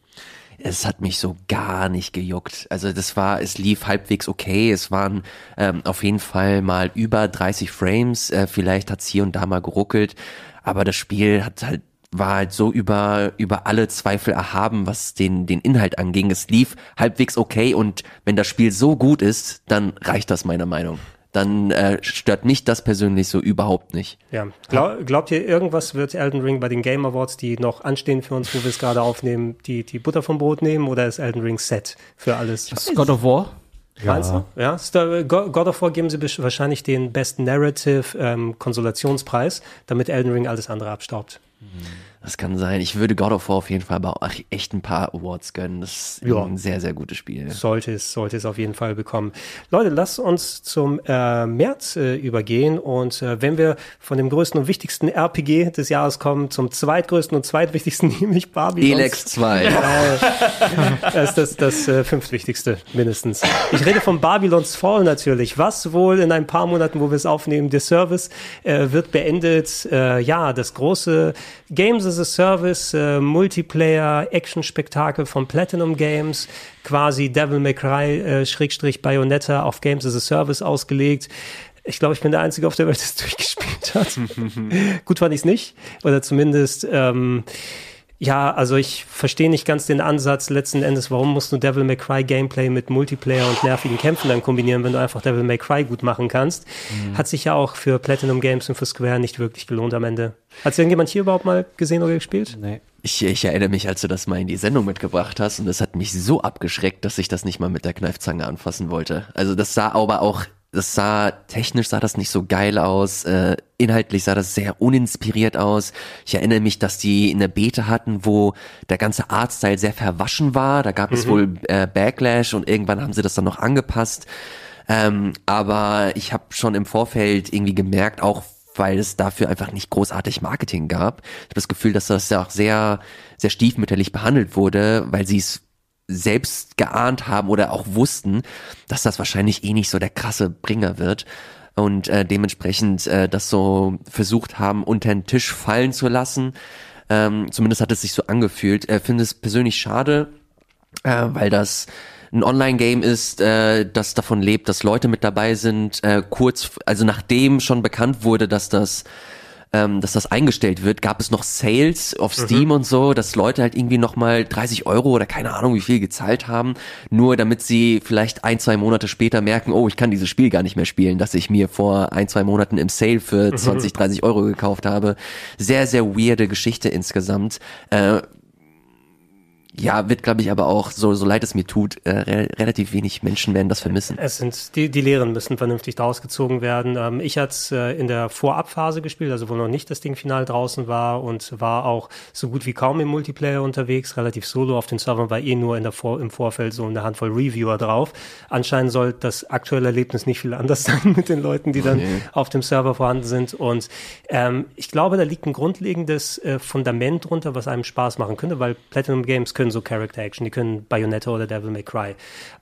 es hat mich so gar nicht gejuckt. Also das war, es lief halbwegs okay. Es waren ähm, auf jeden Fall mal über 30 Frames. Äh, vielleicht hat's hier und da mal geruckelt, aber das Spiel hat halt war halt so über über alle Zweifel erhaben, was den den Inhalt anging. Es lief halbwegs okay und wenn das Spiel so gut ist, dann reicht das meiner Meinung dann äh, stört mich das persönlich so überhaupt nicht. Ja. Glaub, glaubt ihr, irgendwas wird Elden Ring bei den Game Awards, die noch anstehen für uns, wo wir es gerade aufnehmen, die, die Butter vom Brot nehmen oder ist Elden Ring set für alles? God of War? Ja. Meinst du? Ja, Star, God of War geben sie wahrscheinlich den Best Narrative ähm, Konsolationspreis, damit Elden Ring alles andere abstaubt. Mhm. Das kann sein. Ich würde God of War auf jeden Fall aber auch echt ein paar Awards gönnen. Das ist ja. ein sehr, sehr gutes Spiel. Sollte es, sollte es auf jeden Fall bekommen. Leute, lasst uns zum äh, März äh, übergehen und äh, wenn wir von dem größten und wichtigsten RPG des Jahres kommen, zum zweitgrößten und zweitwichtigsten, nämlich Barbie. Elex 2. das ist das, das äh, fünftwichtigste mindestens. Ich rede von Babylons Fall natürlich. Was wohl in ein paar Monaten, wo wir es aufnehmen, der Service äh, wird beendet. Äh, ja, das große Games as a Service, äh, Multiplayer-Action-Spektakel von Platinum Games, quasi Devil May Cry, äh, Schrägstrich Bayonetta auf Games as a Service ausgelegt. Ich glaube, ich bin der Einzige auf der Welt, der es durchgespielt hat. Gut fand ich es nicht. Oder zumindest ähm, ja, also ich verstehe nicht ganz den Ansatz letzten Endes, warum musst du Devil May Cry Gameplay mit Multiplayer und nervigen Kämpfen dann kombinieren, wenn du einfach Devil May Cry gut machen kannst. Mhm. Hat sich ja auch für Platinum Games und für Square nicht wirklich gelohnt am Ende. Hat irgendjemand hier überhaupt mal gesehen oder gespielt? Nee. Ich, ich erinnere mich, als du das mal in die Sendung mitgebracht hast und das hat mich so abgeschreckt, dass ich das nicht mal mit der Kneifzange anfassen wollte. Also das sah aber auch das sah technisch sah das nicht so geil aus, äh, inhaltlich sah das sehr uninspiriert aus. Ich erinnere mich, dass die in der Beta hatten, wo der ganze Artstyle sehr verwaschen war. Da gab mhm. es wohl äh, Backlash und irgendwann haben sie das dann noch angepasst. Ähm, aber ich habe schon im Vorfeld irgendwie gemerkt, auch weil es dafür einfach nicht großartig Marketing gab. Ich habe das Gefühl, dass das ja auch sehr, sehr stiefmütterlich behandelt wurde, weil sie es selbst geahnt haben oder auch wussten, dass das wahrscheinlich eh nicht so der krasse Bringer wird und äh, dementsprechend äh, das so versucht haben, unter den Tisch fallen zu lassen. Ähm, zumindest hat es sich so angefühlt. Äh, Finde es persönlich schade, äh, weil das ein Online-Game ist, äh, das davon lebt, dass Leute mit dabei sind. Äh, kurz, also nachdem schon bekannt wurde, dass das ähm, dass das eingestellt wird, gab es noch Sales auf mhm. Steam mhm. und so, dass Leute halt irgendwie nochmal 30 Euro oder keine Ahnung wie viel gezahlt haben, nur damit sie vielleicht ein, zwei Monate später merken, oh, ich kann dieses Spiel gar nicht mehr spielen, das ich mir vor ein, zwei Monaten im Sale für 20, mhm. 30 Euro gekauft habe. Sehr, sehr weirde Geschichte insgesamt. Äh, ja, wird, glaube ich, aber auch, so, so leid es mir tut, äh, re relativ wenig Menschen werden das vermissen. Es sind, die, die Lehren müssen vernünftig daraus gezogen werden. Ähm, ich hatte es äh, in der Vorabphase gespielt, also wo noch nicht das Ding final draußen war und war auch so gut wie kaum im Multiplayer unterwegs, relativ solo auf den Servern, war eh nur in der Vor im Vorfeld so eine Handvoll Reviewer drauf. Anscheinend soll das aktuelle Erlebnis nicht viel anders sein mit den Leuten, die dann okay. auf dem Server vorhanden sind. Und ähm, ich glaube, da liegt ein grundlegendes äh, Fundament drunter, was einem Spaß machen könnte, weil Platinum Games können können so Character Action, die können Bayonetta oder Devil May Cry.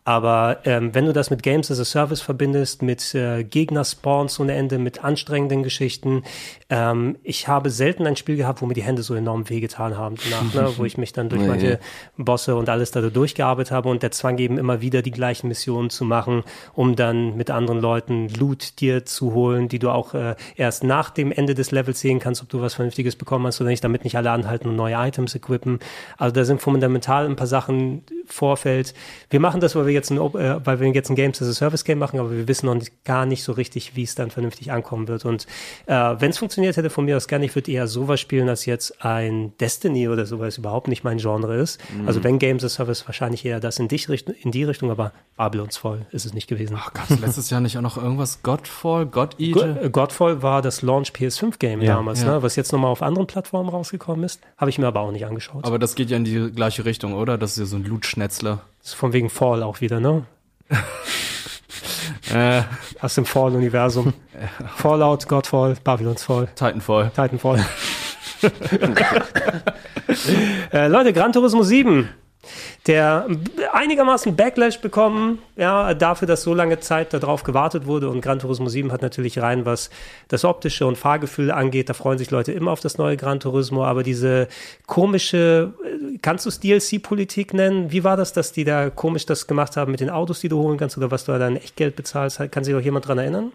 Aber ähm, wenn du das mit Games as a Service verbindest, mit äh, Gegner-Spawns ohne Ende, mit anstrengenden Geschichten, ähm, ich habe selten ein Spiel gehabt, wo mir die Hände so enorm wehgetan haben danach, ne? wo ich mich dann durch manche Bosse und alles da durchgearbeitet habe und der Zwang eben immer wieder die gleichen Missionen zu machen, um dann mit anderen Leuten Loot dir zu holen, die du auch äh, erst nach dem Ende des Levels sehen kannst, ob du was Vernünftiges bekommen hast oder nicht, damit nicht alle anhalten und neue Items equippen. Also da sind fundamental ein paar Sachen Vorfeld. Wir machen das, weil wir jetzt ein, äh, weil wir jetzt ein Games as a Service Game machen, aber wir wissen noch nicht, gar nicht so richtig, wie es dann vernünftig ankommen wird. Und äh, wenn es funktioniert hätte von mir aus gerne, ich würde eher sowas spielen, als jetzt ein Destiny oder sowas überhaupt nicht mein Genre ist. Mhm. Also wenn Games as a Service wahrscheinlich eher das in, dich, in die Richtung, aber Babylons voll ist es nicht gewesen. Ach, gab es letztes Jahr nicht auch noch irgendwas Godfall, God Eater? Äh, Godfall war das Launch PS5 Game ja, damals, ja. Ne? was jetzt nochmal auf anderen Plattformen rausgekommen ist. Habe ich mir aber auch nicht angeschaut. Aber das geht ja in die gleiche Richtung, oder? Das ist ja so ein Loot-Schnetzler. Das ist von wegen Fall auch wieder, ne? äh, aus dem Fall-Universum. Fallout, Godfall, Babylons Fall. Titanfall. Titanfall. äh, Leute, Gran Turismo 7 der einigermaßen Backlash bekommen, ja, dafür, dass so lange Zeit darauf gewartet wurde. Und Gran Turismo 7 hat natürlich rein, was das optische und Fahrgefühl angeht, da freuen sich Leute immer auf das neue Gran Turismo. Aber diese komische, äh, kannst du es DLC-Politik nennen? Wie war das, dass die da komisch das gemacht haben mit den Autos, die du holen kannst oder was du da in Echtgeld bezahlst? Kann sich noch jemand dran erinnern?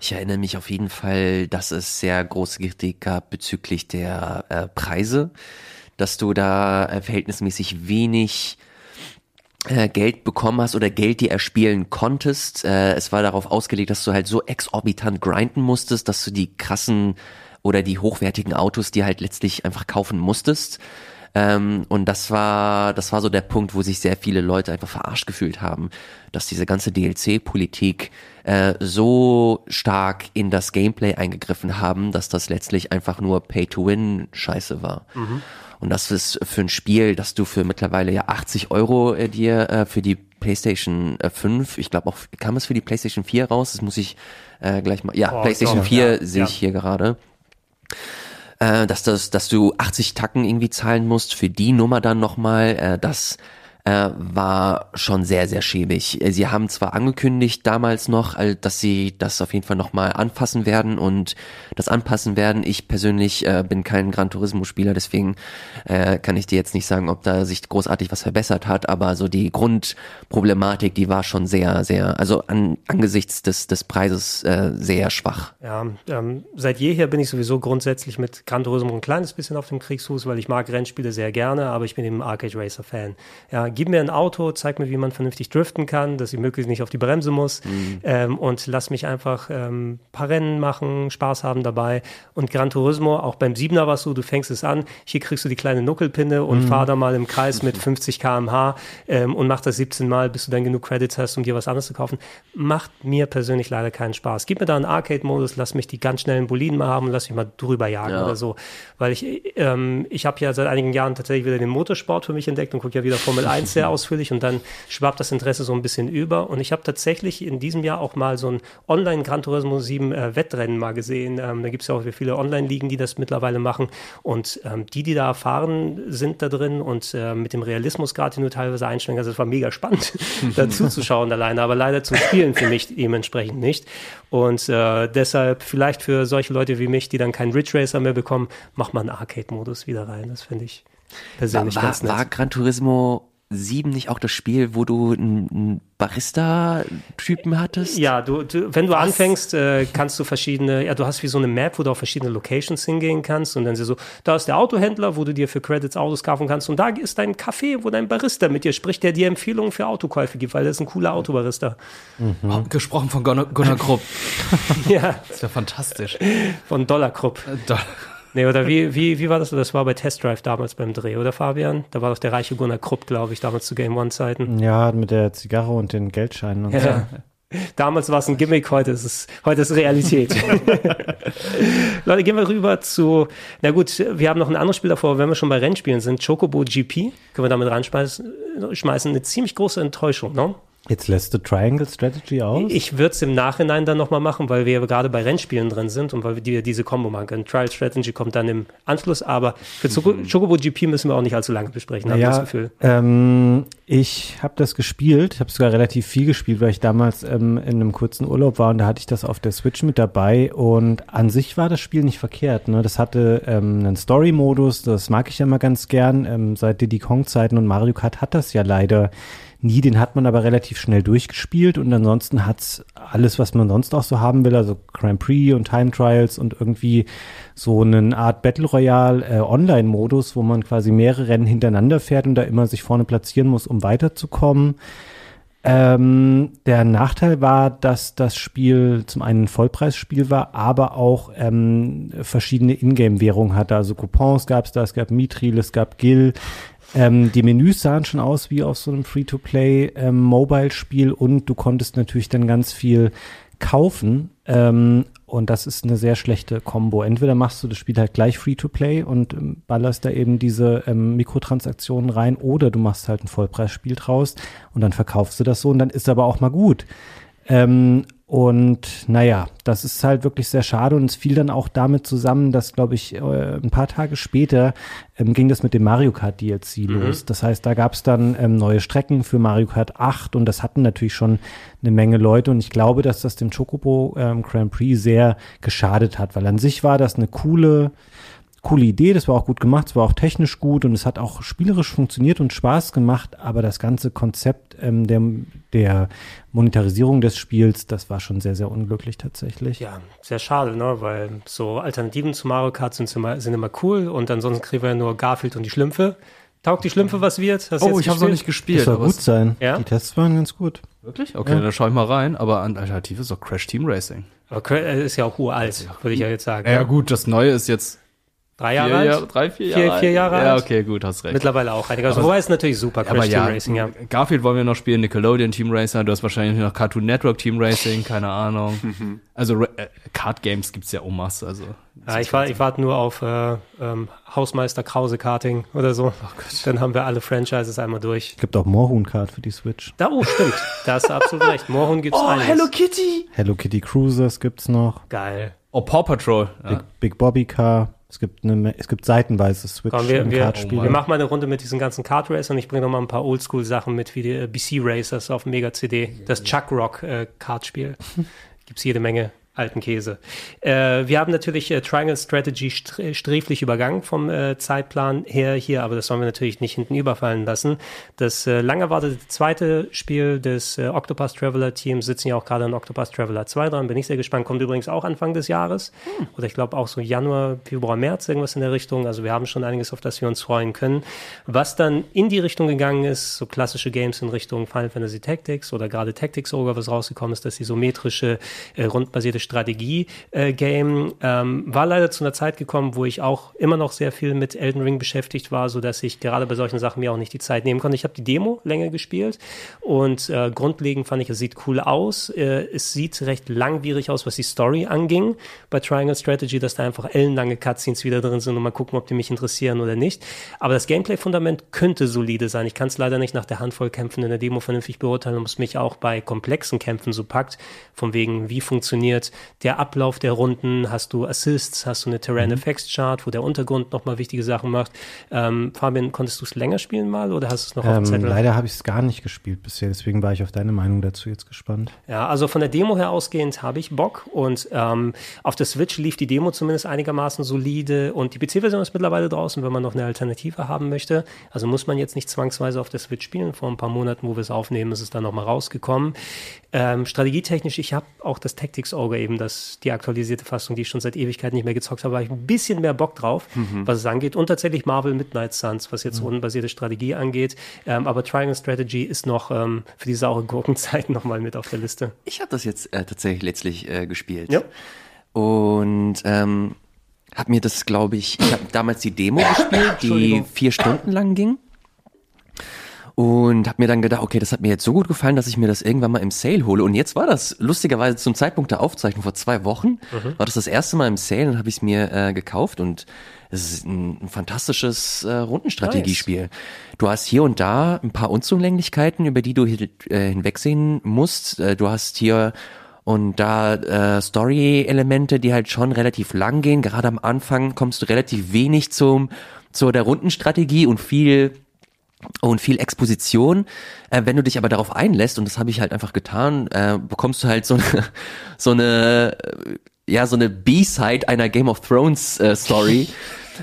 Ich erinnere mich auf jeden Fall, dass es sehr große Kritik gab bezüglich der äh, Preise dass du da äh, verhältnismäßig wenig äh, Geld bekommen hast oder Geld dir erspielen konntest. Äh, es war darauf ausgelegt, dass du halt so exorbitant grinden musstest, dass du die krassen oder die hochwertigen Autos dir halt letztlich einfach kaufen musstest. Ähm, und das war, das war so der Punkt, wo sich sehr viele Leute einfach verarscht gefühlt haben, dass diese ganze DLC-Politik so stark in das Gameplay eingegriffen haben, dass das letztlich einfach nur Pay-to-Win-Scheiße war. Mhm. Und das ist für ein Spiel, dass du für mittlerweile ja 80 Euro äh, dir äh, für die PlayStation äh, 5, ich glaube auch, kam es für die PlayStation 4 raus? Das muss ich äh, gleich mal. Ja, oh, PlayStation doch, 4 ja, sehe ja. ich hier gerade. Äh, dass, das, dass du 80 Tacken irgendwie zahlen musst für die Nummer dann nochmal, äh, das äh, war schon sehr, sehr schäbig. Sie haben zwar angekündigt damals noch, dass sie das auf jeden Fall nochmal anpassen werden und das anpassen werden. Ich persönlich äh, bin kein Gran Turismo-Spieler, deswegen äh, kann ich dir jetzt nicht sagen, ob da sich großartig was verbessert hat, aber so die Grundproblematik, die war schon sehr, sehr, also an, angesichts des, des Preises äh, sehr schwach. Ja, ähm, seit jeher bin ich sowieso grundsätzlich mit Gran Turismo ein kleines bisschen auf dem Kriegsfuß, weil ich mag Rennspiele sehr gerne, aber ich bin eben Arcade Racer Fan. Ja, gib mir ein Auto, zeig mir, wie man vernünftig driften kann, dass ich möglichst nicht auf die Bremse muss mhm. ähm, und lass mich einfach ähm, paar Rennen machen, Spaß haben dabei. Und Gran Turismo, auch beim Siebener war es so, du fängst es an, hier kriegst du die kleine Nuckelpinne und mhm. fahr da mal im Kreis mit 50 km/h ähm, und mach das 17 Mal, bis du dann genug Credits hast, um dir was anderes zu kaufen. Macht mir persönlich leider keinen Spaß. Gib mir da einen Arcade-Modus, lass mich die ganz schnellen Boliden mal haben und lass mich mal drüber jagen ja. oder so. Weil ich, ähm, ich habe ja seit einigen Jahren tatsächlich wieder den Motorsport für mich entdeckt und gucke ja wieder Formel 1 sehr ausführlich und dann schwappt das Interesse so ein bisschen über. Und ich habe tatsächlich in diesem Jahr auch mal so ein Online Gran Turismo 7 äh, Wettrennen mal gesehen. Ähm, da gibt es ja auch viele Online-Ligen, die das mittlerweile machen. Und ähm, die, die da erfahren, sind da drin und äh, mit dem Realismusgrad, den du teilweise einstellen kannst, das war mega spannend, dazu zu schauen alleine, aber leider zum Spielen für mich dementsprechend nicht. Und äh, deshalb vielleicht für solche Leute wie mich, die dann keinen Ridge Racer mehr bekommen, macht man einen Arcade-Modus wieder rein. Das finde ich persönlich war, ganz nett. War Gran Turismo 7 nicht auch das Spiel, wo du einen Barista-Typen hattest? Ja, du, du wenn du Was? anfängst, äh, kannst du verschiedene, ja, du hast wie so eine Map, wo du auf verschiedene Locations hingehen kannst und dann sie so, da ist der Autohändler, wo du dir für Credits Autos kaufen kannst und da ist dein Café, wo dein Barista mit dir spricht, der dir Empfehlungen für Autokäufe gibt, weil er ist ein cooler Autobarista. Mhm. Oh, gesprochen von Gunnar, Gunnar Krupp. ja. Das ist ja fantastisch. Von Dollar Krupp. Äh, Dollar. Nee, oder wie, wie, wie war das? Das war bei Test Drive damals beim Dreh, oder Fabian? Da war doch der reiche Gunnar Krupp, glaube ich, damals zu Game One-Zeiten. Ja, mit der Zigarre und den Geldscheinen und ja. so. Damals war es ein Gimmick, heute ist es, heute ist Realität. Leute, gehen wir rüber zu, na gut, wir haben noch ein anderes Spiel davor, wenn wir schon bei Rennspielen sind, Chocobo GP, können wir damit reinschmeißen, schmeißen, eine ziemlich große Enttäuschung, ne? Jetzt lässt du Triangle Strategy aus? Ich würde es im Nachhinein dann nochmal machen, weil wir gerade bei Rennspielen drin sind und weil wir die, diese Combo machen können. Trial Strategy kommt dann im Anschluss, aber für mhm. Chocobo GP müssen wir auch nicht allzu lange besprechen, habe ich das Gefühl. Ähm, ich habe das gespielt, ich habe sogar relativ viel gespielt, weil ich damals ähm, in einem kurzen Urlaub war und da hatte ich das auf der Switch mit dabei und an sich war das Spiel nicht verkehrt. Ne? Das hatte ähm, einen Story-Modus, das mag ich ja mal ganz gern. Ähm, seit Diddy Kong-Zeiten und Mario Kart hat das ja leider nie. Den hat man aber relativ schnell durchgespielt und ansonsten hat's alles, was man sonst auch so haben will, also Grand Prix und Time Trials und irgendwie so eine Art Battle Royale äh, Online-Modus, wo man quasi mehrere Rennen hintereinander fährt und da immer sich vorne platzieren muss, um weiterzukommen. Ähm, der Nachteil war, dass das Spiel zum einen ein Vollpreisspiel war, aber auch ähm, verschiedene Ingame-Währungen hatte. Also Coupons gab es da, es gab Mithril, es gab Gil, ähm, die Menüs sahen schon aus wie auf so einem Free-to-Play-Mobile-Spiel ähm, und du konntest natürlich dann ganz viel kaufen. Ähm, und das ist eine sehr schlechte Combo. Entweder machst du das Spiel halt gleich Free-to-Play und ähm, ballerst da eben diese ähm, Mikrotransaktionen rein, oder du machst halt ein Vollpreisspiel draus und dann verkaufst du das so und dann ist aber auch mal gut. Ähm, und naja, das ist halt wirklich sehr schade und es fiel dann auch damit zusammen, dass, glaube ich, äh, ein paar Tage später ähm, ging das mit dem Mario Kart DLC mhm. los. Das heißt, da gab es dann ähm, neue Strecken für Mario Kart 8 und das hatten natürlich schon eine Menge Leute und ich glaube, dass das dem Chocobo ähm, Grand Prix sehr geschadet hat, weil an sich war das eine coole coole Idee, das war auch gut gemacht, es war auch technisch gut und es hat auch spielerisch funktioniert und Spaß gemacht, aber das ganze Konzept ähm, der, der Monetarisierung des Spiels, das war schon sehr, sehr unglücklich tatsächlich. Ja, sehr schade, ne? weil so Alternativen zu Mario Kart sind immer, sind immer cool und ansonsten kriegen wir ja nur Garfield und die Schlümpfe. Taugt die Schlümpfe was wird? Hast oh, ich habe noch nicht gespielt. Das soll gut sein. Ja? Die Tests waren ganz gut. Wirklich? Okay, ja. dann schaue ich mal rein. Aber an Alternative ist doch Crash Team Racing. Aber ist ja auch uralt, würde ich ja jetzt sagen. Ja, ja, gut, das Neue ist jetzt Drei Jahre alt? Jahr, drei, vier Jahre vier, vier Jahre alt. Ja, okay, gut, hast recht. Mittlerweile auch einiger. Also, wobei ist natürlich super, Crash Team ja, Racing, ja. Garfield wollen wir noch spielen, Nickelodeon Team Racer, du hast wahrscheinlich noch Cartoon Network Team Racing, keine Ahnung. also äh, Card Games gibt's ja um Masse, also. Ja, ich, war, ich warte nur auf äh, ähm, Hausmeister Krause Karting oder so. Oh Dann haben wir alle Franchises einmal durch. Es gibt auch Moorhuhn Kart für die Switch. Da, oh, stimmt. Da hast du absolut recht. Moorhuhn gibt's oh, einiges. Hello Kitty! Hello Kitty Cruisers gibt's noch. Geil. Oh, Paw Patrol. Big, ja. Big Bobby Car. Es gibt eine, es gibt seitenweise Switch Komm, wir, wir, wir machen mal eine Runde mit diesen ganzen Kart Racern. Ich bringe noch mal ein paar Oldschool-Sachen mit, wie die äh, BC Racers auf Mega CD. Das Chuck Rock äh, Kartspiel. Gibt's jede Menge alten Käse. Äh, wir haben natürlich äh, Triangle Strategy sträflich übergangen vom äh, Zeitplan her hier, aber das sollen wir natürlich nicht hinten überfallen lassen. Das äh, lang erwartete zweite Spiel des äh, Octopus Traveler Teams sitzen ja auch gerade an Octopus Traveler 2 dran. Bin ich sehr gespannt. Kommt übrigens auch Anfang des Jahres. Hm. Oder ich glaube auch so Januar, Februar, März, irgendwas in der Richtung. Also wir haben schon einiges, auf das wir uns freuen können. Was dann in die Richtung gegangen ist, so klassische Games in Richtung Final Fantasy Tactics oder gerade Tactics Ogre, was rausgekommen ist, dass die isometrische, äh, rundbasierte Strategie-Game. Äh, ähm, war leider zu einer Zeit gekommen, wo ich auch immer noch sehr viel mit Elden Ring beschäftigt war, so dass ich gerade bei solchen Sachen mir auch nicht die Zeit nehmen konnte. Ich habe die Demo länger gespielt und äh, grundlegend fand ich, es sieht cool aus. Äh, es sieht recht langwierig aus, was die Story anging bei Triangle Strategy, dass da einfach ellenlange Cutscenes wieder drin sind und mal gucken, ob die mich interessieren oder nicht. Aber das Gameplay-Fundament könnte solide sein. Ich kann es leider nicht nach der Handvoll Kämpfen in der Demo vernünftig beurteilen, ob es mich auch bei komplexen Kämpfen so packt, von wegen, wie funktioniert der Ablauf der Runden, hast du Assists, hast du eine Terrain mhm. Effects Chart, wo der Untergrund nochmal wichtige Sachen macht. Ähm, Fabian, konntest du es länger spielen mal oder hast du es noch ähm, auf Zettel? Leider habe ich es gar nicht gespielt bisher, deswegen war ich auf deine Meinung dazu jetzt gespannt. Ja, also von der Demo her ausgehend habe ich Bock und ähm, auf der Switch lief die Demo zumindest einigermaßen solide und die PC-Version ist mittlerweile draußen, wenn man noch eine Alternative haben möchte. Also muss man jetzt nicht zwangsweise auf der Switch spielen. Vor ein paar Monaten, wo wir es aufnehmen, ist es dann nochmal rausgekommen. Ähm, strategietechnisch, ich habe auch das Tactics Ogre eben, das, die aktualisierte Fassung, die ich schon seit Ewigkeit nicht mehr gezockt habe, habe ich ein bisschen mehr Bock drauf, mhm. was es angeht. Und tatsächlich Marvel Midnight Suns, was jetzt mhm. rundenbasierte Strategie angeht. Ähm, aber Triangle Strategy ist noch ähm, für die saure Gurkenzeit nochmal mit auf der Liste. Ich habe das jetzt äh, tatsächlich letztlich äh, gespielt. Ja. Und ähm, habe mir das, glaube ich, ich habe damals die Demo gespielt, die vier Stunden lang ging. Und habe mir dann gedacht, okay, das hat mir jetzt so gut gefallen, dass ich mir das irgendwann mal im Sale hole. Und jetzt war das lustigerweise zum Zeitpunkt der Aufzeichnung vor zwei Wochen, war das das erste Mal im Sale und habe ich es mir äh, gekauft und es ist ein, ein fantastisches äh, Rundenstrategiespiel. Du hast hier und da ein paar Unzulänglichkeiten, über die du hi- äh, hinwegsehen musst. Äh, du hast hier und da äh, Story-Elemente, die halt schon relativ lang gehen. Gerade am Anfang kommst du relativ wenig zum zu der Rundenstrategie und viel und viel Exposition. Äh, wenn du dich aber darauf einlässt, und das habe ich halt einfach getan, äh, bekommst du halt so eine, so eine, ja, so eine B-Side einer Game of Thrones äh, Story.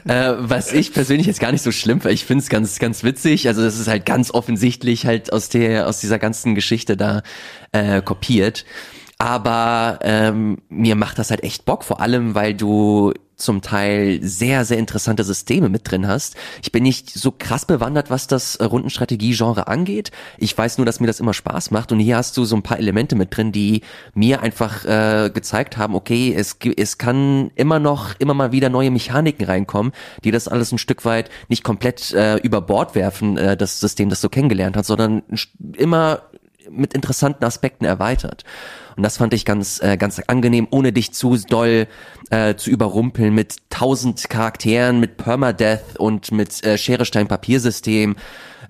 äh, was ich persönlich jetzt gar nicht so schlimm finde. Ich finde es ganz, ganz witzig. Also das ist halt ganz offensichtlich halt aus der, aus dieser ganzen Geschichte da äh, kopiert. Aber ähm, mir macht das halt echt Bock, vor allem weil du zum Teil sehr, sehr interessante Systeme mit drin hast. Ich bin nicht so krass bewandert, was das Rundenstrategie-Genre angeht. Ich weiß nur, dass mir das immer Spaß macht und hier hast du so ein paar Elemente mit drin, die mir einfach äh, gezeigt haben, okay, es, es kann immer noch, immer mal wieder neue Mechaniken reinkommen, die das alles ein Stück weit nicht komplett äh, über Bord werfen, äh, das System, das du kennengelernt hast, sondern immer mit interessanten Aspekten erweitert. Und das fand ich ganz, äh, ganz angenehm, ohne dich zu doll äh, zu überrumpeln mit tausend Charakteren, mit Permadeath und mit äh, Schere-Stein-Papiersystem.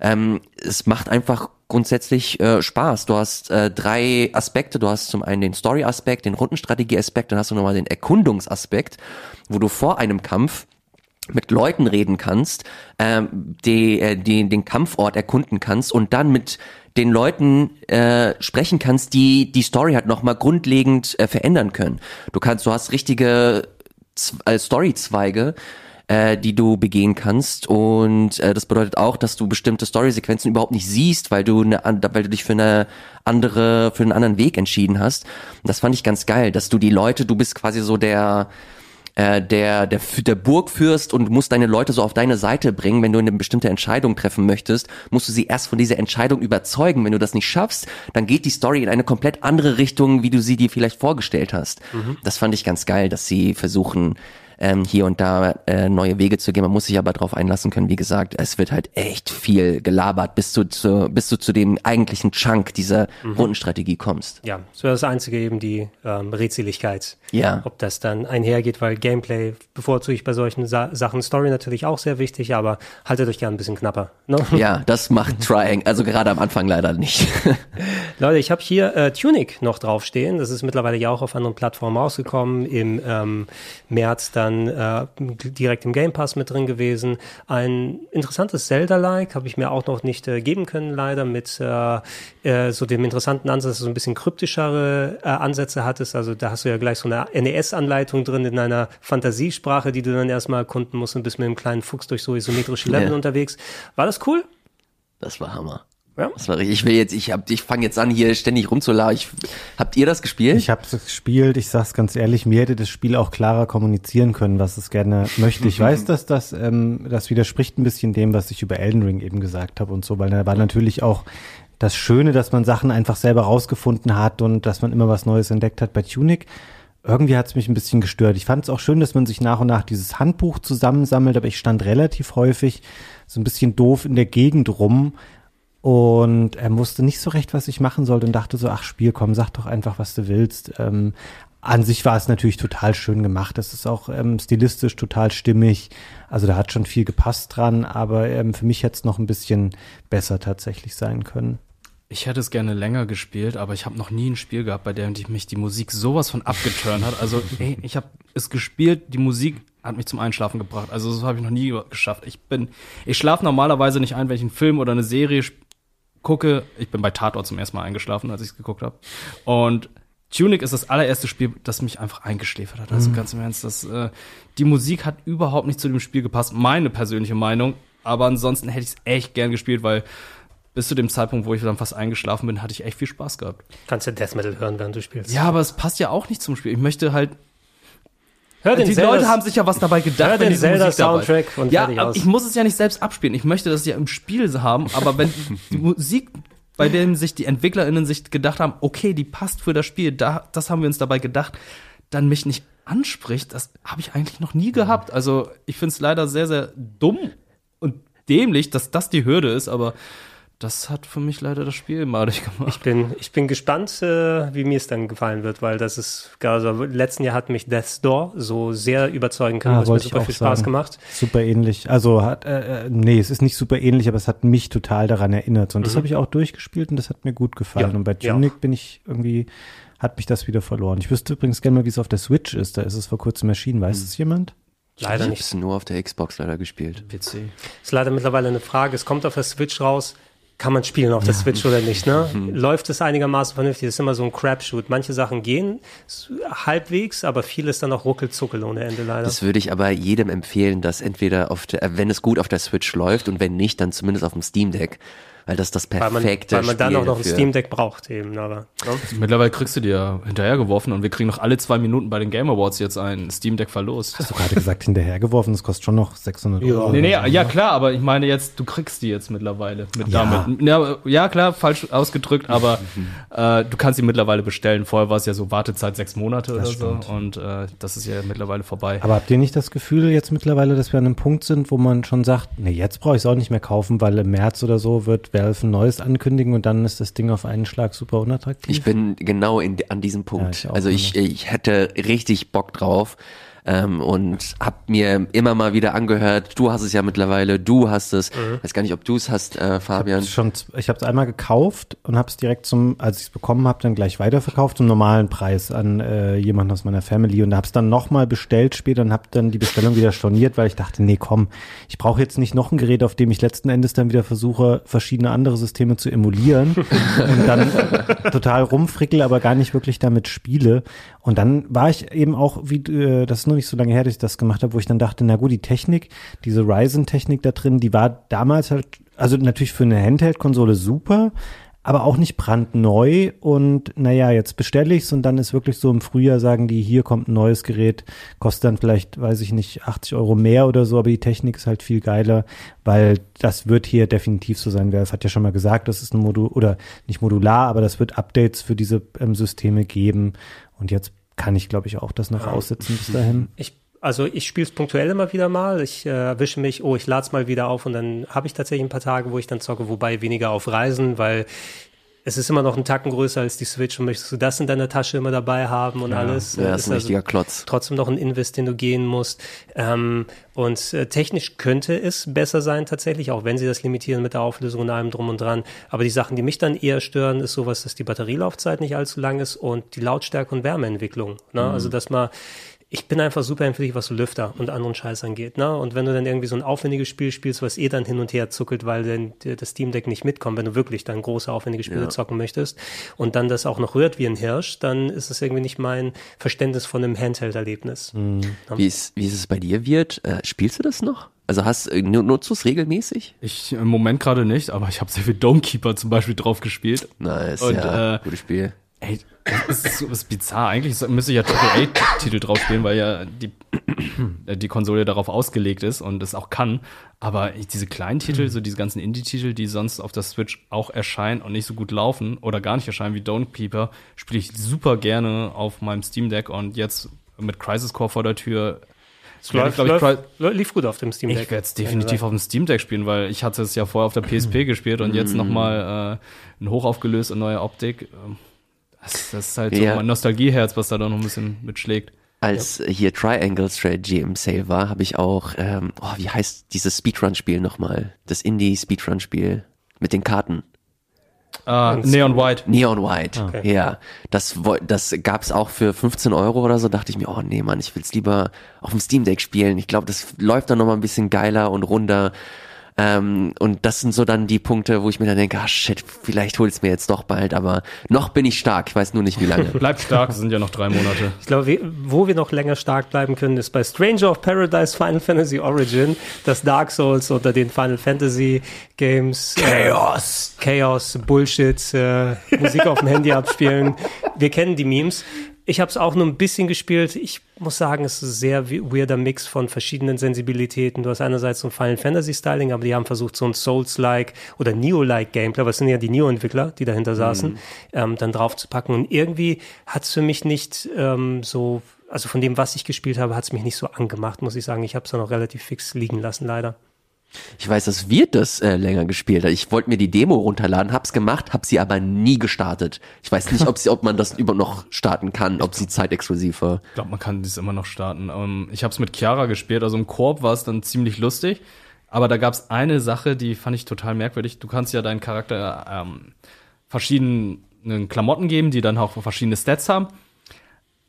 Ähm, es macht einfach grundsätzlich äh, Spaß. Du hast äh, drei Aspekte. Du hast zum einen den Story-Aspekt, den Rundenstrategie-Aspekt, dann hast du nochmal den Erkundungsaspekt, wo du vor einem Kampf mit Leuten reden kannst, ähm, die, äh, die den Kampfort erkunden kannst und dann mit den Leuten äh, sprechen kannst, die die Story halt nochmal grundlegend äh, verändern können. Du kannst, du hast richtige Z äh, Storyzweige, äh, die du begehen kannst und äh, das bedeutet auch, dass du bestimmte Storysequenzen überhaupt nicht siehst, weil du eine, weil du dich für eine andere, für einen anderen Weg entschieden hast. Und das fand ich ganz geil, dass du die Leute, du bist quasi so der äh, der, der, der Burgfürst und musst deine Leute so auf deine Seite bringen, wenn du eine bestimmte Entscheidung treffen möchtest, musst du sie erst von dieser Entscheidung überzeugen. Wenn du das nicht schaffst, dann geht die Story in eine komplett andere Richtung, wie du sie dir vielleicht vorgestellt hast. Das fand ich ganz geil, dass sie versuchen, ähm, hier und da äh, neue Wege zu gehen. Man muss sich aber darauf einlassen können. Wie gesagt, es wird halt echt viel gelabert, bis du zu, bis du zu dem eigentlichen Chunk dieser Rundenstrategie kommst. Ja, so das Einzige eben die ähm, Redseligkeit. Ja. Ob das dann einhergeht, weil Gameplay bevorzuge ich bei solchen Sa Sachen. Story natürlich auch sehr wichtig, aber haltet euch gern ein bisschen knapper. Ne? Ja, das macht Triangle, also gerade am Anfang leider nicht. Leute, ich habe hier äh, Tunic noch draufstehen. Das ist mittlerweile ja auch auf anderen Plattformen rausgekommen. Im ähm, März dann äh, direkt im Game Pass mit drin gewesen. Ein interessantes Zelda-like habe ich mir auch noch nicht äh, geben können, leider, mit äh, äh, so dem interessanten Ansatz, dass du so ein bisschen kryptischere äh, Ansätze hattest. Also da hast du ja gleich so eine NES-Anleitung drin in einer Fantasiesprache, die du dann erstmal erkunden musst und bist mit einem kleinen Fuchs durch so isometrische Level Ja. unterwegs. War das cool? Das war Hammer. Ja. Das war richtig. Ich will jetzt, ich hab, ich fange jetzt an, hier ständig rumzulaufen. Ich, habt ihr das gespielt? Ich habe es gespielt, ich sag's ganz ehrlich, mir hätte das Spiel auch klarer kommunizieren können, was es gerne möchte. Ich weiß, dass das, ähm, das widerspricht ein bisschen dem, was ich über Elden Ring eben gesagt habe und so, weil da war natürlich auch das Schöne, dass man Sachen einfach selber rausgefunden hat und dass man immer was Neues entdeckt hat bei Tunic. Irgendwie hat's mich ein bisschen gestört. Ich fand es auch schön, dass man sich nach und nach dieses Handbuch zusammensammelt, aber ich stand relativ häufig so ein bisschen doof in der Gegend rum und er wusste nicht so recht, was ich machen sollte und dachte so, ach Spiel, komm, sag doch einfach, was du willst. Ähm, an sich war es natürlich total schön gemacht. Es ist auch ähm, stilistisch total stimmig. Also da hat schon viel gepasst dran, aber ähm, für mich hätte es noch ein bisschen besser tatsächlich sein können. Ich hätte es gerne länger gespielt, aber ich habe noch nie ein Spiel gehabt, bei dem mich die Musik sowas von abgeturnt hat. Also, ey, ich habe es gespielt, die Musik hat mich zum Einschlafen gebracht. Also, das habe ich noch nie geschafft. Ich bin, ich schlafe normalerweise nicht ein, wenn ich einen Film oder eine Serie gucke. Ich bin bei Tatort zum ersten Mal eingeschlafen, als ich es geguckt habe. Und Tunic ist das allererste Spiel, das mich einfach eingeschläfert hat. Also ganz im Ernst, das, äh, die Musik hat überhaupt nicht zu dem Spiel gepasst, meine persönliche Meinung. Aber ansonsten hätte ich es echt gern gespielt, weil bis zu dem Zeitpunkt, wo ich dann fast eingeschlafen bin, hatte ich echt viel Spaß gehabt. Kannst du Death Metal hören, während du spielst. Ja, aber es passt ja auch nicht zum Spiel. Ich möchte halt. Hör Die Leute haben sich ja was dabei gedacht, Hör wenn den Zelda-Soundtrack und Ja, fertig aus. ich muss es ja nicht selbst abspielen. Ich möchte das ja im Spiel haben. Aber wenn die Musik, bei dem sich die EntwicklerInnen sich gedacht haben, okay, die passt für das Spiel, da, das haben wir uns dabei gedacht, dann mich nicht anspricht, das habe ich eigentlich noch nie gehabt. Also ich finde es leider sehr, sehr dumm und dämlich, dass das die Hürde ist, aber das hat für mich leider das Spiel madig gemacht. Ich bin, ich bin gespannt, äh, wie mir es dann gefallen wird, weil das ist, also letzten Jahr hat mich Death's Door so sehr überzeugen können, Ah, das ich super auch viel Spaß sagen. gemacht. Super ähnlich. Also hat, äh, äh, nee, es ist nicht super ähnlich, aber es hat mich total daran erinnert. Und das habe ich auch durchgespielt und das hat mir gut gefallen. Mhm. Ja, und bei ja. Tunic bin ich irgendwie, hat mich das wieder verloren. Ich wüsste übrigens gerne mal, wie es auf der Switch ist. Da ist es vor kurzem erschienen. Weiß es jemand? Leider ich nicht. hab's nur auf der Xbox leider gespielt. PC. Ist leider mittlerweile eine Frage. Es kommt auf der Switch raus. Kann man spielen auf der Switch oder nicht, ne? Mhm. Läuft es einigermaßen vernünftig? Das ist immer so ein Crapshoot. Manche Sachen gehen halbwegs, aber vieles dann auch ruckelzuckel ohne Ende leider. Das würde ich aber jedem empfehlen, dass entweder auf der, wenn es gut auf der Switch läuft und wenn nicht, dann zumindest auf dem Steam Deck. Weil das das weil man, perfekte weil man dann auch noch ein Steam Deck braucht eben, aber. Ne? Mittlerweile kriegst du dir hinterhergeworfen und wir kriegen noch alle zwei Minuten bei den Game Awards jetzt ein Steam Deck verlost. Hast du gerade gesagt, hinterhergeworfen, das kostet schon noch 600 Ja. Euro. Nee, nee, ja klar, aber ich meine jetzt, du kriegst die jetzt mittlerweile mit Ja. damit. Ja, ja klar, falsch ausgedrückt, aber äh, du kannst sie mittlerweile bestellen. Vorher war es ja so Wartezeit sechs Monate oder stimmt. so und äh, das ist ja mittlerweile vorbei. Aber habt ihr nicht das Gefühl jetzt mittlerweile, dass wir an einem Punkt sind, wo man schon sagt, nee, jetzt brauche ich es auch nicht mehr kaufen, weil im März oder so wird Valve ein neues ankündigen und dann ist das Ding auf einen Schlag super unattraktiv? Ich bin genau in, an diesem Punkt. ich auch, also ich, ich hätte richtig Bock drauf. Ähm, und hab mir immer mal wieder angehört, du hast es ja mittlerweile, du hast es, weiß gar nicht, ob du es hast, äh, Fabian. Ich habe es einmal gekauft und habe es direkt zum, als ich es bekommen habe, dann gleich weiterverkauft zum normalen Preis an äh, jemanden aus meiner Family und habe es dann nochmal bestellt später und habe dann die Bestellung wieder storniert, weil ich dachte, nee, komm, ich brauche jetzt nicht noch ein Gerät, auf dem ich letzten Endes dann wieder versuche, verschiedene andere Systeme zu emulieren und dann total rumfrickel, aber gar nicht wirklich damit spiele. Und dann war ich eben auch, wie äh, das ist noch nicht so lange her, dass ich das gemacht habe, wo ich dann dachte, na gut, die Technik, diese Ryzen-Technik da drin, die war damals halt, also natürlich für eine Handheld-Konsole super, aber auch nicht brandneu. Und naja, jetzt bestelle ich's und dann ist wirklich so im Frühjahr sagen die, hier kommt ein neues Gerät, kostet dann vielleicht, weiß ich nicht, 80 Euro mehr oder so, aber die Technik ist halt viel geiler, weil das wird hier definitiv so sein. Wer hat ja schon mal gesagt, das ist ein Modul, oder nicht modular, aber das wird Updates für diese ähm, Systeme geben. Und jetzt kann ich, glaube ich, auch das noch aussitzen bis dahin. Ich, also ich spiele es punktuell immer wieder mal. Ich äh, erwische mich, oh, ich lade es mal wieder auf und dann habe ich tatsächlich ein paar Tage, wo ich dann zocke, wobei weniger auf Reisen, weil es ist immer noch ein Tacken größer als die Switch und möchtest du das in deiner Tasche immer dabei haben und alles. Ja, das ist ein also richtiger Klotz. trotzdem noch ein Invest, den du gehen musst. Ähm, und äh, technisch könnte es besser sein tatsächlich, auch wenn sie das limitieren mit der Auflösung und allem drum und dran. Aber die Sachen, die mich dann eher stören, ist sowas, dass die Batterielaufzeit nicht allzu lang ist und die Lautstärke und Wärmeentwicklung. Ne? Also dass man ich bin einfach super empfindlich, was so Lüfter und anderen Scheiß angeht. Ne? Und wenn du dann irgendwie so ein aufwendiges Spiel spielst, was eh dann hin und her zuckelt, weil dann das Steam Deck nicht mitkommt, wenn du wirklich dann große, aufwendige Spiele zocken möchtest und dann das auch noch rührt wie ein Hirsch, dann ist es irgendwie nicht mein Verständnis von einem Handheld-Erlebnis. Wie ist, wie ist es bei dir, Wirt? Äh, spielst du das noch? Also hast, äh, nu- nutzt du es regelmäßig? Ich im Moment gerade nicht, aber ich habe sehr viel Domekeeper zum Beispiel drauf gespielt. Nice, Und, ja, äh, gutes Spiel. Ey, das ist, ist bizarr. Eigentlich müsste ich ja AAA-Titel drauf spielen, weil ja die, äh, die Konsole darauf ausgelegt ist und es auch kann. Aber diese kleinen Titel, so diese ganzen Indie-Titel, die sonst auf der Switch auch erscheinen und nicht so gut laufen oder gar nicht erscheinen wie Don't Peeper, spiele ich super gerne auf meinem Steam Deck und jetzt mit Crisis Core vor der Tür. Es werde ich, läuft, lief gut auf dem Steam Deck. ich werde es definitiv auf dem Steam Deck spielen, weil ich hatte es ja vorher auf der PSP gespielt und jetzt nochmal äh, ein hochaufgelöst und neue Optik. Das, das ist halt so Ja. mein Nostalgieherz, was da doch noch ein bisschen mitschlägt. Als hier Triangle Strategy im Sale war, habe ich auch, ähm, oh, wie heißt dieses Speedrun-Spiel nochmal? Das Indie-Speedrun-Spiel mit den Karten. Ah, Neon White. Neon White, ja. Das, das gab's auch für 15 Euro oder so. Dachte ich mir, oh nee, Mann, ich will's lieber auf dem Steam Deck spielen. Ich glaube, das läuft dann nochmal ein bisschen geiler und runder. Ähm, und das sind so dann die Punkte, wo ich mir dann denke, ah shit, vielleicht hol's mir jetzt doch bald, aber noch bin ich stark. Ich weiß nur nicht, wie lange. Bleibt stark, es sind ja noch drei Monate. Ich glaube, wo wir noch länger stark bleiben können, ist bei Stranger of Paradise Final Fantasy Origin, das Dark Souls unter den Final Fantasy Games. Chaos! Äh, Chaos, Bullshit, äh, Musik auf dem Handy abspielen. Wir kennen die Memes. Ich habe es auch nur ein bisschen gespielt. Ich muss sagen, es ist ein sehr we- weirder Mix von verschiedenen Sensibilitäten. Du hast einerseits so ein Final Fantasy Styling, aber die haben versucht, so ein Souls-like oder Neo-like Gameplay, aber es sind ja die Neo-Entwickler, die dahinter saßen, ähm, dann drauf zu packen. Und irgendwie hat es für mich nicht ähm, so, also von dem, was ich gespielt habe, hat es mich nicht so angemacht, muss ich sagen. Ich habe es dann auch relativ fix liegen lassen, leider. Ich weiß, dass wir das äh, länger gespielt haben. Ich wollte mir die Demo runterladen, hab's gemacht, hab sie aber nie gestartet. Ich weiß nicht, ob, sie, ob man das über noch starten kann, ob sie zeitexklusiv war. Ich glaube, man kann dies immer noch starten. Ähm, ich habe es mit Chiara gespielt, also im Koop war es dann ziemlich lustig. Aber da gab es eine Sache, die fand ich total merkwürdig. Du kannst ja deinen Charakter ähm, verschiedenen Klamotten geben, die dann auch verschiedene Stats haben.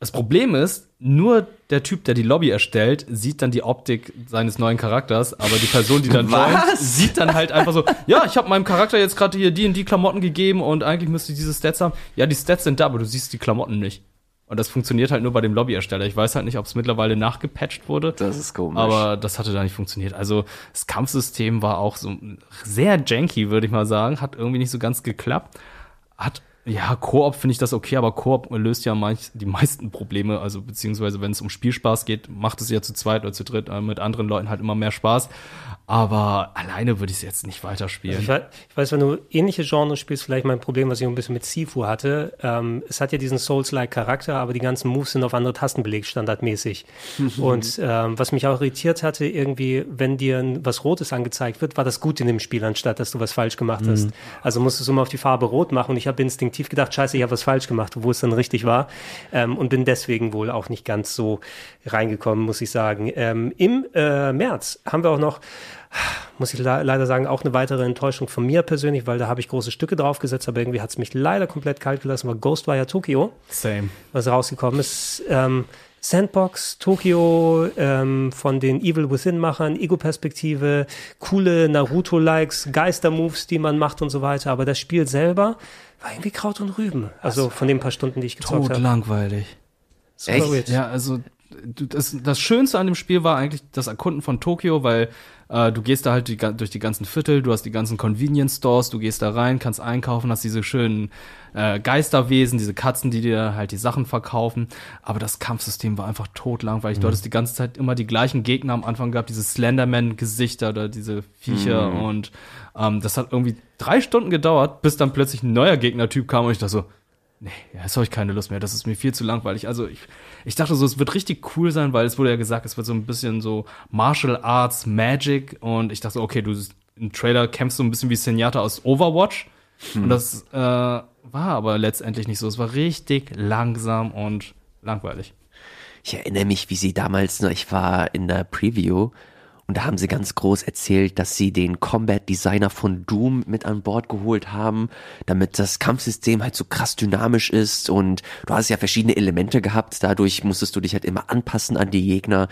Das Problem ist, nur der Typ, der die Lobby erstellt, sieht dann die Optik seines neuen Charakters, aber die Person, die dann joint, sieht dann halt einfach so, ja, ich habe meinem Charakter jetzt gerade hier die und die Klamotten gegeben und eigentlich müsste ich diese Stats haben. Ja, die Stats sind da, aber du siehst die Klamotten nicht. Und das funktioniert halt nur bei dem Lobbyersteller. Ich weiß halt nicht, ob es mittlerweile nachgepatcht wurde. Das ist komisch. Aber das hatte da nicht funktioniert. Also das Kampfsystem war auch so sehr janky, würde ich mal sagen. Hat irgendwie nicht so ganz geklappt. Hat ja, Koop finde ich das okay, aber Koop löst ja manch, die meisten Probleme. Also beziehungsweise, wenn es um Spielspaß geht, macht es ja zu zweit oder zu dritt äh, mit anderen Leuten halt immer mehr Spaß. Aber alleine würde ich es jetzt nicht weiterspielen. Also ich, ich, weiß, wenn du ähnliche Genres spielst, vielleicht mein Problem, was ich ein bisschen mit Sifu hatte. Ähm, es hat ja diesen Souls-like Charakter, aber die ganzen Moves sind auf andere Tasten belegt, standardmäßig. Und ähm, was mich auch irritiert hatte, irgendwie, wenn dir was Rotes angezeigt wird, war das gut in dem Spiel, anstatt dass du was falsch gemacht hast. Mhm. Also musstest du immer auf die Farbe rot machen und ich habe instinktiv gedacht, scheiße, ich habe was falsch gemacht, wo es dann richtig war. Ähm, und bin deswegen wohl auch nicht ganz so reingekommen, muss ich sagen. Ähm, Im äh, März haben wir auch noch muss ich le leider sagen, auch eine weitere Enttäuschung von mir persönlich, weil da habe ich große Stücke draufgesetzt, aber irgendwie hat es mich leider komplett kalt gelassen, war Ghostwire Tokyo. Same. Was rausgekommen ist. Ähm, Sandbox, Tokyo, ähm, von den Evil Within-Machern, Ego-Perspektive, coole Naruto-Likes, Geister-Moves, die man macht und so weiter. Aber das Spiel selber war irgendwie Kraut und Rüben. Also von den paar Stunden, die ich gezockt habe. langweilig. Echt? Ja, also das, das Schönste an dem Spiel war eigentlich das Erkunden von Tokio, weil äh, du gehst da halt die, durch die ganzen Viertel, du hast die ganzen Convenience Stores, du gehst da rein, kannst einkaufen, hast diese schönen äh, Geisterwesen, diese Katzen, die dir halt die Sachen verkaufen. Aber das Kampfsystem war einfach totlangweilig. Mhm. Du hattest die ganze Zeit immer die gleichen Gegner am Anfang gehabt, diese Slenderman-Gesichter oder diese Viecher mhm. und ähm, das hat irgendwie drei Stunden gedauert, bis dann plötzlich ein neuer Gegnertyp kam und ich dachte so, nee, jetzt habe ich keine Lust mehr. Das ist mir viel zu langweilig. Also ich, ich dachte so, es wird richtig cool sein, weil es wurde ja gesagt, es wird so ein bisschen so Martial Arts Magic und ich dachte so, okay, du im Trailer kämpfst so ein bisschen wie Senjata aus Overwatch hm. und das äh, war aber letztendlich nicht so. Es war richtig langsam und langweilig. Ich erinnere mich, wie sie damals, ich war in der Preview und da haben sie ganz groß erzählt, dass sie den Combat Designer von Doom mit an Bord geholt haben, damit das Kampfsystem halt so krass dynamisch ist und du hast ja verschiedene Elemente gehabt, dadurch musstest du dich halt immer anpassen an die Gegner.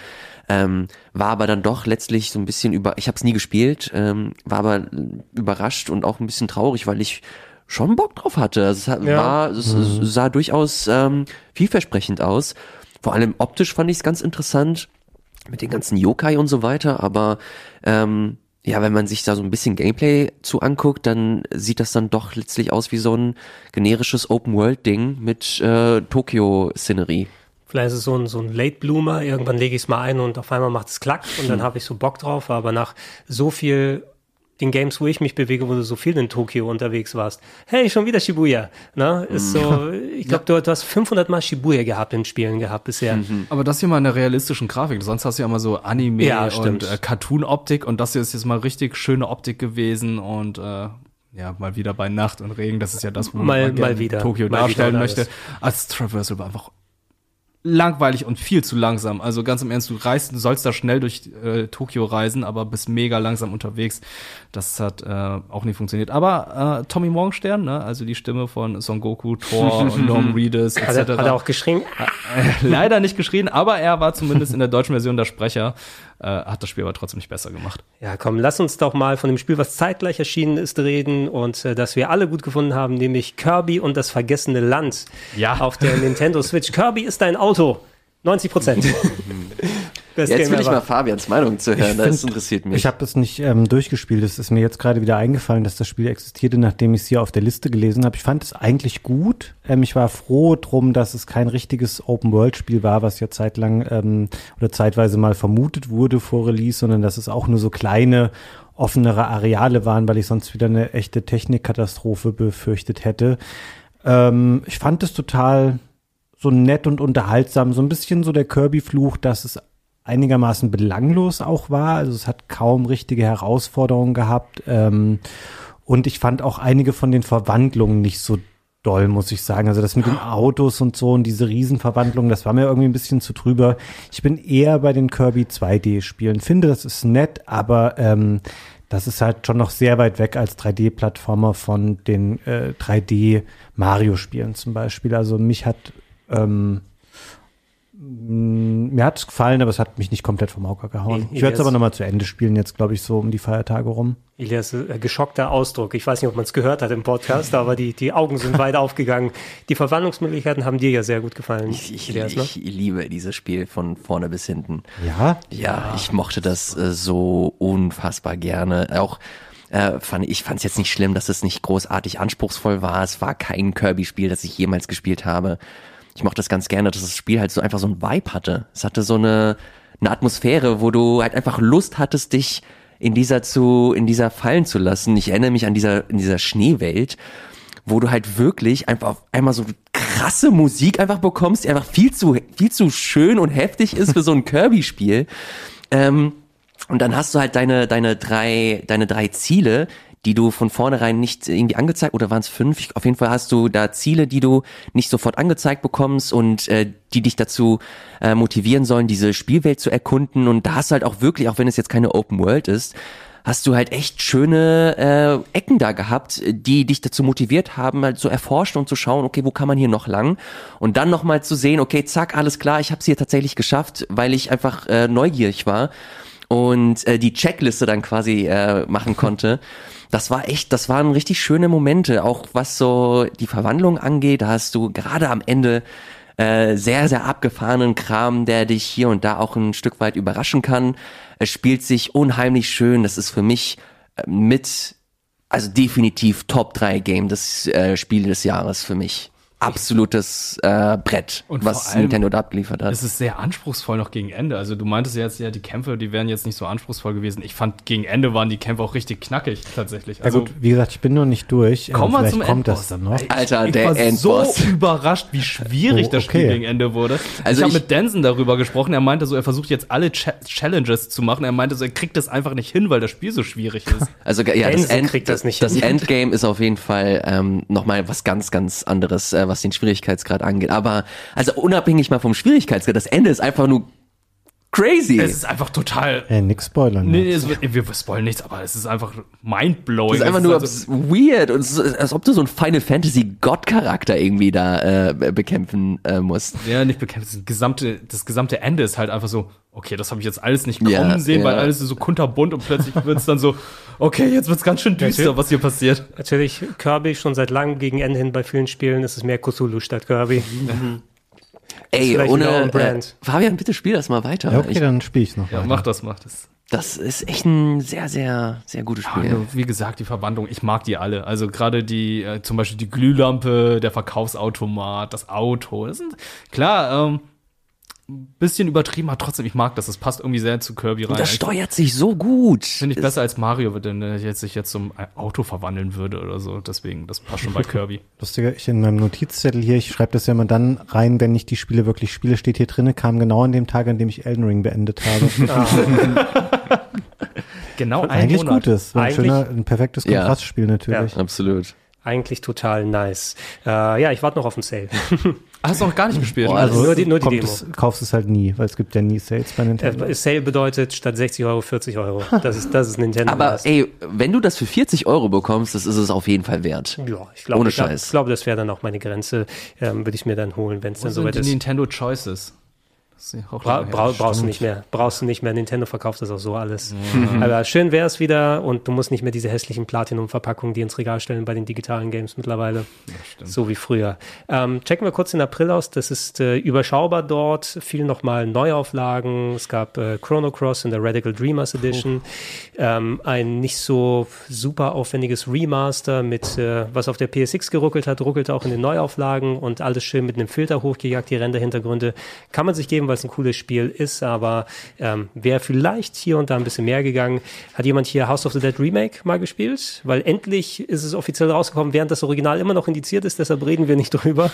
Ähm, war aber dann doch letztlich so ein bisschen über, ich habe es nie gespielt, ähm, war aber überrascht und auch ein bisschen traurig, weil ich schon Bock drauf hatte. Also es ja. war, es mhm. sah durchaus ähm, vielversprechend aus. Vor allem optisch fand ich es ganz interessant mit den ganzen Yokai und so weiter, aber ähm, ja, wenn man sich da so ein bisschen Gameplay zu anguckt, dann sieht das dann doch letztlich aus wie so ein generisches Open-World-Ding mit äh, Tokyo-Scenery. Vielleicht ist es so ein, so ein Late Bloomer, irgendwann lege ich es mal ein und auf einmal macht es klack und dann habe ich so Bock drauf, aber nach so viel den Games, wo ich mich bewege, wo du so viel in Tokio unterwegs warst. Hey, schon wieder Shibuya. Ne? Ist so, mhm. ich glaube, du, du, hast 500 Mal Shibuya gehabt in Spielen gehabt bisher. Mhm. Aber das hier mal in der realistischen Grafik. Sonst hast du ja immer so Anime ja, und äh, Cartoon-Optik und das hier ist jetzt mal richtig schöne Optik gewesen und äh, ja, mal wieder bei Nacht und Regen. Das ist ja das, wo mal, man mal wieder, Tokio mal darstellen möchte. Als Traversal war einfach langweilig und viel zu langsam. Also ganz im Ernst, du reist, du sollst da schnell durch äh, Tokio reisen, aber bist mega langsam unterwegs. Das hat äh, auch nicht funktioniert. Aber äh, Tommy Morgenstern, ne, also die Stimme von Son Goku, Thor und Norm Reedus etc. Hat er, hat er auch geschrien? Äh, leider nicht geschrien, aber er war zumindest in der deutschen Version der Sprecher. Äh, hat das Spiel aber trotzdem nicht besser gemacht. Ja, komm, lass uns doch mal von dem Spiel, was zeitgleich erschienen ist, reden und äh, das wir alle gut gefunden haben, nämlich Kirby und das vergessene Land ja. auf der Nintendo Switch. Kirby ist dein Auto. 90 Prozent. jetzt Game will ich mal Fabians Meinung zu hören, das find, interessiert mich. Ich habe das nicht ähm, durchgespielt, es ist mir jetzt gerade wieder eingefallen, dass das Spiel existierte, nachdem ich es hier auf der Liste gelesen habe. Ich fand es eigentlich gut. Ähm, ich war froh drum, dass es kein richtiges Open-World-Spiel war, was ja zeitlang ähm, oder zeitweise mal vermutet wurde vor Release, sondern dass es auch nur so kleine offenere Areale waren, weil ich sonst wieder eine echte Technikkatastrophe befürchtet hätte. Ähm, ich fand es total so nett und unterhaltsam, so ein bisschen so der Kirby-Fluch, dass es einigermaßen belanglos auch war. Also es hat kaum richtige Herausforderungen gehabt. Ähm, und ich fand auch einige von den Verwandlungen nicht so doll, muss ich sagen. Also das mit den Autos und so und diese Riesenverwandlungen, das war mir irgendwie ein bisschen zu drüber. Ich bin eher bei den Kirby 2D-Spielen. Finde, das ist nett, aber ähm, das ist halt schon noch sehr weit weg als 3D-Plattformer von den äh, 3D-Mario-Spielen zum Beispiel. Also mich hat ähm, mir hat es gefallen, aber es hat mich nicht komplett vom Hocker gehauen. Ich werde es aber nochmal zu Ende spielen, jetzt glaube ich so um die Feiertage rum. Elias, äh, geschockter Ausdruck. Ich weiß nicht, ob man es gehört hat im Podcast, aber die, die Augen sind weit aufgegangen. Die Verwandlungsmöglichkeiten haben dir ja sehr gut gefallen. Ich, ich, Elias, ne? ich liebe dieses Spiel von vorne bis hinten. Ja? Ja, ich mochte das äh, so unfassbar gerne. Auch äh, fand, ich fand es jetzt nicht schlimm, dass es nicht großartig anspruchsvoll war. Es war kein Kirby-Spiel, das ich jemals gespielt habe ich mochte das ganz gerne, dass das Spiel halt so einfach so ein Vibe hatte. Es hatte so eine, eine Atmosphäre, wo du halt einfach Lust hattest, dich in dieser zu, in dieser fallen zu lassen. Ich erinnere mich an dieser, in dieser Schneewelt, wo du halt wirklich einfach einmal so krasse Musik einfach bekommst, die einfach viel zu, viel zu schön und heftig ist für so ein Kirby-Spiel. Ähm, und dann hast du halt deine, deine drei, deine drei Ziele, die du von vornherein nicht irgendwie angezeigt, oder waren es fünf? Auf jeden Fall hast du da Ziele, die du nicht sofort angezeigt bekommst und äh, die dich dazu äh, motivieren sollen, diese Spielwelt zu erkunden. Und da hast du halt auch wirklich, auch wenn es jetzt keine Open World ist, hast du halt echt schöne äh, Ecken da gehabt, die dich dazu motiviert haben, halt zu erforschen und zu schauen, okay, wo kann man hier noch lang? Und dann nochmal zu sehen, okay, zack, alles klar, ich habe es hier tatsächlich geschafft, weil ich einfach äh, neugierig war und äh, die Checkliste dann quasi äh, machen konnte. Das war echt, das waren richtig schöne Momente, auch was so die Verwandlung angeht. Da hast du gerade am Ende äh, sehr, sehr abgefahrenen Kram, der dich hier und da auch ein Stück weit überraschen kann. Es spielt sich unheimlich schön. Das ist für mich äh, mit, also definitiv Top 3 Game des äh, Spiel des Jahres für mich absolutes äh, Brett, und was allem, Nintendo da abgeliefert hat. Es ist sehr anspruchsvoll noch gegen Ende. Also du meintest jetzt ja, die Kämpfe, die wären jetzt nicht so anspruchsvoll gewesen. Ich fand, gegen Ende waren die Kämpfe auch richtig knackig tatsächlich. Also, ja gut, wie gesagt, ich bin noch nicht durch. Komm mal zum kommt Endboss. das dann noch. Alter, ich der war Endboss. so überrascht, wie schwierig oh, okay. das Spiel gegen Ende wurde. Also ich habe mit Denson darüber gesprochen. Er meinte so, er versucht jetzt alle Ch Challenges zu machen. Er meinte so, er kriegt das einfach nicht hin, weil das Spiel so schwierig ist. Also ja, das, End, kriegt das, nicht das Endgame ist auf jeden Fall ähm, nochmal was ganz, ganz anderes, äh, was den Schwierigkeitsgrad angeht. Aber also unabhängig mal vom Schwierigkeitsgrad, das Ende ist einfach nur crazy. Es ist einfach total. Ey, nix spoilern. Nee, es, wir spoilern nichts, aber es ist einfach mindblowing. Es ist einfach nur also, weird und so, als ob du so einen Final Fantasy God Charakter irgendwie da äh, bekämpfen äh, musst. Ja, nicht bekämpfen. Das gesamte, das gesamte Ende ist halt einfach so, okay, das habe ich jetzt alles nicht kommen ja, sehen, ja. weil alles ist so kunterbunt und plötzlich wird es dann so, okay, jetzt wird's ganz schön düster, was hier passiert. Natürlich, Kirby schon seit langem gegen Ende hin bei vielen Spielen ist es mehr Cthulhu statt Kirby. Mhm. Ey, ohne äh, Fabian, bitte spiel das mal weiter. Ja, okay, ich, dann spiel ich's noch. Ja, weiter. mach das, mach das. Das ist echt ein sehr, sehr, sehr gutes Spiel. Ja, wie gesagt, die Verwandlung, ich mag die alle. Also gerade die, äh, zum Beispiel die Glühlampe, der Verkaufsautomat, das Auto. Das sind klar, ähm, bisschen übertrieben, aber trotzdem, ich mag das. Das passt irgendwie sehr zu Kirby rein. Und das steuert sich so gut. Finde ich besser als Mario, wenn er jetzt sich jetzt zum Auto verwandeln würde oder so. Deswegen, das passt schon bei Kirby. Lustiger, ich in meinem Notizzettel hier, ich schreibe das ja immer dann rein, wenn ich die Spiele wirklich spiele, steht hier drinne, kam genau an dem Tag, an dem ich Elden Ring beendet habe. genau ein Eigentlich Monat. gutes. Ein, schöner, ein perfektes Kontrastspiel ja. natürlich. Ja, absolut eigentlich total nice. Äh, ja, ich warte noch auf den Sale. Hast du noch gar nicht gespielt? Boah, also nur die, nur die Demo. Es, kaufst es halt nie, weil es gibt ja nie Sales bei Nintendo. Äh, Sale bedeutet statt 60 Euro 40 Euro. Das ist, das ist Nintendo. Aber ey, wenn du das für 40 Euro bekommst, das ist es auf jeden Fall wert. Ja, ich glaube, Ohne Scheiß. Ich glaube, das wäre dann auch meine Grenze. Ähm, Würde ich mir dann holen, wenn es dann soweit ist. Nintendo Choices. Bra bra brauchst du nicht mehr. Brauchst du nicht mehr. Nintendo verkauft das auch so alles. Mhm. Aber schön wäre es wieder und du musst nicht mehr diese hässlichen Platinum-Verpackungen, die ins Regal stellen bei den digitalen Games mittlerweile. So wie früher. Ähm, checken wir kurz den April aus. Das ist äh, überschaubar dort. Viel nochmal Neuauflagen. Es gab äh, Chrono Cross in der Radical Dreamers Edition. Ähm, ein nicht so super aufwendiges Remaster mit, äh, was auf der PSX geruckelt hat, ruckelt auch in den Neuauflagen und alles schön mit einem Filter hochgejagt, die Renderhintergründe. Kann man sich geben, weil es ein cooles Spiel ist, aber ähm, wäre vielleicht hier und da ein bisschen mehr gegangen. Hat jemand hier House of the Dead Remake mal gespielt? Weil endlich ist es offiziell rausgekommen, während das Original immer noch indiziert ist, deshalb reden wir nicht drüber.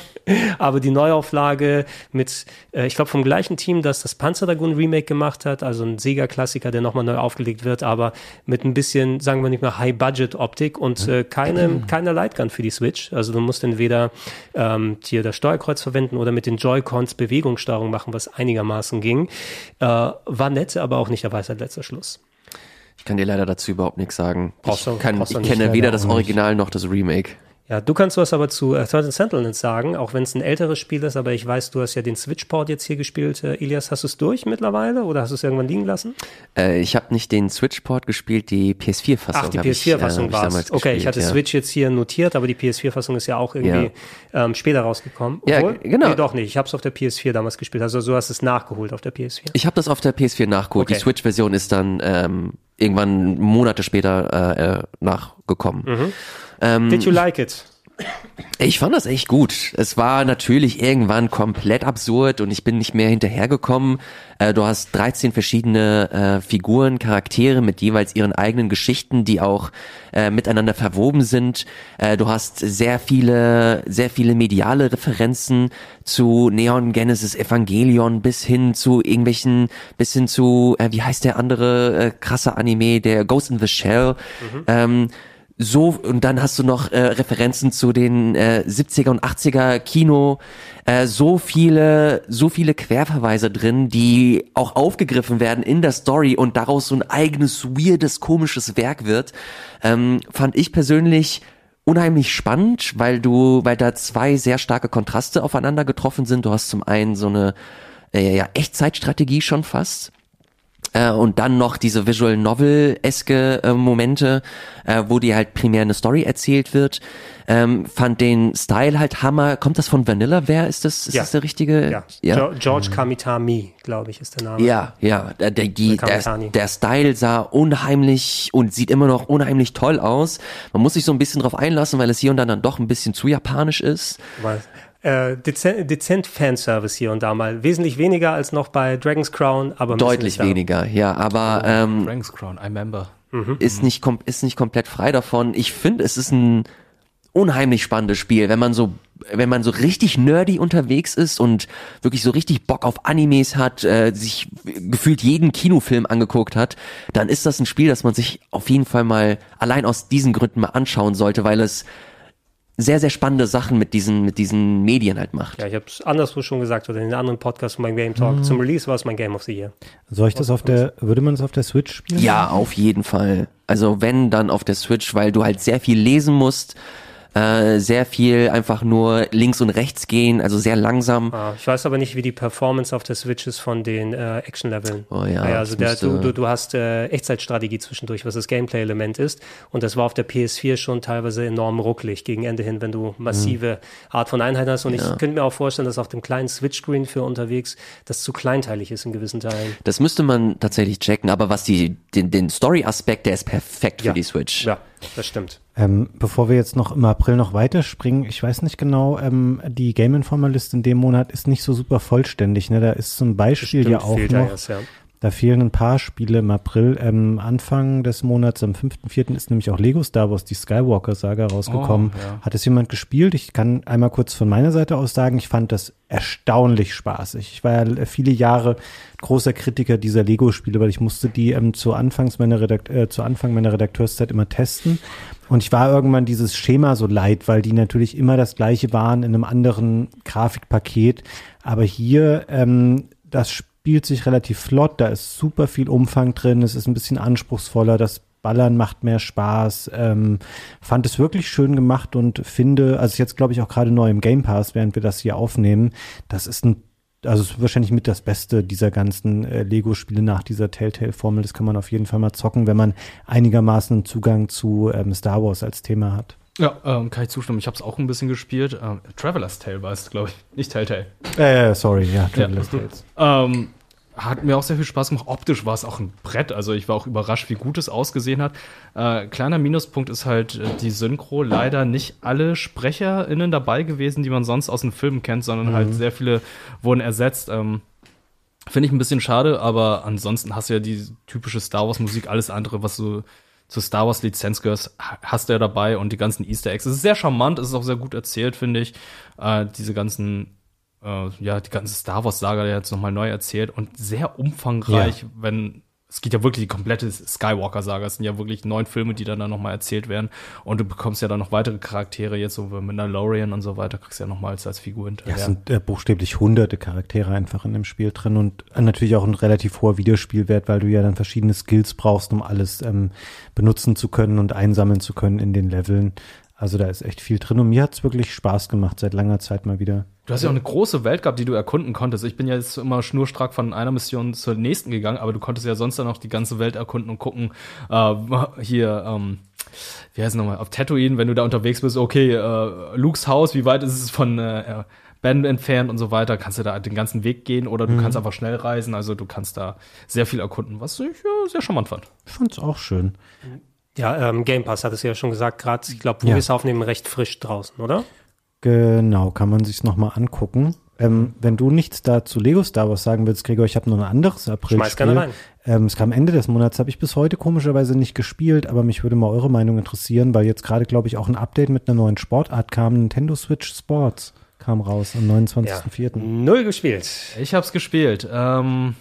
Aber die Neuauflage mit, äh, ich glaube, vom gleichen Team, das das Panzer Dragoon Remake gemacht hat, also ein Sega-Klassiker, der nochmal neu aufgelegt wird, aber mit ein bisschen, sagen wir nicht mehr, High-Budget-Optik und äh, keine, keine Lightgun für die Switch. Also du musst entweder ähm, hier das Steuerkreuz verwenden oder mit den Joy-Cons Bewegungssteuerung machen, was einigermaßen ging. Äh, war nett, aber auch nicht der Weisheit letzter Schluss. Ich kann dir leider dazu überhaupt nichts sagen. Brauchst Ich, kann, ich kenne weder das. Original noch das Remake. Ja, du kannst was aber zu äh, Third Sentinels sagen, auch wenn es ein älteres Spiel ist, aber ich weiß, du hast ja den Switch-Port jetzt hier gespielt. Äh, Elias, hast du es durch mittlerweile oder hast du es irgendwann liegen lassen? Äh, ich habe nicht den Switch-Port gespielt, die PS4-Fassung. Ach, die hab ich, PS4-Fassung äh, war es. damals Okay, ich hatte ja. Switch jetzt hier notiert, aber die PS4-Fassung ist ja auch irgendwie ähm, später rausgekommen. Ja, genau. Nee, doch nicht. Ich habe es auf der PS4 damals gespielt. Also du hast es nachgeholt auf der PS4. Ich habe das auf der PS4 nachgeholt. Okay. Die Switch-Version ist dann ähm, irgendwann Monate später äh, äh, nachgekommen. Mhm. Ähm, Did you like it? Ich fand das echt gut. Es war natürlich irgendwann komplett absurd und ich bin nicht mehr hinterhergekommen. Äh, du hast 13 verschiedene äh, Figuren, Charaktere mit jeweils ihren eigenen Geschichten, die auch äh, miteinander verwoben sind. Äh, du hast sehr viele, sehr viele mediale Referenzen zu Neon Genesis Evangelion bis hin zu irgendwelchen, bis hin zu, äh, wie heißt der andere äh, krasse Anime, der Ghost in the Shell. Ähm, so und dann hast du noch äh, Referenzen zu den äh, 70er und 80er Kino. Äh, so viele so viele Querverweise drin die auch aufgegriffen werden in der Story und daraus so ein eigenes weirdes komisches Werk wird. Ähm, fand ich persönlich unheimlich spannend weil du weil da zwei sehr starke Kontraste aufeinander getroffen sind. Du hast zum einen so eine äh, ja Echtzeitstrategie schon fast äh, und dann noch diese Visual Novel-eske äh, Momente, äh, wo dir halt primär eine Story erzählt wird. Ähm, fand den Style halt Hammer. Kommt das von Vanillaware? Ist das, ist Ja. das der richtige? Ja. ja. George Kamitami, glaube ich, ist der Name. Ja, ja, der, die, der, der Style sah unheimlich und sieht immer noch unheimlich toll aus. Man muss sich so ein bisschen drauf einlassen, weil es hier und dann dann doch ein bisschen zu japanisch ist. Weil, äh, dezent, dezent Fanservice hier und da mal. Wesentlich weniger als noch bei Dragon's Crown, aber Deutlich weniger, ja, aber ähm, Frank's Crown, I remember. ist nicht kom ist nicht komplett frei davon. Ich finde, es ist ein unheimlich spannendes Spiel, wenn man so wenn man so richtig nerdy unterwegs ist und wirklich so richtig Bock auf Animes hat, äh, sich gefühlt jeden Kinofilm angeguckt hat, dann ist das ein Spiel, das man sich auf jeden Fall mal allein aus diesen Gründen mal anschauen sollte, weil es sehr sehr spannende Sachen mit diesen mit diesen Medien halt macht. Ja, ich habe es anderswo schon gesagt oder in den anderen Podcasts von meinem Game Talk. Zum Release war es mein Game of the Year. Soll ich das auf der, würde man das auf der Switch spielen? Ja, auf jeden Fall. Also wenn, dann auf der Switch, weil du halt sehr viel lesen musst, äh, sehr viel einfach nur links und rechts gehen, also sehr langsam. Ah, ich weiß aber nicht, wie die Performance auf der Switch ist von den äh, Action-Leveln. Oh ja, also das der, müsste- du, du, du hast äh, Echtzeitstrategie zwischendurch, was das Gameplay-Element ist. Und das war auf der PS4 schon teilweise enorm rucklig gegen Ende hin, wenn du massive Art von Einheiten hast. Und ich könnte mir auch vorstellen, dass auf dem kleinen Switch-Screen für unterwegs das zu kleinteilig ist in gewissen Teilen. Das müsste man tatsächlich checken, aber was die, den, den Story-Aspekt, der ist perfekt für Ja. die Switch. Ja, das stimmt. Ähm, bevor wir jetzt noch im April noch weiterspringen, ich weiß nicht genau, ähm, die Game Informer Liste in dem Monat ist nicht so super vollständig. Ne? Da ist zum Beispiel ja Stimmt, auch fehlt da noch, erst, ja. da fehlen ein paar Spiele im April. Ähm, Anfang des Monats, am 5.4. ist nämlich auch Lego Star Wars, die Skywalker-Saga rausgekommen. Oh, ja. Hat es jemand gespielt? Ich kann einmal kurz von meiner Seite aus sagen, ich fand das erstaunlich spaßig. Ich war ja viele Jahre großer Kritiker dieser Lego-Spiele, weil ich musste die ähm, zu, Anfangs meiner Redakt äh, zu Anfang meiner Redakteurszeit immer testen. Und ich war irgendwann dieses Schema so leid, weil die natürlich immer das gleiche waren in einem anderen Grafikpaket. Aber hier, ähm, das spielt sich relativ flott, da ist super viel Umfang drin, es ist ein bisschen anspruchsvoller, das Ballern macht mehr Spaß. Ähm, fand es wirklich schön gemacht und finde, also jetzt glaube ich auch gerade neu im Game Pass, während wir das hier aufnehmen, das ist ein also es ist wahrscheinlich mit das Beste dieser ganzen äh, Lego-Spiele nach dieser Telltale-Formel. Das kann man auf jeden Fall mal zocken, wenn man einigermaßen Zugang zu ähm, Star Wars als Thema hat. Ja, ähm, kann ich zustimmen. Ich habe es auch ein bisschen gespielt. Ähm, Traveler's Tale war es, glaube ich. Nicht Telltale. Äh, sorry, ja, Traveler's Tales. Ähm, hat mir auch sehr viel Spaß gemacht. Optisch war es auch ein Brett. Also ich war auch überrascht, wie gut es ausgesehen hat. Äh, kleiner Minuspunkt ist halt äh, die Synchro. Leider nicht alle SprecherInnen dabei gewesen, die man sonst aus den Filmen kennt, sondern halt sehr viele wurden ersetzt. Ähm, Finde ich ein bisschen schade, aber ansonsten hast du ja die typische Star Wars Musik, alles andere, was du zur Star Wars Lizenz gehörst, hast du ja dabei und die ganzen Easter Eggs. Es ist sehr charmant, es ist auch sehr gut erzählt, finde ich. Äh, diese ganzen, äh, ja, die ganze Star Wars Saga jetzt nochmal neu erzählt und sehr umfangreich, ja. wenn es geht ja wirklich die komplette Skywalker-Saga. Es sind ja wirklich neun Filme, die dann da nochmal erzählt werden. Und du bekommst ja dann noch weitere Charaktere, jetzt so wie Mandalorian und so weiter, kriegst du ja nochmal als, als Figur hinterher. Ja, es sind äh, buchstäblich hunderte Charaktere einfach in dem Spiel drin und äh, natürlich auch ein relativ hoher Videospielwert, weil du ja dann verschiedene Skills brauchst, um alles ähm, benutzen zu können und einsammeln zu können in den Leveln. Also da ist echt viel drin und mir hat's wirklich Spaß gemacht, seit langer Zeit mal wieder. Du hast ja auch eine große Welt gehabt, die du erkunden konntest. Ich bin ja jetzt immer schnurstracks von einer Mission zur nächsten gegangen, aber du konntest ja sonst dann auch die ganze Welt erkunden und gucken, äh, hier, ähm, wie heißt es nochmal, auf Tatooine, wenn du da unterwegs bist, okay, äh, Lukes Haus, wie weit ist es von äh, Ben entfernt und so weiter, kannst du da den ganzen Weg gehen oder du mhm. kannst einfach schnell reisen, also du kannst da sehr viel erkunden, was ich ja, sehr charmant fand. Ich fand's auch schön. Ja, ähm, Game Pass hat es ja schon gesagt, gerade, ich glaube, wo ja. wir es aufnehmen, recht frisch draußen, oder? Genau, kann man sich nochmal angucken. Ähm, wenn du nichts da zu Lego Star Wars sagen willst, Gregor, ich habe noch ein anderes April. Schmeiß gerne rein. Ähm, es kam Ende des Monats, habe ich bis heute komischerweise nicht gespielt, aber mich würde mal eure Meinung interessieren, weil jetzt gerade, glaube ich, auch ein Update mit einer neuen Sportart kam. Nintendo Switch Sports kam raus am 29.04. Ja. Null gespielt. Ich habe es gespielt. Ähm,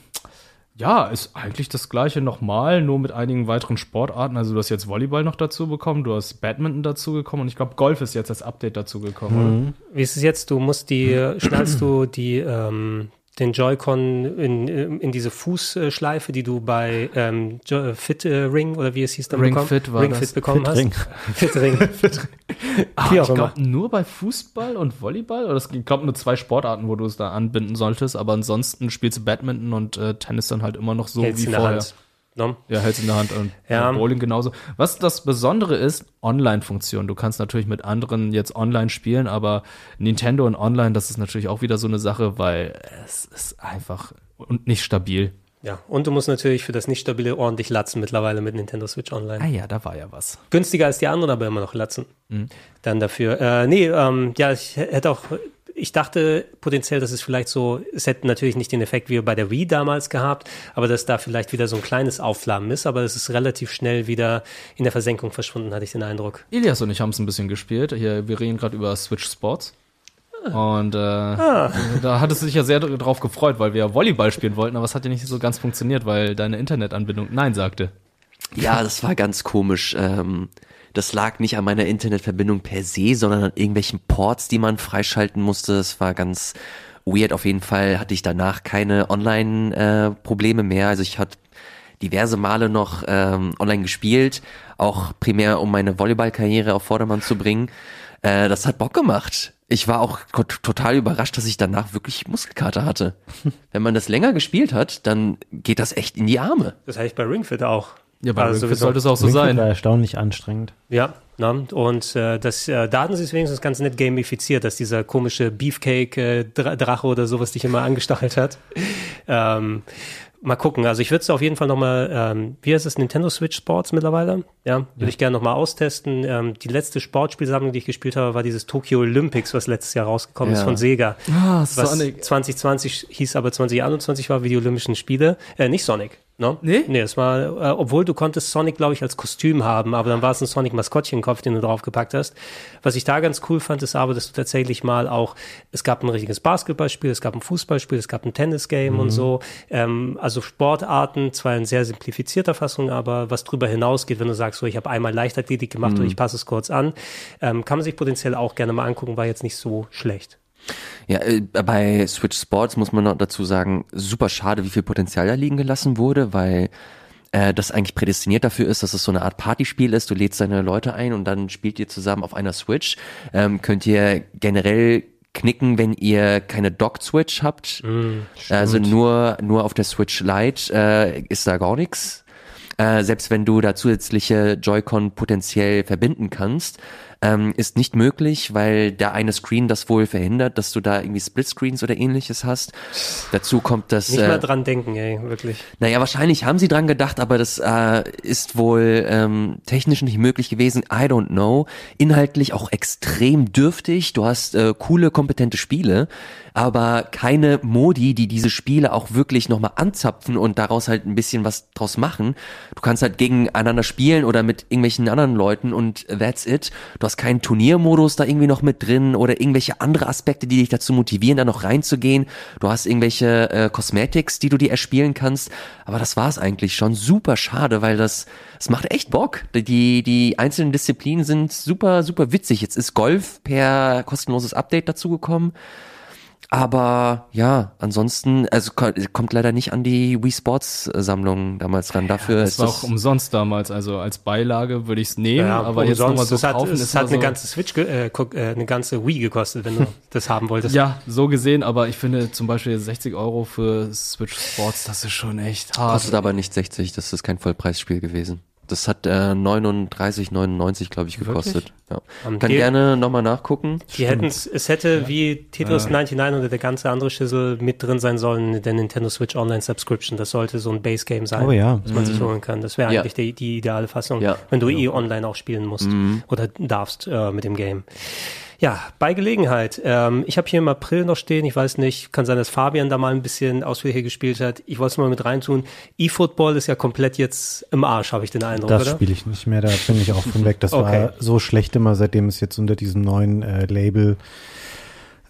ja, ist eigentlich das gleiche nochmal, nur mit einigen weiteren Sportarten. Also du hast jetzt Volleyball noch dazu bekommen, du hast Badminton dazu gekommen und ich glaube Golf ist jetzt als Update dazu gekommen. Mhm. Wie ist es jetzt? Du musst die, schnallst du die ähm, den Joy-Con in, in diese Fußschleife, die du bei ähm, Fit äh, Ring oder wie es hieß dann Ring bekommen, Fit war Ring das. Fit bekommen Fit hast. Fit Ring. Fit Ring. Ach, ich glaube nur bei Fußball und Volleyball oder es glaube nur zwei Sportarten, wo du es da anbinden solltest, aber ansonsten spielst du Badminton und äh, Tennis dann halt immer noch so Hält's wie vorher. Hand. No? Ja, hältst in der Hand und ja. Bowling genauso. Was das Besondere ist, Online-Funktion. Du kannst natürlich mit anderen jetzt online spielen, aber Nintendo und Online, das ist natürlich auch wieder so eine Sache, weil es ist einfach und nicht stabil. Ja, und du musst natürlich für das nicht stabile ordentlich latzen mittlerweile mit Nintendo Switch Online. Ah ja, da war ja was. Günstiger als die anderen, aber immer noch latzen. Mhm. Dann dafür. Äh, nee, ähm, ja, ich hätte auch ich dachte potenziell, dass es vielleicht so, es hätte natürlich nicht den Effekt wie bei der Wii damals gehabt, aber dass da vielleicht wieder so ein kleines Aufflammen ist, aber es ist relativ schnell wieder in der Versenkung verschwunden, hatte ich den Eindruck. Ilias und ich haben es ein bisschen gespielt. Hier, wir reden gerade über Switch Sports. Und äh, ah. da hattest du dich ja sehr drauf gefreut, weil wir ja Volleyball spielen wollten, aber es hat ja nicht so ganz funktioniert, weil deine Internetanbindung Nein sagte. Ja, das war ganz komisch. Ähm, das lag nicht an meiner Internetverbindung per se, sondern an irgendwelchen Ports, die man freischalten musste. Es war ganz weird. Auf jeden Fall hatte ich danach keine Online-Probleme äh, mehr. Also ich hatte diverse Male noch ähm, online gespielt, auch primär um meine Volleyballkarriere auf Vordermann zu bringen. Äh, das hat Bock gemacht. Ich war auch total überrascht, dass ich danach wirklich Muskelkater hatte. Wenn man das länger gespielt hat, dann geht das echt in die Arme. Das heißt bei Ringfit auch. Ja, bei also Ringfit sollte es auch so Ringfit sein. War erstaunlich anstrengend. Ja, na, und äh, das, äh, da hatten sie es wenigstens ganz nett gamifiziert, dass dieser komische Beefcake-Drache äh, oder sowas dich immer angestachelt hat. ähm, mal gucken. Also ich würde es auf jeden Fall nochmal, ähm, wie heißt es, Nintendo Switch Sports mittlerweile? Ja, würde ja. ich gerne nochmal austesten. Ähm, die letzte Sportspielsammlung, die ich gespielt habe, war dieses Tokyo Olympics, was letztes Jahr rausgekommen ja. ist von Sega. Ah, Sonic. Was 2020 hieß aber 2021 war wie die Olympischen Spiele. Äh, nicht Sonic. No? Nee? Nee, es war, äh, obwohl du konntest Sonic, glaube ich, als Kostüm haben, aber dann war es ein Sonic-Maskottchenkopf, den du draufgepackt hast. Was ich da ganz cool fand, ist aber, dass du tatsächlich mal auch, es gab ein richtiges Basketballspiel, es gab ein Fußballspiel, es gab ein Tennisgame mhm. und so. Ähm, also Sportarten, zwar in sehr simplifizierter Fassung, aber was drüber hinausgeht, wenn du sagst, so ich habe einmal Leichtathletik gemacht mhm. und ich passe es kurz an, ähm, kann man sich potenziell auch gerne mal angucken, war jetzt nicht so schlecht. Ja, äh, bei Switch Sports muss man noch dazu sagen, super schade, wie viel Potenzial da liegen gelassen wurde, weil äh, das eigentlich prädestiniert dafür ist, dass es so eine Art Partyspiel ist. Du lädst deine Leute ein und dann spielt ihr zusammen auf einer Switch. Ähm, könnt ihr generell knicken, wenn ihr keine Dock-Switch habt. Mm, also nur, nur auf der Switch Lite äh, ist da gar nichts. Äh, selbst wenn du da zusätzliche Joy-Con potenziell verbinden kannst. Ähm, ist nicht möglich, weil der eine Screen das wohl verhindert, dass du da irgendwie Splitscreens oder ähnliches hast. Dazu kommt das. Nicht äh, mal dran denken, ey, wirklich. naja, wahrscheinlich haben sie dran gedacht, aber das äh, ist wohl ähm, technisch nicht möglich gewesen. I don't know. Inhaltlich auch extrem dürftig. Du hast äh, coole, kompetente Spiele, aber keine Modi, die diese Spiele auch wirklich nochmal anzapfen und daraus halt ein bisschen was draus machen. Du kannst halt gegeneinander spielen oder mit irgendwelchen anderen Leuten und that's it. Du hast keinen Turniermodus da irgendwie noch mit drin oder irgendwelche andere Aspekte, die dich dazu motivieren, da noch reinzugehen. Du hast irgendwelche äh, Cosmetics, die du dir erspielen kannst. Aber das war's eigentlich schon. Super schade, weil das, es macht echt Bock. Die, die einzelnen Disziplinen sind super, super witzig. Jetzt ist Golf per kostenloses Update dazugekommen. Aber ja, ansonsten, also ko- kommt leider nicht an die Wii Sports Sammlung damals ran. Dafür Das ist war das, auch umsonst damals, also als Beilage würde ich es nehmen, aber jetzt nochmal so es hat, kaufen es ist hat eine so, ganze Switch, ge- äh, äh, eine ganze Wii gekostet, wenn du das haben wolltest. Ja, so gesehen, aber ich finde zum Beispiel 60 Euro für Switch Sports, das ist schon echt hart. kostet aber nicht 60, das ist kein Vollpreisspiel gewesen. Das hat äh, 39,99 glaube ich gekostet. Ja. Kann Ge- gerne nochmal nachgucken. Die hätten es hätte wie Tetris 99 oder der ganze andere Schüssel mit drin sein sollen in der Nintendo Switch Online Subscription. Das sollte so ein Base Game sein, Oh ja. das man sich holen kann. Das wäre Ja. eigentlich die, die ideale Fassung, Ja. wenn du eh online auch spielen musst oder darfst äh, mit dem Game. Ja, bei Gelegenheit. Ähm, ich habe hier im April noch stehen, ich weiß nicht, kann sein, dass Fabian da mal ein bisschen ausführlicher gespielt hat. Ich wollte es mal mit reintun. E-Football ist ja komplett jetzt im Arsch, habe ich den Eindruck, Das spiele ich nicht mehr, da bin ich auch von weg. Das Okay. war so schlecht immer, seitdem es jetzt unter diesem neuen äh, Label äh,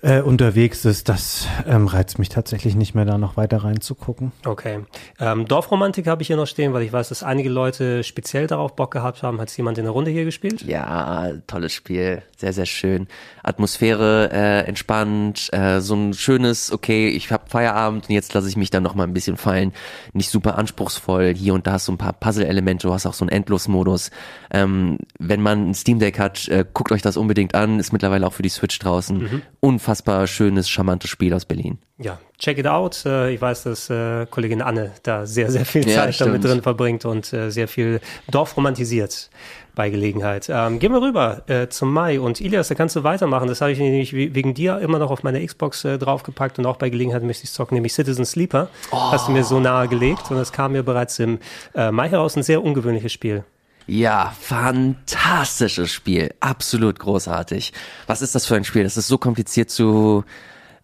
unterwegs ist. Das ähm, reizt mich tatsächlich nicht mehr, da noch weiter reinzugucken. Okay. Ähm, Dorfromantik habe ich hier noch stehen, weil ich weiß, dass einige Leute speziell darauf Bock gehabt haben. Hat es jemand in der Runde hier gespielt? Ja, tolles Spiel, sehr, sehr schön. Atmosphäre äh, entspannt, äh, so ein schönes, okay, ich hab Feierabend und jetzt lasse ich mich dann noch mal ein bisschen fallen. Nicht super anspruchsvoll, hier und da so ein paar Puzzle-Elemente, du hast auch so einen Endlosmodus. Ähm, wenn man ein Steam Deck hat, äh, guckt euch das unbedingt an, ist mittlerweile auch für die Switch draußen. Unfassbar schönes, charmantes Spiel aus Berlin. Ja, check it out. Äh, ich weiß, dass äh, Kollegin Anne da sehr, sehr viel Ja, Zeit damit stimmt. drin verbringt und äh, sehr viel Dorf romantisiert bei Gelegenheit. Ähm, gehen wir rüber äh, zum Mai und Ilias, da kannst du weitermachen. Das habe ich nämlich we- wegen dir immer noch auf meine Xbox äh, draufgepackt und auch bei Gelegenheit möchte ich zocken, nämlich Citizen Sleeper. Hast du mir so nahe gelegt und es kam mir bereits im äh, Mai heraus ein sehr ungewöhnliches Spiel. Ja, fantastisches Spiel. Absolut großartig. Was ist das für ein Spiel? Das ist so kompliziert zu,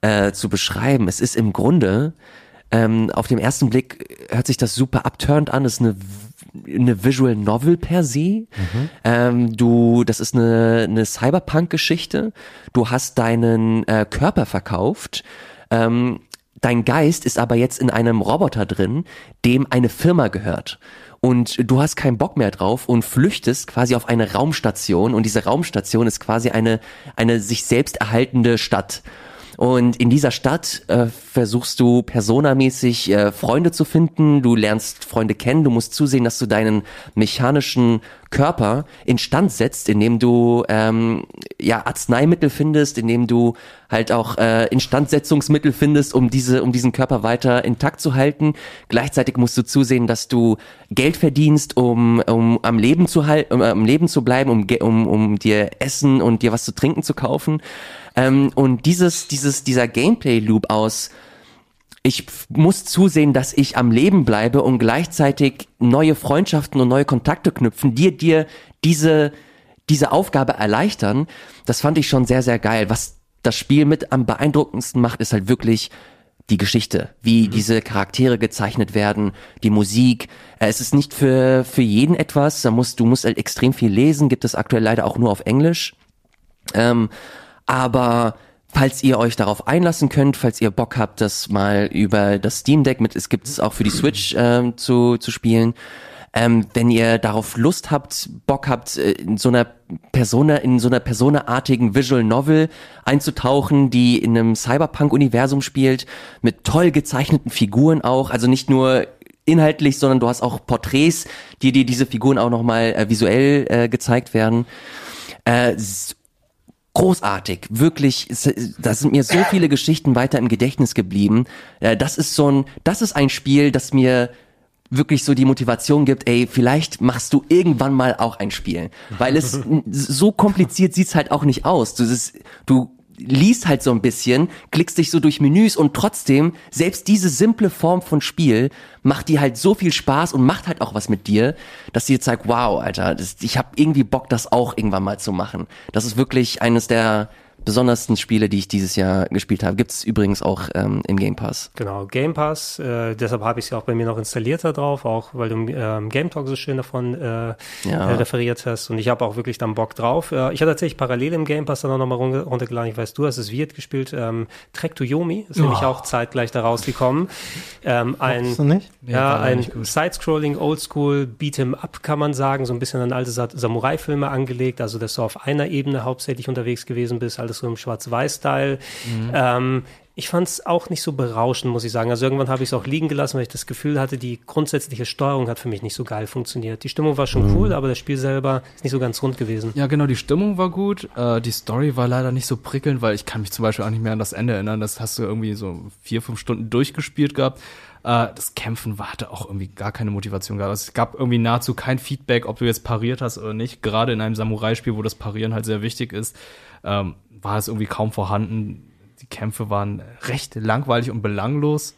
äh, zu beschreiben. Es ist im Grunde, ähm, auf den ersten Blick hört sich das super upturned an. Es ist eine, eine Visual Novel per se. Ähm, du, das ist eine, eine Cyberpunk-Geschichte. Du hast deinen äh, Körper verkauft. Ähm, dein Geist ist aber jetzt in einem Roboter drin, dem eine Firma gehört. Und du hast keinen Bock mehr drauf und flüchtest quasi auf eine Raumstation und diese Raumstation ist quasi eine, eine sich selbst erhaltende Stadt. Und in dieser Stadt äh, versuchst du personamäßig äh, Freunde zu finden, du lernst Freunde kennen, du musst zusehen, dass du deinen mechanischen Körper instand setzt, indem du ähm, ja Arzneimittel findest, indem du halt auch äh, Instandsetzungsmittel findest, um diese um diesen Körper weiter intakt zu halten. Gleichzeitig musst du zusehen, dass du Geld verdienst, um um am Leben zu halten, um am Leben zu bleiben, um um um dir Essen und dir was zu trinken zu kaufen. Ähm, und dieses dieses dieser Gameplay Loop aus ich muss zusehen, dass ich am Leben bleibe und gleichzeitig neue Freundschaften und neue Kontakte knüpfen, die dir diese, diese Aufgabe erleichtern. Das fand ich schon sehr, sehr geil. Was das Spiel mit am beeindruckendsten macht, ist halt wirklich die Geschichte, wie diese Charaktere gezeichnet werden, die Musik. Äh, Es ist nicht für, für jeden etwas. Da musst, du musst halt extrem viel lesen, gibt es aktuell leider auch nur auf Englisch. Ähm, aber falls ihr euch darauf einlassen könnt, falls ihr Bock habt, das mal über das Steam Deck mit, es gibt es auch für die Switch ähm, zu, zu spielen. Ähm, wenn ihr darauf Lust habt, Bock habt, äh, in so einer Persona, in so einer personaartigen Visual Novel einzutauchen, die in einem Cyberpunk-Universum spielt, mit toll gezeichneten Figuren auch, also nicht nur inhaltlich, sondern du hast auch Porträts, die dir diese Figuren auch nochmal äh, visuell äh, gezeigt werden. Äh, großartig, wirklich, da sind mir so viele Geschichten weiter im Gedächtnis geblieben. Das ist so ein, das ist ein Spiel, das mir wirklich so die Motivation gibt, ey, vielleicht machst du irgendwann mal auch ein Spiel. Weil es so kompliziert sieht's halt auch nicht aus. Du, ist, du liest halt so ein bisschen, klickst dich so durch Menüs und trotzdem, selbst diese simple Form von Spiel macht dir halt so viel Spaß und macht halt auch was mit dir, dass dir zeigt, wow, Alter, das, ich habe irgendwie Bock, das auch irgendwann mal zu machen. Das ist wirklich eines der besondersten Spiele, die ich dieses Jahr gespielt habe. Gibt es übrigens auch ähm, im Game Pass. Genau, Game Pass. Äh, deshalb habe ich sie auch bei mir noch installiert da drauf, auch weil du ähm, Game Talk so schön davon äh, ja. äh, referiert hast. Und ich habe auch wirklich dann Bock drauf. Äh, ich hatte tatsächlich parallel im Game Pass dann auch nochmal runtergeladen. Ich weiß, du hast es Viet gespielt. Ähm, Trek to Yomi ist oh. nämlich auch zeitgleich da rausgekommen. Ähm, ein, du nicht? Ja, ein Side-Scrolling, Oldschool, Beat'em Up kann man sagen. So ein bisschen an alte Samurai-Filme angelegt. Also, dass du auf einer Ebene hauptsächlich unterwegs gewesen bist. Also alles so im Schwarz-Weiß-Style. Mhm. Ähm, ich fand es auch nicht so berauschend, muss ich sagen. Also irgendwann habe ich es auch liegen gelassen, weil ich das Gefühl hatte, die grundsätzliche Steuerung hat für mich nicht so geil funktioniert. Die Stimmung war schon mhm. cool, aber das Spiel selber ist nicht so ganz rund gewesen. Ja, genau, die Stimmung war gut. Äh, die Story war leider nicht so prickelnd, weil ich kann mich zum Beispiel auch nicht mehr an das Ende erinnern. Das hast du irgendwie so vier, fünf Stunden durchgespielt gehabt. Äh, das Kämpfen war, hatte auch irgendwie gar keine Motivation gehabt. Also es gab irgendwie nahezu kein Feedback, ob du jetzt pariert hast oder nicht. Gerade in einem Samurai-Spiel, wo das Parieren halt sehr wichtig ist. Ähm, war es irgendwie kaum vorhanden. Die Kämpfe waren recht langweilig und belanglos.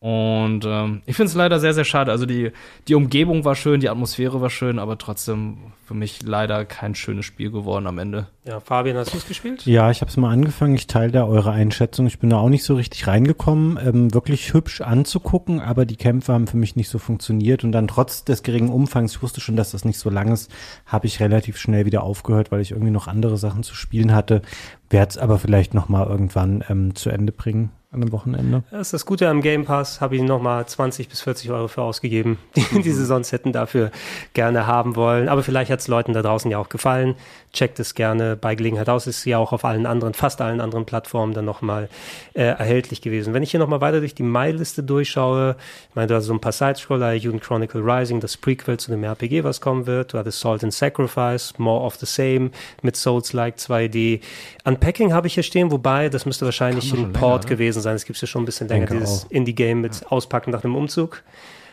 Und ähm, ich finde es leider sehr, sehr schade. Also die, die Umgebung war schön, die Atmosphäre war schön, aber trotzdem für mich leider kein schönes Spiel geworden am Ende. Ja, Fabian, hast du es gespielt? Ja, ich habe es mal angefangen. Ich teile da eure Einschätzung. Ich bin da auch nicht so richtig reingekommen. Ähm, wirklich hübsch anzugucken, aber die Kämpfe haben für mich nicht so funktioniert. Und dann trotz des geringen Umfangs, ich wusste schon, dass das nicht so lang ist, habe ich relativ schnell wieder aufgehört, weil ich irgendwie noch andere Sachen zu spielen hatte. Werde es aber vielleicht noch mal irgendwann ähm, zu Ende bringen an einem Wochenende. Das ist das Gute am Game Pass, habe ich nochmal 20 bis 40 Euro für ausgegeben, die, die sie sonst hätten dafür gerne haben wollen. Aber vielleicht hat es Leuten da draußen ja auch gefallen. Checkt es gerne bei Gelegenheit aus. Ist ja auch auf allen anderen, fast allen anderen Plattformen dann nochmal äh, erhältlich gewesen. Wenn ich hier nochmal weiter durch die Mai-Liste durchschaue, ich meine, du hast so ein paar Sidescroller, Juden Chronicle Rising, das Prequel zu dem RPG, was kommen wird. Du hattest Salt and Sacrifice, More of the Same mit Souls-like 2D. Unpacking habe ich hier stehen, wobei, das müsste wahrscheinlich ein Port länger, gewesen sein. Es gibt ja schon ein bisschen länger, dieses Indie-Game mit ja. Auspacken nach einem Umzug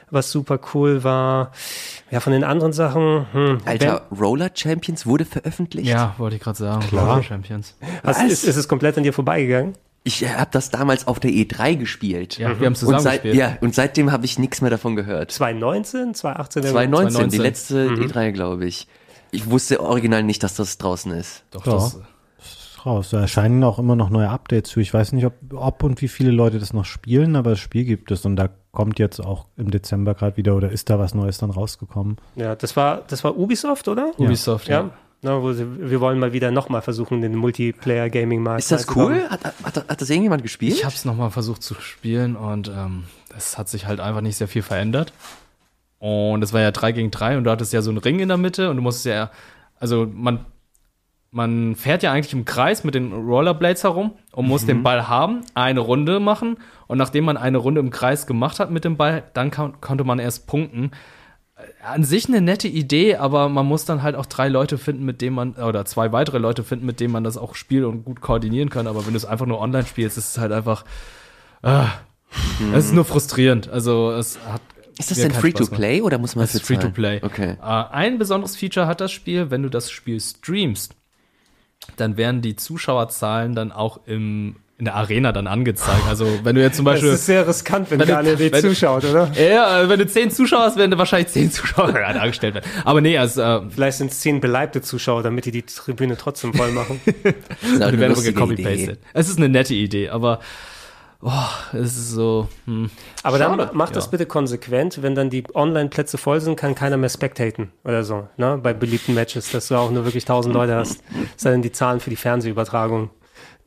was super cool war. Ja, von den anderen Sachen. Hm, Alter, ben Roller Champions wurde veröffentlicht. Ja, wollte ich gerade sagen. Klar. Roller Champions. Was? Ist, ist es komplett an dir vorbeigegangen? Ich habe das damals auf der E3 gespielt. Ja, wir haben zusammen und seit, gespielt. Ja, und seitdem habe ich nichts mehr davon gehört. 2019, 2018? 2019, 2019. die letzte mhm. E3, glaube ich. Ich wusste original nicht, dass das draußen ist. Doch, Doch. das raus. Da erscheinen auch immer noch neue Updates zu. Ich weiß nicht, ob, ob und wie viele Leute das noch spielen, aber das Spiel gibt es und da kommt jetzt auch im Dezember gerade wieder oder ist da was Neues dann rausgekommen? Ja, das war, das war Ubisoft, oder? Ja. Ubisoft, ja. ja. Na, wo sie, wir wollen mal wieder nochmal versuchen, den Multiplayer-Gaming-Markt Ist das cool? Hat, hat, hat, das irgendjemand gespielt? Ich habe es nochmal versucht zu spielen und ähm, es hat sich halt einfach nicht sehr viel verändert. Und es war ja 3 gegen 3 und du hattest ja so einen Ring in der Mitte und du musstest ja, also man man fährt ja eigentlich im Kreis mit den Rollerblades herum und muss mhm. den Ball haben, eine Runde machen und nachdem man eine Runde im Kreis gemacht hat mit dem Ball, dann kann, konnte man erst punkten. Äh, an sich eine nette Idee, aber man muss dann halt auch drei Leute finden, mit denen man, oder zwei weitere Leute finden, mit denen man das auch spielt und gut koordinieren kann. Aber wenn du es einfach nur online spielst, ist es halt einfach, äh, mhm. es ist nur frustrierend. Also es hat ist das denn Free-to-Play oder muss man es ist Free-to-Play. Okay. Äh, ein besonderes Feature hat das Spiel, wenn du das Spiel streamst, dann werden die Zuschauerzahlen dann auch im in der Arena dann angezeigt. Also wenn du jetzt zum Beispiel. Das ist sehr riskant, wenn, wenn gar nicht zuschaut, oder? Ja, wenn du zehn Zuschauer hast, werden wahrscheinlich zehn Zuschauer dargestellt werden. Aber nee, also äh, Vielleicht sind es zehn beleibte Zuschauer, damit die die Tribüne trotzdem voll machen. die werden aber gecopy-pasted. Es ist eine nette Idee, aber oh, es ist so. Hm. Aber Schade. dann mach das ja. bitte konsequent. Wenn dann die Online-Plätze voll sind, kann keiner mehr spectaten oder so. Ne? Bei beliebten Matches, dass du auch nur wirklich tausend Leute hast. Das sind die Zahlen für die Fernsehübertragung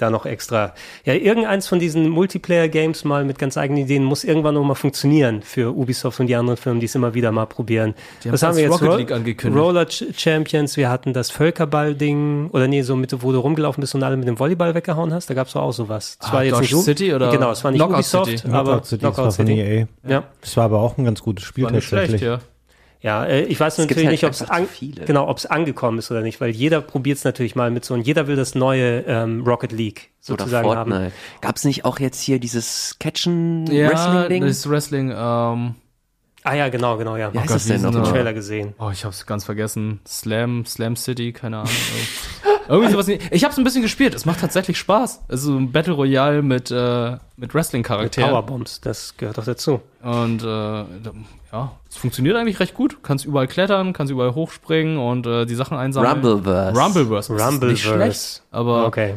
da noch extra. Ja, irgendeins von diesen Multiplayer-Games mal mit ganz eigenen Ideen muss irgendwann noch mal funktionieren für Ubisoft und die anderen Firmen, die es immer wieder mal probieren. Die Was haben wir jetzt? Rocket League angekündigt. Roller Champions, wir hatten das Völkerball-Ding, oder nee, so mit, wo du rumgelaufen bist und alle mit dem Volleyball weggehauen hast, da gab es auch sowas. Das ah, war jetzt Dodge nicht City oder? Genau, es war nicht Knockout Ubisoft, City. aber Knockout City, Knockout City. EA. Ja. Das war aber auch ein ganz gutes Spiel war nicht tatsächlich. Schlecht, ja. Ja, äh, ich weiß es natürlich halt nicht, ob es an, genau, ob es angekommen ist oder nicht, weil jeder probiert es natürlich mal mit so und jeder will das neue ähm, Rocket League sozusagen oder Fortnite. haben. Gab es nicht auch jetzt hier dieses Catchen ja, Wrestling Ding? Das Wrestling. Ähm, Ah ja, genau, genau, ja. Wie heißt Gott, das denn noch? Den Trailer gesehen. Oh, ich hab's ganz vergessen. Slam, Slam City, keine Ahnung. Irgendwie sowas. nicht- Ich hab's ein bisschen gespielt. Es macht tatsächlich Spaß. Also ein Battle Royale mit, äh, mit Wrestling-Charakteren. Powerbombs, das gehört doch dazu. Und äh, ja, es funktioniert eigentlich recht gut. Kannst überall klettern, kannst überall hochspringen und äh, die Sachen einsammeln. Rumbleverse. Rumbleverse. Das ist Rumbleverse. Nicht schlecht, aber Okay.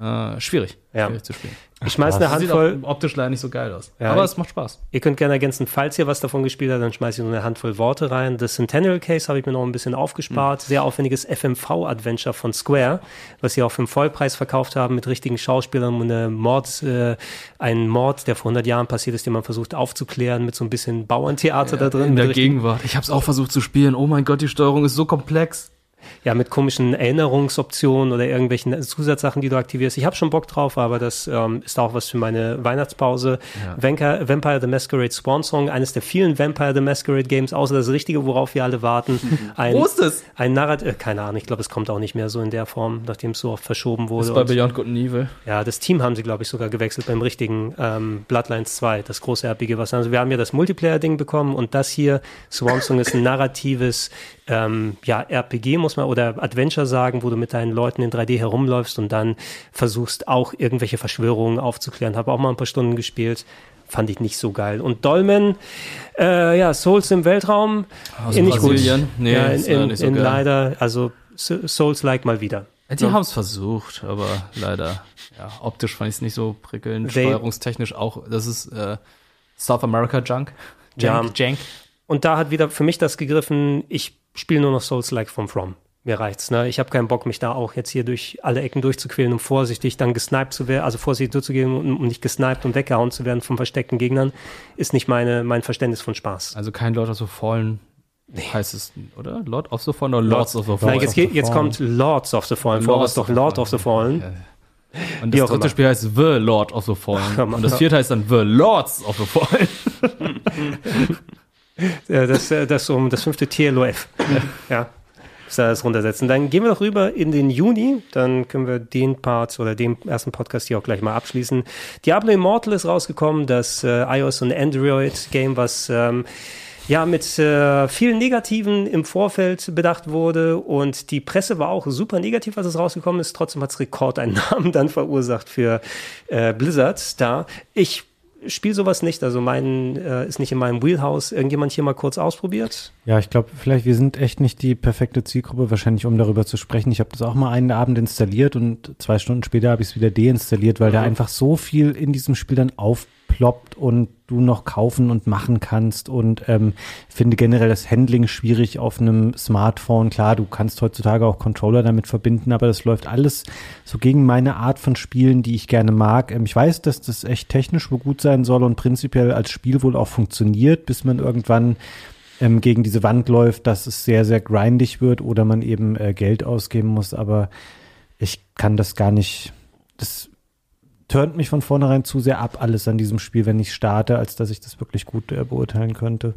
Äh, schwierig. Ja. Schwierig zu spielen. Ich schmeiß eine Sieht Handvoll. auch optisch leider nicht so geil aus. Ja, aber ich- es macht Spaß. Ihr könnt gerne ergänzen, falls ihr was davon gespielt habt, dann schmeiße ich nur eine Handvoll Worte rein. Das Centennial Case habe ich mir noch ein bisschen aufgespart. Sehr aufwendiges FMV-Adventure von Square, was sie auch für den Vollpreis verkauft haben mit richtigen Schauspielern und eine Mord, äh, ein Mord, der vor 100 Jahren passiert ist, den man versucht aufzuklären mit so ein bisschen Bauerntheater da drin. In der Gegenwart. Ich hab's auch versucht zu spielen. Oh mein Gott, die Steuerung ist so komplex. Ja, mit komischen Erinnerungsoptionen oder irgendwelchen Zusatzsachen, die du aktivierst. Ich habe schon Bock drauf, aber das ähm, ist auch was für meine Weihnachtspause. Vanka- Vampire the Masquerade Swan Song, eines der vielen Vampire the Masquerade Games, außer das Richtige, worauf wir alle warten. Ein, Wo ist es? Ein Narrat äh, keine Ahnung, ich glaube, es kommt auch nicht mehr so in der Form, nachdem es so oft verschoben wurde. Ist bei Beyond Good and Evil. ja, das Team haben sie, glaube ich, sogar gewechselt beim richtigen ähm, Bloodlines 2, das große RPG. Was also wir haben ja das Multiplayer-Ding bekommen und das hier, Swan Song, ist ein narratives ähm, ja, RPG, muss man, oder Adventure sagen, wo du mit deinen Leuten in 3D herumläufst und dann versuchst auch irgendwelche Verschwörungen aufzuklären. Habe auch mal ein paar Stunden gespielt. Fand ich nicht so geil. Und Dolmen, äh, ja, Souls im Weltraum, Aus eh nicht gut. Nee, ja, in, in, nicht so in geil. leider, also Souls-like mal wieder. Ja, die haben's versucht, aber leider. Ja, optisch fand ich es nicht so prickelnd. They- Steuerungstechnisch auch. Das ist äh, South America Junk. Ja. Jank, Jank. Und da hat wieder für mich das gegriffen, ich spiele nur noch Souls-like vom From. Mir reicht's, ne? Ich habe keinen Bock, mich da auch jetzt hier durch alle Ecken durchzuquälen, um vorsichtig dann gesniped zu werden, also vorsichtig durchzugehen, um, um nicht gesniped und weggehauen zu werden von versteckten Gegnern, ist nicht meine, mein Verständnis von Spaß. Also kein Lord of the Fallen heißt es, oder? Lord of the Fallen oder Lords of the Fallen? Nein, jetzt, geht, jetzt kommt Lords of the Fallen vor, was doch Lord of the Fallen. Und das dritte. Spiel heißt The Lord of the Fallen. Und das vierte heißt dann The Lords of the Fallen. Äh, Das, äh, das, um, das fünfte TLOF. ja. Das runtersetzen. Dann gehen wir noch rüber in den Juni. Dann können wir den Part oder den ersten Podcast hier auch gleich mal abschließen. Diablo Immortal ist rausgekommen, das äh, iOS und Android-Game, was ähm, ja mit äh, vielen Negativen im Vorfeld bedacht wurde und die Presse war auch super negativ, als es rausgekommen ist. Trotzdem hat es Rekordeinnahmen dann verursacht für äh, Blizzard da. Ich spiele sowas nicht, also mein äh, ist nicht in meinem Wheelhouse. Irgendjemand hier mal kurz ausprobiert? Ja, ich glaube, vielleicht, wir sind echt nicht die perfekte Zielgruppe, wahrscheinlich, um darüber zu sprechen. Ich habe das auch mal einen Abend installiert und zwei Stunden später habe ich es wieder deinstalliert, weil da einfach so viel in diesem Spiel dann aufploppt und du noch kaufen und machen kannst. Und ähm, finde generell das Handling schwierig auf einem Smartphone. Klar, du kannst heutzutage auch Controller damit verbinden, aber das läuft alles so gegen meine Art von Spielen, die ich gerne mag. Ähm, ich weiß, dass das echt technisch wohl gut sein soll und prinzipiell als Spiel wohl auch funktioniert, bis man irgendwann ähm, gegen diese Wand läuft, dass es sehr, sehr grindig wird oder man eben äh, Geld ausgeben muss. Aber ich kann das gar nicht. Das turnt mich von vornherein zu sehr ab, alles an diesem Spiel, wenn ich starte, als dass ich das wirklich gut äh, beurteilen könnte.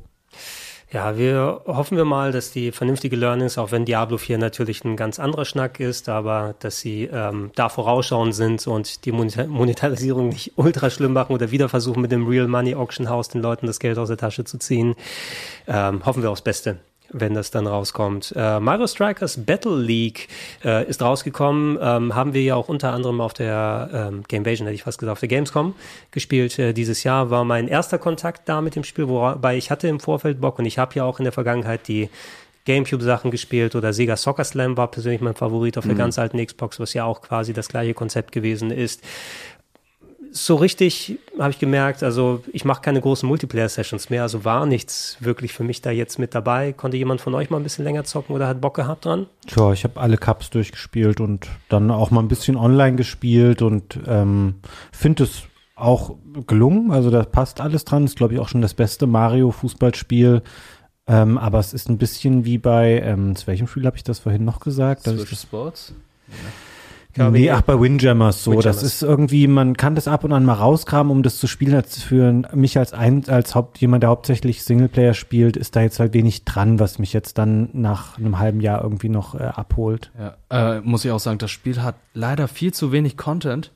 Ja, wir hoffen wir mal, dass die vernünftige Learnings, auch wenn Diablo 4 natürlich ein ganz anderer Schnack ist, aber dass sie ähm, da vorausschauend sind und die Moneta Monetarisierung nicht ultra schlimm machen oder wieder versuchen, mit dem Real Money Auction House den Leuten das Geld aus der Tasche zu ziehen. Ähm, hoffen wir aufs Beste wenn das dann rauskommt. Äh, Mario Strikers Battle League äh, ist rausgekommen. Ähm, haben wir ja auch unter anderem auf der ähm, Gamevasion, hätte ich fast gesagt, auf der Gamescom gespielt. Äh, dieses Jahr war mein erster Kontakt da mit dem Spiel, wobei ich hatte im Vorfeld Bock und ich habe ja auch in der Vergangenheit die Gamecube-Sachen gespielt oder Sega Soccer Slam war persönlich mein Favorit auf der ganz alten Xbox, was ja auch quasi das gleiche Konzept gewesen ist so richtig habe ich gemerkt, also ich mache keine großen Multiplayer-Sessions mehr, also war nichts wirklich für mich da jetzt mit dabei. Konnte jemand von euch mal ein bisschen länger zocken oder hat Bock gehabt dran? Tja, ich habe alle Cups durchgespielt und dann auch mal ein bisschen online gespielt und ähm, finde es auch gelungen. Also da passt alles dran. Ist, glaube ich, auch schon das beste Mario-Fußballspiel. Ähm, aber es ist ein bisschen wie bei, ähm, zu welchem Spiel habe ich das vorhin noch gesagt? Switch Sports? Glaube, nee, ach, bei Windjammers so. Windjammers. Das ist irgendwie, man kann das ab und an mal rauskramen, um das zu spielen. Als für mich als ein, als Haupt, jemand, der hauptsächlich Singleplayer spielt, ist da jetzt halt wenig dran, was mich jetzt dann nach einem halben Jahr irgendwie noch äh, abholt. Ja, äh, muss ich auch sagen, das Spiel hat leider viel zu wenig Content.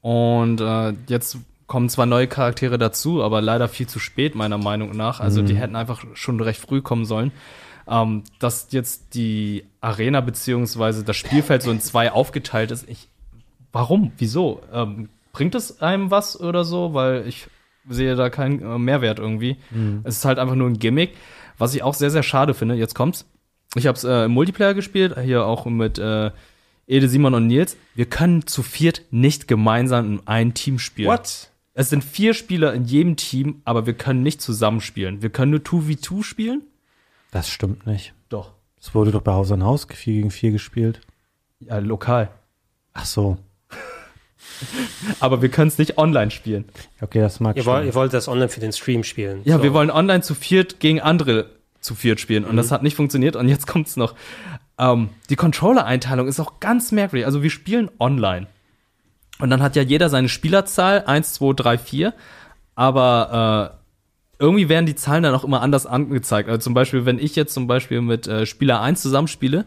Und äh, jetzt kommen zwar neue Charaktere dazu, aber leider viel zu spät, meiner Meinung nach. Also die hätten einfach schon recht früh kommen sollen. Ähm, dass jetzt die Arena beziehungsweise das Spielfeld so in zwei aufgeteilt ist, ich, warum? Wieso? Ähm, bringt es einem was oder so? Weil ich sehe da keinen äh, Mehrwert irgendwie. Es ist halt einfach nur ein Gimmick. Was ich auch sehr, sehr schade finde, jetzt kommt's. Ich habe es äh, im Multiplayer gespielt, hier auch mit äh, Ede, Simon und Nils. Wir können zu viert nicht gemeinsam in ein Team spielen. What? Es sind vier Spieler in jedem Team, aber wir können nicht zusammenspielen. Wir können nur 2v2 spielen. Das stimmt nicht. Doch. Es wurde doch bei Haus an Haus 4 gegen 4 gespielt. Ja, lokal. Ach so. Aber wir können es nicht online spielen. Okay, das mag Ihr, wollt, ihr wollt das online für den Stream spielen. Ja, So. wir wollen online zu viert gegen andere zu viert spielen. Und Mhm. das hat nicht funktioniert. Und jetzt kommt's noch. Ähm, die Controller-Einteilung ist auch ganz merkwürdig. Also wir spielen online. Und dann hat ja jeder seine Spielerzahl, 1, 2, 3, 4. Aber äh, irgendwie werden die Zahlen dann auch immer anders angezeigt. Also zum Beispiel, wenn ich jetzt zum Beispiel mit äh, Spieler 1 zusammenspiele,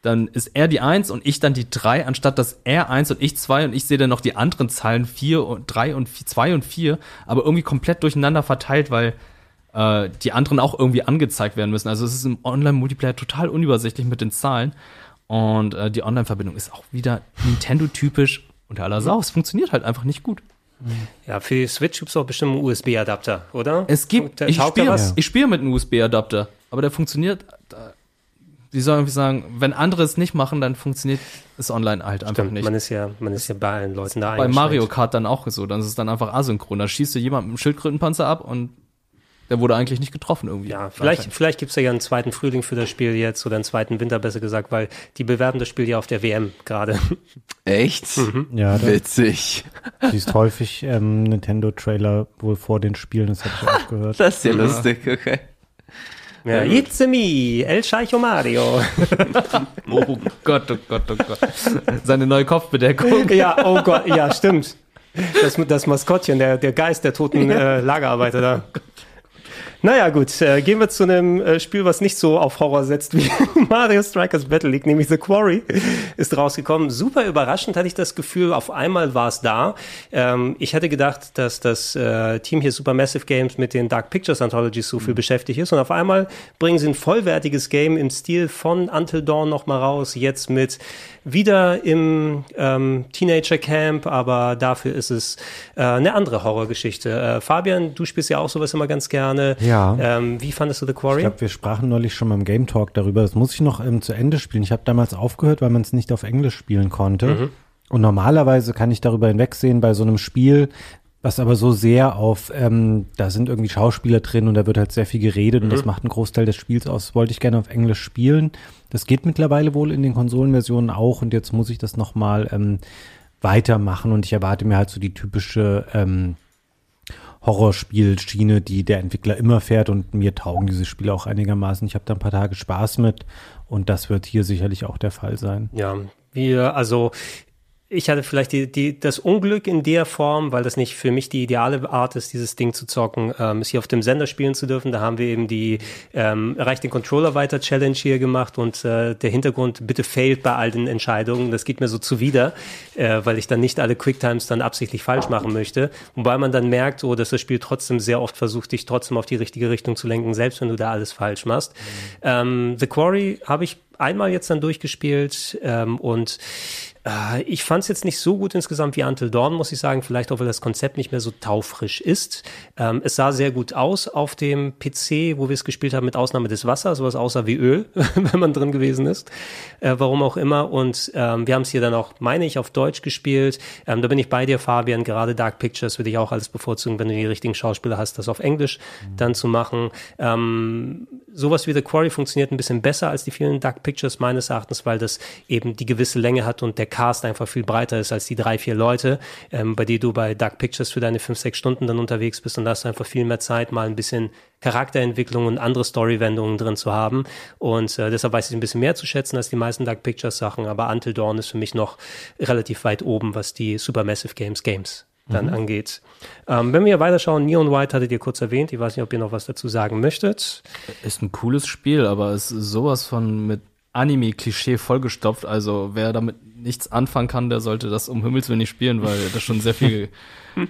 dann ist er die 1 und ich dann die 3, anstatt dass er 1 und ich 2 und ich sehe dann noch die anderen Zahlen 4 und 3 und 4, 2 und 4, aber irgendwie komplett durcheinander verteilt, weil äh, die anderen auch irgendwie angezeigt werden müssen. Also es ist im Online-Multiplayer total unübersichtlich mit den Zahlen. Und äh, die Online-Verbindung ist auch wieder Nintendo-typisch unter aller Sau. Es funktioniert halt einfach nicht gut. Ja, für die Switch gibt es auch bestimmt einen USB-Adapter, oder? Es gibt, ich spiele was. ich spiele mit einem USB-Adapter, aber der funktioniert, da- wie soll irgendwie sagen, wenn andere es nicht machen, dann funktioniert es online halt einfach Stimmt, nicht. man ist ja, man ist ja bei allen Leuten da Bei. Mario Kart dann auch so, dann ist es dann einfach asynchron. Da schießt du jemand mit einem Schildkrötenpanzer ab und der wurde eigentlich nicht getroffen irgendwie. Ja, vielleicht, vielleicht gibt es ja einen zweiten Frühling für das Spiel jetzt oder einen zweiten Winter besser gesagt, weil die bewerben das Spiel ja auf der WM gerade. Echt? Ja, da Witzig. siehst häufig ähm, Nintendo-Trailer wohl vor den Spielen, das habe ich auch gehört. Das ist ja lustig, okay. Ja, It's me, El Scheicho Mario. Oh Gott, oh Gott, oh Gott. Seine neue Kopfbedeckung. ja, oh Gott, ja, stimmt. Das, das Maskottchen, der, der Geist der toten äh, Lagerarbeiter da. Naja, gut, äh, gehen wir zu einem äh, Spiel, was nicht so auf Horror setzt wie Mario Strikers Battle League, nämlich The Quarry ist rausgekommen. Super überraschend hatte ich das Gefühl, auf einmal war es da. Ähm, ich hätte gedacht, dass das äh, Team hier Supermassive Games mit den Dark Pictures Anthologies so viel beschäftigt ist und auf einmal bringen sie ein vollwertiges Game im Stil von Until Dawn nochmal raus, jetzt mit wieder im ähm, Teenager Camp, aber dafür ist es äh, eine andere Horrorgeschichte. Äh, Fabian, du spielst ja auch sowas immer ganz gerne. Ja. Ähm, wie fandest du The Quarry? Ich glaube, wir sprachen neulich schon beim Game Talk darüber. Das muss ich noch ähm, zu Ende spielen. Ich habe damals aufgehört, weil man es nicht auf Englisch spielen konnte. Und normalerweise kann ich darüber hinwegsehen bei so einem Spiel, was aber so sehr auf, ähm, da sind irgendwie Schauspieler drin und da wird halt sehr viel geredet und das macht einen Großteil des Spiels aus. Das wollte ich gerne auf Englisch spielen. Das geht mittlerweile wohl in den Konsolenversionen auch und jetzt muss ich das nochmal ähm, weitermachen und ich erwarte mir halt so die typische ähm, Horrorspielschiene, die der Entwickler immer fährt und mir taugen diese Spiele auch einigermaßen. Ich habe da ein paar Tage Spaß mit und das wird hier sicherlich auch der Fall sein. Ja, wir, also ich hatte vielleicht die, die, das Unglück in der Form, weil das nicht für mich die ideale Art ist, dieses Ding zu zocken, ähm, es hier auf dem Sender spielen zu dürfen. Da haben wir eben die ähm, Erreicht den Controller weiter Challenge hier gemacht und äh, der Hintergrund bitte failt bei all den Entscheidungen. Das geht mir so zuwider, äh, weil ich dann nicht alle Quicktimes dann absichtlich falsch machen möchte. Wobei man dann merkt, oh, dass das Spiel trotzdem sehr oft versucht, dich trotzdem auf die richtige Richtung zu lenken, selbst wenn du da alles falsch machst. Ähm, The Quarry habe ich einmal jetzt dann durchgespielt ähm, und äh, ich fand es jetzt nicht so gut insgesamt wie Until Dawn, muss ich sagen. Vielleicht auch, weil das Konzept nicht mehr so taufrisch ist. Ähm, es sah sehr gut aus auf dem PC, wo wir es gespielt haben, mit Ausnahme des Wassers, sowas aussah wie Öl, wenn man drin gewesen ist. Äh, warum auch immer. Und ähm, wir haben es hier dann auch, meine ich, auf Deutsch gespielt. Ähm, da bin ich bei dir, Fabian. Gerade Dark Pictures würde ich auch alles bevorzugen, wenn du die richtigen Schauspieler hast, das auf Englisch dann zu machen. Ähm, sowas wie The Quarry funktioniert ein bisschen besser als die vielen Dark Pictures meines Erachtens, weil das eben die gewisse Länge hat und der Cast einfach viel breiter ist als die drei, vier Leute, ähm, bei denen du bei Dark Pictures für deine fünf, sechs Stunden dann unterwegs bist und da hast du einfach viel mehr Zeit, mal ein bisschen Charakterentwicklung und andere Storywendungen drin zu haben. Und äh, deshalb weiß ich ein bisschen mehr zu schätzen als die meisten Dark Pictures Sachen, aber Until Dawn ist für mich noch relativ weit oben, was die Supermassive Games Games dann angeht. Ähm, wenn wir weiterschauen, Neon White hattet ihr kurz erwähnt. Ich weiß nicht, ob ihr noch was dazu sagen möchtet. Ist ein cooles Spiel, aber es ist sowas von mit Anime-Klischee vollgestopft. Also wer damit nichts anfangen kann, der sollte das um Himmels Willen nicht spielen, weil das schon sehr viel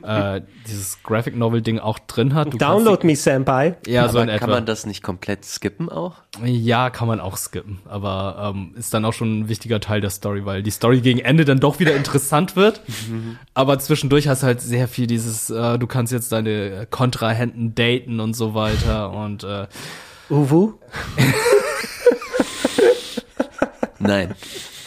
äh, dieses Graphic Novel Ding auch drin hat. Du Download me, Senpai. Ja, aber so in etwa. Kann man das nicht komplett skippen auch? Ja, kann man auch skippen, aber ähm, ist dann auch schon ein wichtiger Teil der Story, weil die Story gegen Ende dann doch wieder interessant wird. aber zwischendurch hast du halt sehr viel dieses, äh, du kannst jetzt deine Kontrahenten daten und so weiter und äh, Uwu? Nein.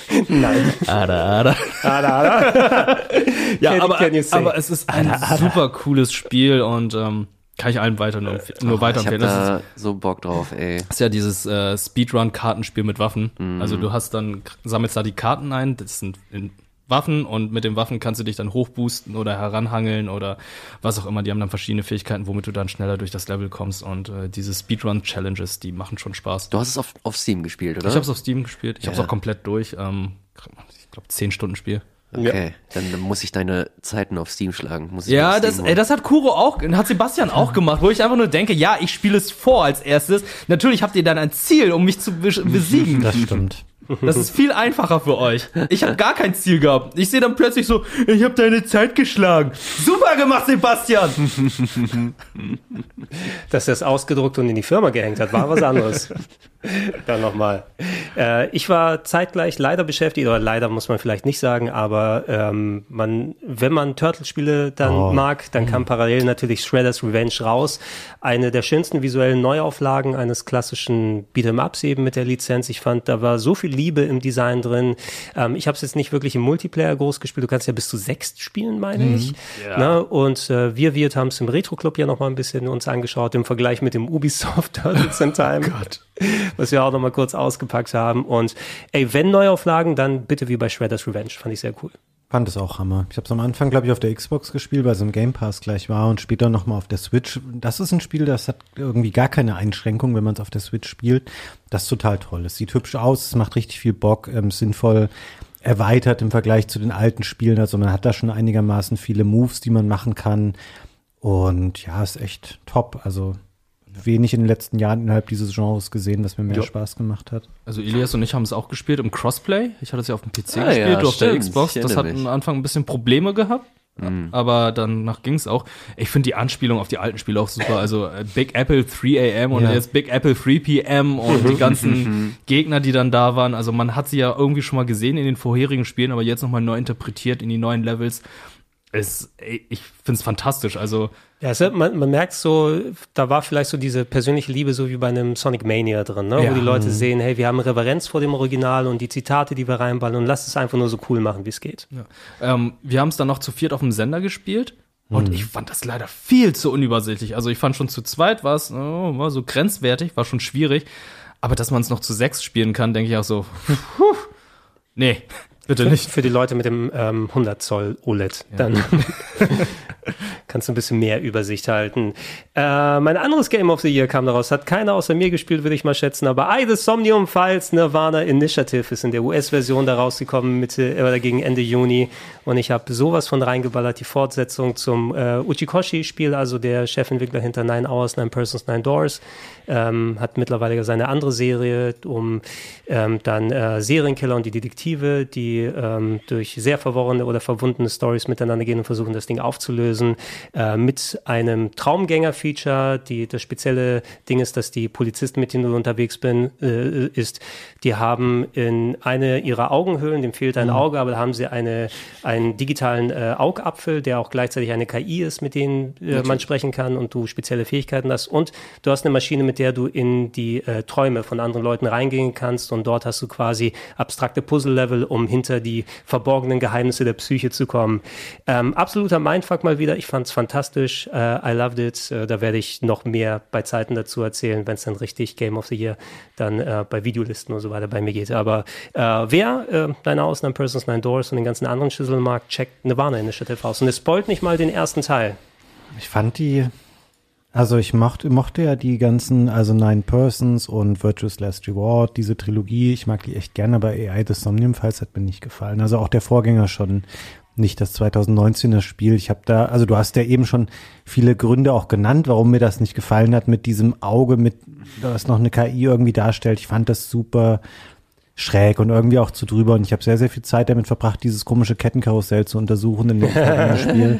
Nein. Ada, ada. Ada, ada. ja, can, aber, can aber es ist ein ada, ada. super cooles Spiel und ähm, kann ich allen weiter nur, nur weiterempfehlen. Ich hab da so Bock drauf, ey. Das ist ja dieses äh, Speedrun-Kartenspiel mit Waffen. Mhm. Also du hast dann, sammelst da die Karten ein, das sind in Waffen und mit den Waffen kannst du dich dann hochboosten oder heranhangeln oder was auch immer. Die haben dann verschiedene Fähigkeiten, womit du dann schneller durch das Level kommst und äh, diese Speedrun-Challenges, die machen schon Spaß. Du hast es auf, auf Steam gespielt, oder? Ich habe es auf Steam gespielt. Ich ja. habe es auch komplett durch. Ähm, ich glaube, zehn Stunden Spiel. Okay, ja. dann, muss ich deine Zeiten auf Steam schlagen. Muss ja, das, ey, das hat Kuro auch, hat Sebastian auch gemacht, wo ich einfach nur denke, ja, ich spiele es vor als erstes. Natürlich habt ihr dann ein Ziel, um mich zu besiegen. Das stimmt. Das ist viel einfacher für euch. Ich habe gar kein Ziel gehabt. Ich sehe dann plötzlich so, ich habe deine Zeit geschlagen. Super gemacht, Sebastian. Dass er es ausgedruckt und in die Firma gehängt hat, war was anderes. Dann nochmal. Äh, ich war zeitgleich leider beschäftigt, oder leider muss man vielleicht nicht sagen, aber ähm, man, wenn man Turtle-Spiele dann oh. mag, dann kam parallel natürlich Shredder's Revenge raus. Eine der schönsten visuellen Neuauflagen eines klassischen Beat'em-Ups eben mit der Lizenz. Ich fand, da war so viel Liebe im Design drin. Ähm, ich habe es jetzt nicht wirklich im Multiplayer groß gespielt. Du kannst ja bis zu sechs spielen, meine mhm. ich. Ja. Ne? Und äh, wir wir haben es im Retro-Club ja noch mal ein bisschen uns angeschaut, im Vergleich mit dem Ubisoft Turtles in Time. oh Gott was wir auch noch mal kurz ausgepackt haben. Und ey, wenn Neuauflagen, dann bitte wie bei Shredder's Revenge. Fand ich sehr cool. Fand es auch Hammer. Ich habe es am Anfang, glaube ich, auf der Xbox gespielt, weil es im Game Pass gleich war und später noch mal auf der Switch. Das ist ein Spiel, das hat irgendwie gar keine Einschränkung, wenn man es auf der Switch spielt. Das ist total toll. Es sieht hübsch aus, es macht richtig viel Bock, ähm, sinnvoll erweitert im Vergleich zu den alten Spielen. Also man hat da schon einigermaßen viele Moves, die man machen kann. Und ja, ist echt top. Also wenig in den letzten Jahren innerhalb dieses Genres gesehen, das mir mehr ja. Spaß gemacht hat. Also Elias und ich haben es auch gespielt im Crossplay. Ich hatte es ja auf dem PC ah, gespielt, ja, du auf der Xbox. Das hat am Anfang ein bisschen Probleme gehabt. Mhm. Aber danach ging es auch. Ich finde die Anspielung auf die alten Spiele auch super. Also äh, Big Apple 3 AM und ja. jetzt Big Apple 3 PM und die ganzen Gegner, die dann da waren. Also man hat sie ja irgendwie schon mal gesehen in den vorherigen Spielen, aber jetzt nochmal neu interpretiert in die neuen Levels. Es, ich finde es fantastisch. Also ja, also man, man merkt so, da war vielleicht so diese persönliche Liebe, so wie bei einem Sonic Mania drin, ne? Ja. wo die Leute sehen, hey, wir haben Reverenz vor dem Original und die Zitate, die wir reinballen und lass es einfach nur so cool machen, wie es geht. Ja. Ähm, wir haben es dann noch zu viert auf dem Sender gespielt. Und mhm. ich fand das leider viel zu unübersichtlich. Also ich fand schon zu zweit war es oh, war so grenzwertig, war schon schwierig. Aber dass man es noch zu sechs spielen kann, denke ich auch so, puh, nee, bitte nicht. Für die Leute mit dem ähm, 100 Zoll OLED, ja. dann kannst du ein bisschen mehr Übersicht halten. Äh, mein anderes Game of the Year kam daraus, hat keiner außer mir gespielt, würde ich mal schätzen, aber I, The Somnium Files Nirvana Initiative ist in der US-Version da rausgekommen, Mitte, oder gegen Ende Juni und ich habe sowas von reingeballert, die Fortsetzung zum äh, Uchikoshi-Spiel, also der Chefentwickler hinter Nine Hours, Nine Persons, Nine Doors, ähm, hat mittlerweile seine andere Serie um ähm, dann äh, Serienkiller und die Detektive, die ähm, durch sehr verworrene oder verwundene Stories miteinander gehen und versuchen, das Ding aufzulösen, äh, mit einem Traumgänger-Feature. Das spezielle Ding ist, dass die Polizisten, mit denen du unterwegs bin, äh, ist, die haben in eine ihrer Augenhöhlen, dem fehlt ein mhm. Auge, aber da haben sie eine, einen digitalen äh, Augapfel, der auch gleichzeitig eine KI ist, mit denen äh, man sprechen kann und du spezielle Fähigkeiten hast. Und du hast eine Maschine, mit der du in die äh, Träume von anderen Leuten reingehen kannst und dort hast du quasi abstrakte Puzzle-Level, um hinter die verborgenen Geheimnisse der Psyche zu kommen. Ähm, absoluter Mindfuck mal wieder. Ich fand es fantastisch. Uh, I loved it. Uh, da werde ich noch mehr bei Zeiten dazu erzählen, wenn es dann richtig Game of the Year dann uh, bei Videolisten und so weiter bei mir geht. Aber wer äh, Nine Hours, Nine Persons, Nine Doors und den ganzen anderen Schlüsseln mag, checkt Nirvana Initiative aus. Und es spoilt nicht mal den ersten Teil. Ich fand die also ich mochte, mochte ja die ganzen, also Nine Persons und Virtuous Last Reward, diese Trilogie, ich mag die echt gerne, aber AI The Somnium Files hat mir nicht gefallen. Also auch der Vorgänger schon nicht das 2019er Spiel. Ich habe da, also du hast ja eben schon viele Gründe auch genannt, warum mir das nicht gefallen hat mit diesem Auge, mit was noch eine KI irgendwie darstellt. Ich fand das super schräg und irgendwie auch zu drüber. Und ich habe sehr, sehr viel Zeit damit verbracht, dieses komische Kettenkarussell zu untersuchen in dem Spiel.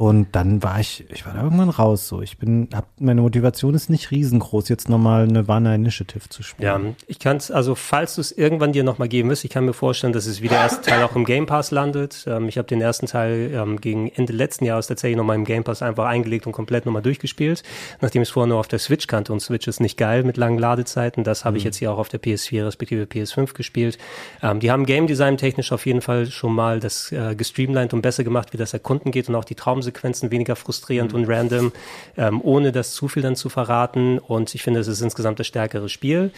Und dann war ich, ich war da irgendwann raus. So, ich bin, hab, meine Motivation ist nicht riesengroß, jetzt nochmal eine Warner Initiative zu spielen. Ja, ich kann es, also falls du es irgendwann dir nochmal geben wirst, ich kann mir vorstellen, dass es wie der erste Teil auch im Game Pass landet. Ähm, ich habe den ersten Teil ähm, gegen Ende letzten Jahres tatsächlich nochmal im Game Pass einfach eingelegt und komplett nochmal durchgespielt, nachdem ich es vorher nur auf der Switch kannte und Switch ist nicht geil mit langen Ladezeiten. Das habe ich jetzt hier auch auf der PS4 respektive PS5 gespielt. Ähm, die haben Game Design technisch auf jeden Fall schon mal das äh, gestreamlined und besser gemacht, wie das Erkunden geht und auch die Traumsequenzen weniger frustrierend und random, ähm, ohne das zu viel dann zu verraten. Und ich finde, es ist insgesamt das stärkere Spiel.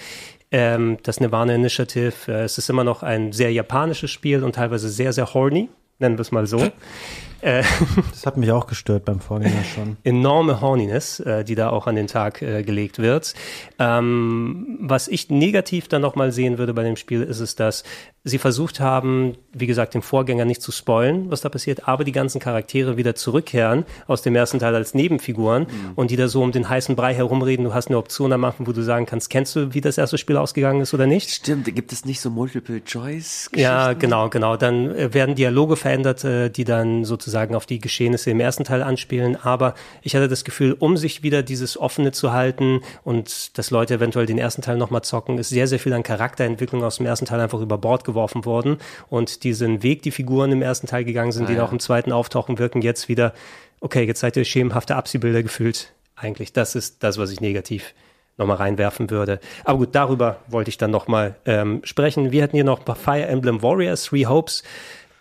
Ähm, das Nirvana Initiative, äh, es ist immer noch ein sehr japanisches Spiel und teilweise sehr, sehr horny, nennen wir es mal so. Äh, Das hat mich auch gestört beim Vorgänger schon. enorme Horniness, äh, die da auch an den Tag äh, gelegt wird. Ähm, was ich negativ dann nochmal sehen würde bei dem Spiel, ist es, dass sie versucht haben, wie gesagt, den Vorgänger nicht zu spoilen, was da passiert, aber die ganzen Charaktere wieder zurückkehren aus dem ersten Teil als Nebenfiguren und die da so um den heißen Brei herumreden. Du hast eine Option am Anfang, wo du sagen kannst, kennst du, wie das erste Spiel ausgegangen ist oder nicht? Stimmt, gibt es nicht so Multiple Choice? Ja, genau, genau. Dann werden Dialoge verändert, die dann sozusagen auf die Geschehnisse im ersten Teil anspielen. Aber ich hatte das Gefühl, um sich wieder dieses Offene zu halten und dass Leute eventuell den ersten Teil nochmal zocken, ist sehr, sehr viel an Charakterentwicklung aus dem ersten Teil einfach über Bord geworfen worden. Und diesen Weg, die Figuren im ersten Teil gegangen sind, die ja. auch im zweiten auftauchen, wirken jetzt wieder, okay, jetzt seid ihr schemenhafte Abziehbilder gefühlt. Eigentlich, das ist das, was ich negativ nochmal reinwerfen würde. Aber gut, darüber wollte ich dann nochmal ähm, sprechen. Wir hatten hier noch Fire Emblem Warriors, Three Hopes.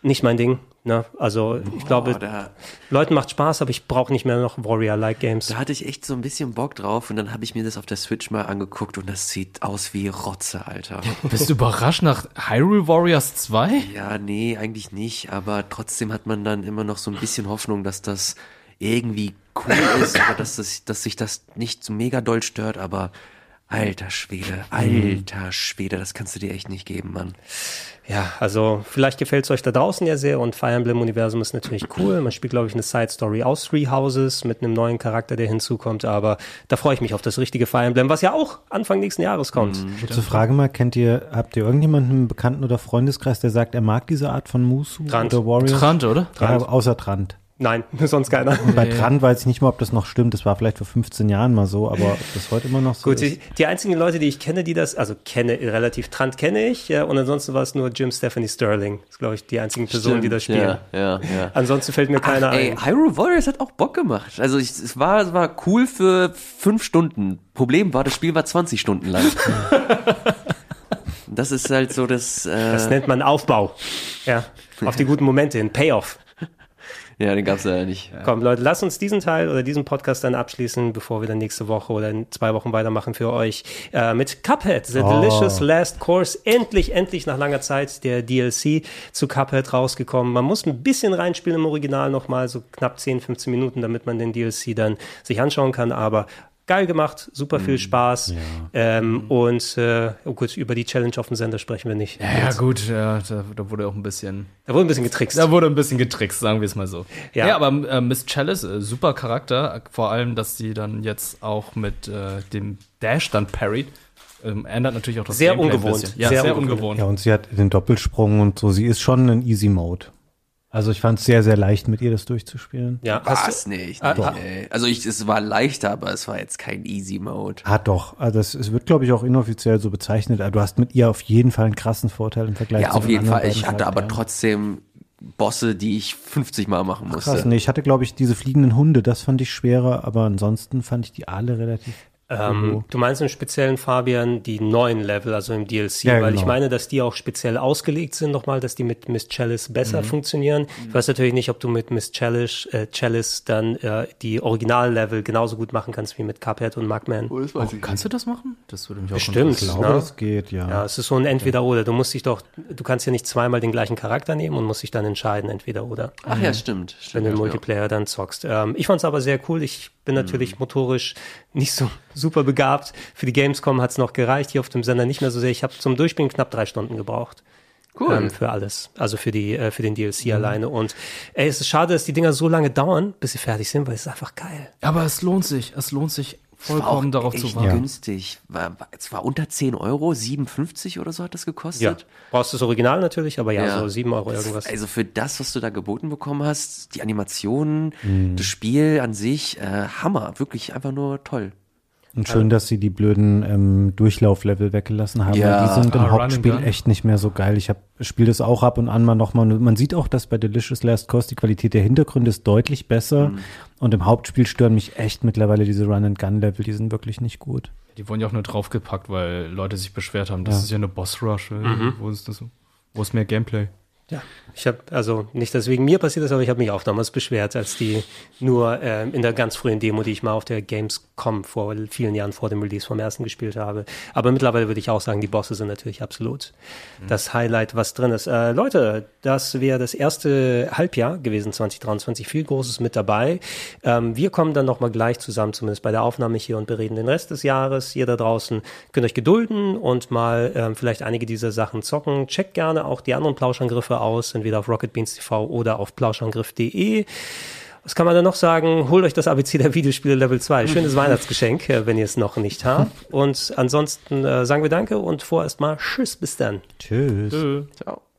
Nicht mein Ding. Ne? Also ich glaube, da- Leuten macht Spaß, aber ich brauche nicht mehr noch Warrior-like Games. Da hatte ich echt so ein bisschen Bock drauf und dann habe ich mir das auf der Switch mal angeguckt und das sieht aus wie Rotze, Alter. Bist du überrascht nach Hyrule Warriors 2? Ja, nee, eigentlich nicht, aber trotzdem hat man dann immer noch so ein bisschen Hoffnung, dass das irgendwie cool ist oder dass, das, dass sich das nicht so mega doll stört, aber alter Schwede, alter Schwede, das kannst du dir echt nicht geben, Mann. Ja, also vielleicht gefällt es euch da draußen ja sehr und Fire Emblem-Universum ist natürlich cool. Man spielt, glaube ich, eine Side-Story aus Three Houses mit einem neuen Charakter, der hinzukommt, aber da freue ich mich auf das richtige Fire Emblem, was ja auch Anfang nächsten Jahres kommt. Kurze Frage mal, kennt ihr, habt ihr irgendjemanden im Bekannten- oder Freundeskreis, der sagt, er mag diese Art von Musu Trant. oder Warriors? Trant, oder? Ja, außer Trant. Nein, sonst keiner. Bei Trant weiß ich nicht mal, ob das noch stimmt. Das war vielleicht vor 15 Jahren mal so, aber ob das heute immer noch so Gut, ist. die, die einzigen Leute, die ich kenne, die das, also kenne, relativ Trant kenne ich, ja, und ansonsten war es nur Jim Stephanie Sterling. Das ist, glaube ich, die einzigen Personen, die das spielen. Ja, ja, ja. Ansonsten fällt mir keiner Ach, ey, ein. Hyrule Warriors hat auch Bock gemacht. Also ich, es war, es war cool für fünf Stunden. Problem war, das Spiel war 20 Stunden lang. das ist halt so das. Äh, Das nennt man Aufbau. Ja, auf die guten Momente, ein Payoff. Ja, den gab's ja nicht. Komm, Leute, lasst uns diesen Teil oder diesen Podcast dann abschließen, bevor wir dann nächste Woche oder in zwei Wochen weitermachen für euch äh, mit Cuphead, The Oh. Delicious Last Course. Endlich, endlich nach langer Zeit der DLC zu Cuphead rausgekommen. Man muss ein bisschen reinspielen im Original nochmal, so knapp 10, 15 Minuten, damit man den DLC dann sich anschauen kann, aber geil gemacht, super Mm, viel Spaß. Ähm, und äh, oh gut, über die Challenge auf dem Sender sprechen wir nicht. Ja, ja gut, ja, da, da wurde auch ein bisschen, Da wurde ein bisschen getrickst. da wurde ein bisschen getrickst, sagen wir es mal so. Ja. Ja, aber äh, Miss Chalice, äh, super Charakter, vor allem, dass sie dann jetzt auch mit äh, dem Dash dann parried, ähm, ändert natürlich auch das Sehr Gameplay ein ungewohnt. bisschen. Ja, Sehr sehr, ungewohnt. ungewohnt. Ja, und sie hat den Doppelsprung und so. Sie ist schon ein Easy Mode. Also ich fand es sehr, sehr leicht, mit ihr das durchzuspielen. ja, hast Was du, nicht? Ah, nee. ah. Also ich, es war leichter, aber es war jetzt kein Easy Mode. Ah, doch. Also es, es wird, glaube ich, auch inoffiziell so bezeichnet. Aber du hast mit ihr auf jeden Fall einen krassen Vorteil im Vergleich Ja, zu auf den jeden Fall. Ich hatte aber trotzdem Bosse, die ich 50 Mal machen musste. Krass, nee, ich hatte, glaube ich, diese fliegenden Hunde, das fand ich schwerer, aber ansonsten fand ich die alle relativ. Ähm, du meinst im speziellen, Fabian, die neuen Level, also im DLC, Ja, weil ich genau. meine, dass die auch speziell ausgelegt sind nochmal, dass die mit Miss Chalice besser Mhm. funktionieren. Ich weiß natürlich nicht, ob du mit Miss Chalice, äh, Chalice dann äh, die Original-Level genauso gut machen kannst wie mit Cuphead und Mugman. Oh, ich Kannst du das machen? Das würde mich auch Bestimmt. Ich Ja. glaube, das geht, ja. Ja, es ist so ein Entweder-Oder. Du musst dich doch, du kannst ja nicht zweimal den gleichen Charakter nehmen und musst dich dann entscheiden, Entweder-Oder. Ach ja, stimmt. wenn stimmt du im ja. Multiplayer dann zockst. Ähm, ich fand es aber sehr cool. Ich bin natürlich motorisch nicht so super begabt. Für die Gamescom hat es noch gereicht, hier auf dem Sender nicht mehr so sehr. Ich habe zum Durchspielen knapp drei Stunden gebraucht. Cool. Ähm, für alles. Also für die, äh, für den DLC alleine. Und ey, es ist schade, dass die Dinger so lange dauern, bis sie fertig sind, weil es ist einfach geil. Aber es lohnt sich, es lohnt sich vollkommen darauf zu warten. günstig. War, es war unter 10 Euro, 57 oder so hat das gekostet. Ja, brauchst das Original natürlich, aber ja, Ja. so 7 Euro irgendwas. Also für das, was du da geboten bekommen hast, die Animationen, das Spiel an sich, äh, Hammer, wirklich einfach nur toll. Und schön, dass sie die blöden ähm, Durchlauflevel weggelassen haben. Ja. weil die sind im Ah, Hauptspiel echt nicht mehr so geil. Ich spiele das auch ab und an mal nochmal. Und Man sieht auch, dass bei Delicious Last Course die Qualität der Hintergründe ist deutlich besser. Mhm. Und im Hauptspiel stören mich echt mittlerweile diese Run-and-Gun-Level. Die sind wirklich nicht gut. Die wurden ja auch nur draufgepackt, weil Leute sich beschwert haben. Das Ja. ist ja eine Boss-Rush. Mhm. Wo ist das? Wo ist mehr Gameplay? Ja, ich habe, also nicht, dass wegen mir passiert ist, aber ich habe mich auch damals beschwert, als die nur ähm, in der ganz frühen Demo, die ich mal auf der Gamescom vor vielen Jahren vor dem Release vom ersten gespielt habe. Aber mittlerweile würde ich auch sagen, die Bosse sind natürlich absolut das Highlight, was drin ist. Äh, Leute, das wäre das erste Halbjahr gewesen, 2023. Viel Großes mit dabei. Ähm, wir kommen dann nochmal gleich zusammen, zumindest bei der Aufnahme hier und bereden den Rest des Jahres. Ihr da draußen könnt euch gedulden und mal ähm, vielleicht einige dieser Sachen zocken. Checkt gerne auch die anderen Plauschangriffe aus, entweder auf Rocket Beans TV oder auf plauschangriff.de. Was kann man da noch sagen? Holt euch das ABC der Videospiele Level 2. Schönes Weihnachtsgeschenk, äh, wenn ihr es noch nicht habt. Und ansonsten äh, sagen wir Danke und vorerst mal Tschüss, bis dann. Tschüss. Tschö. Ciao.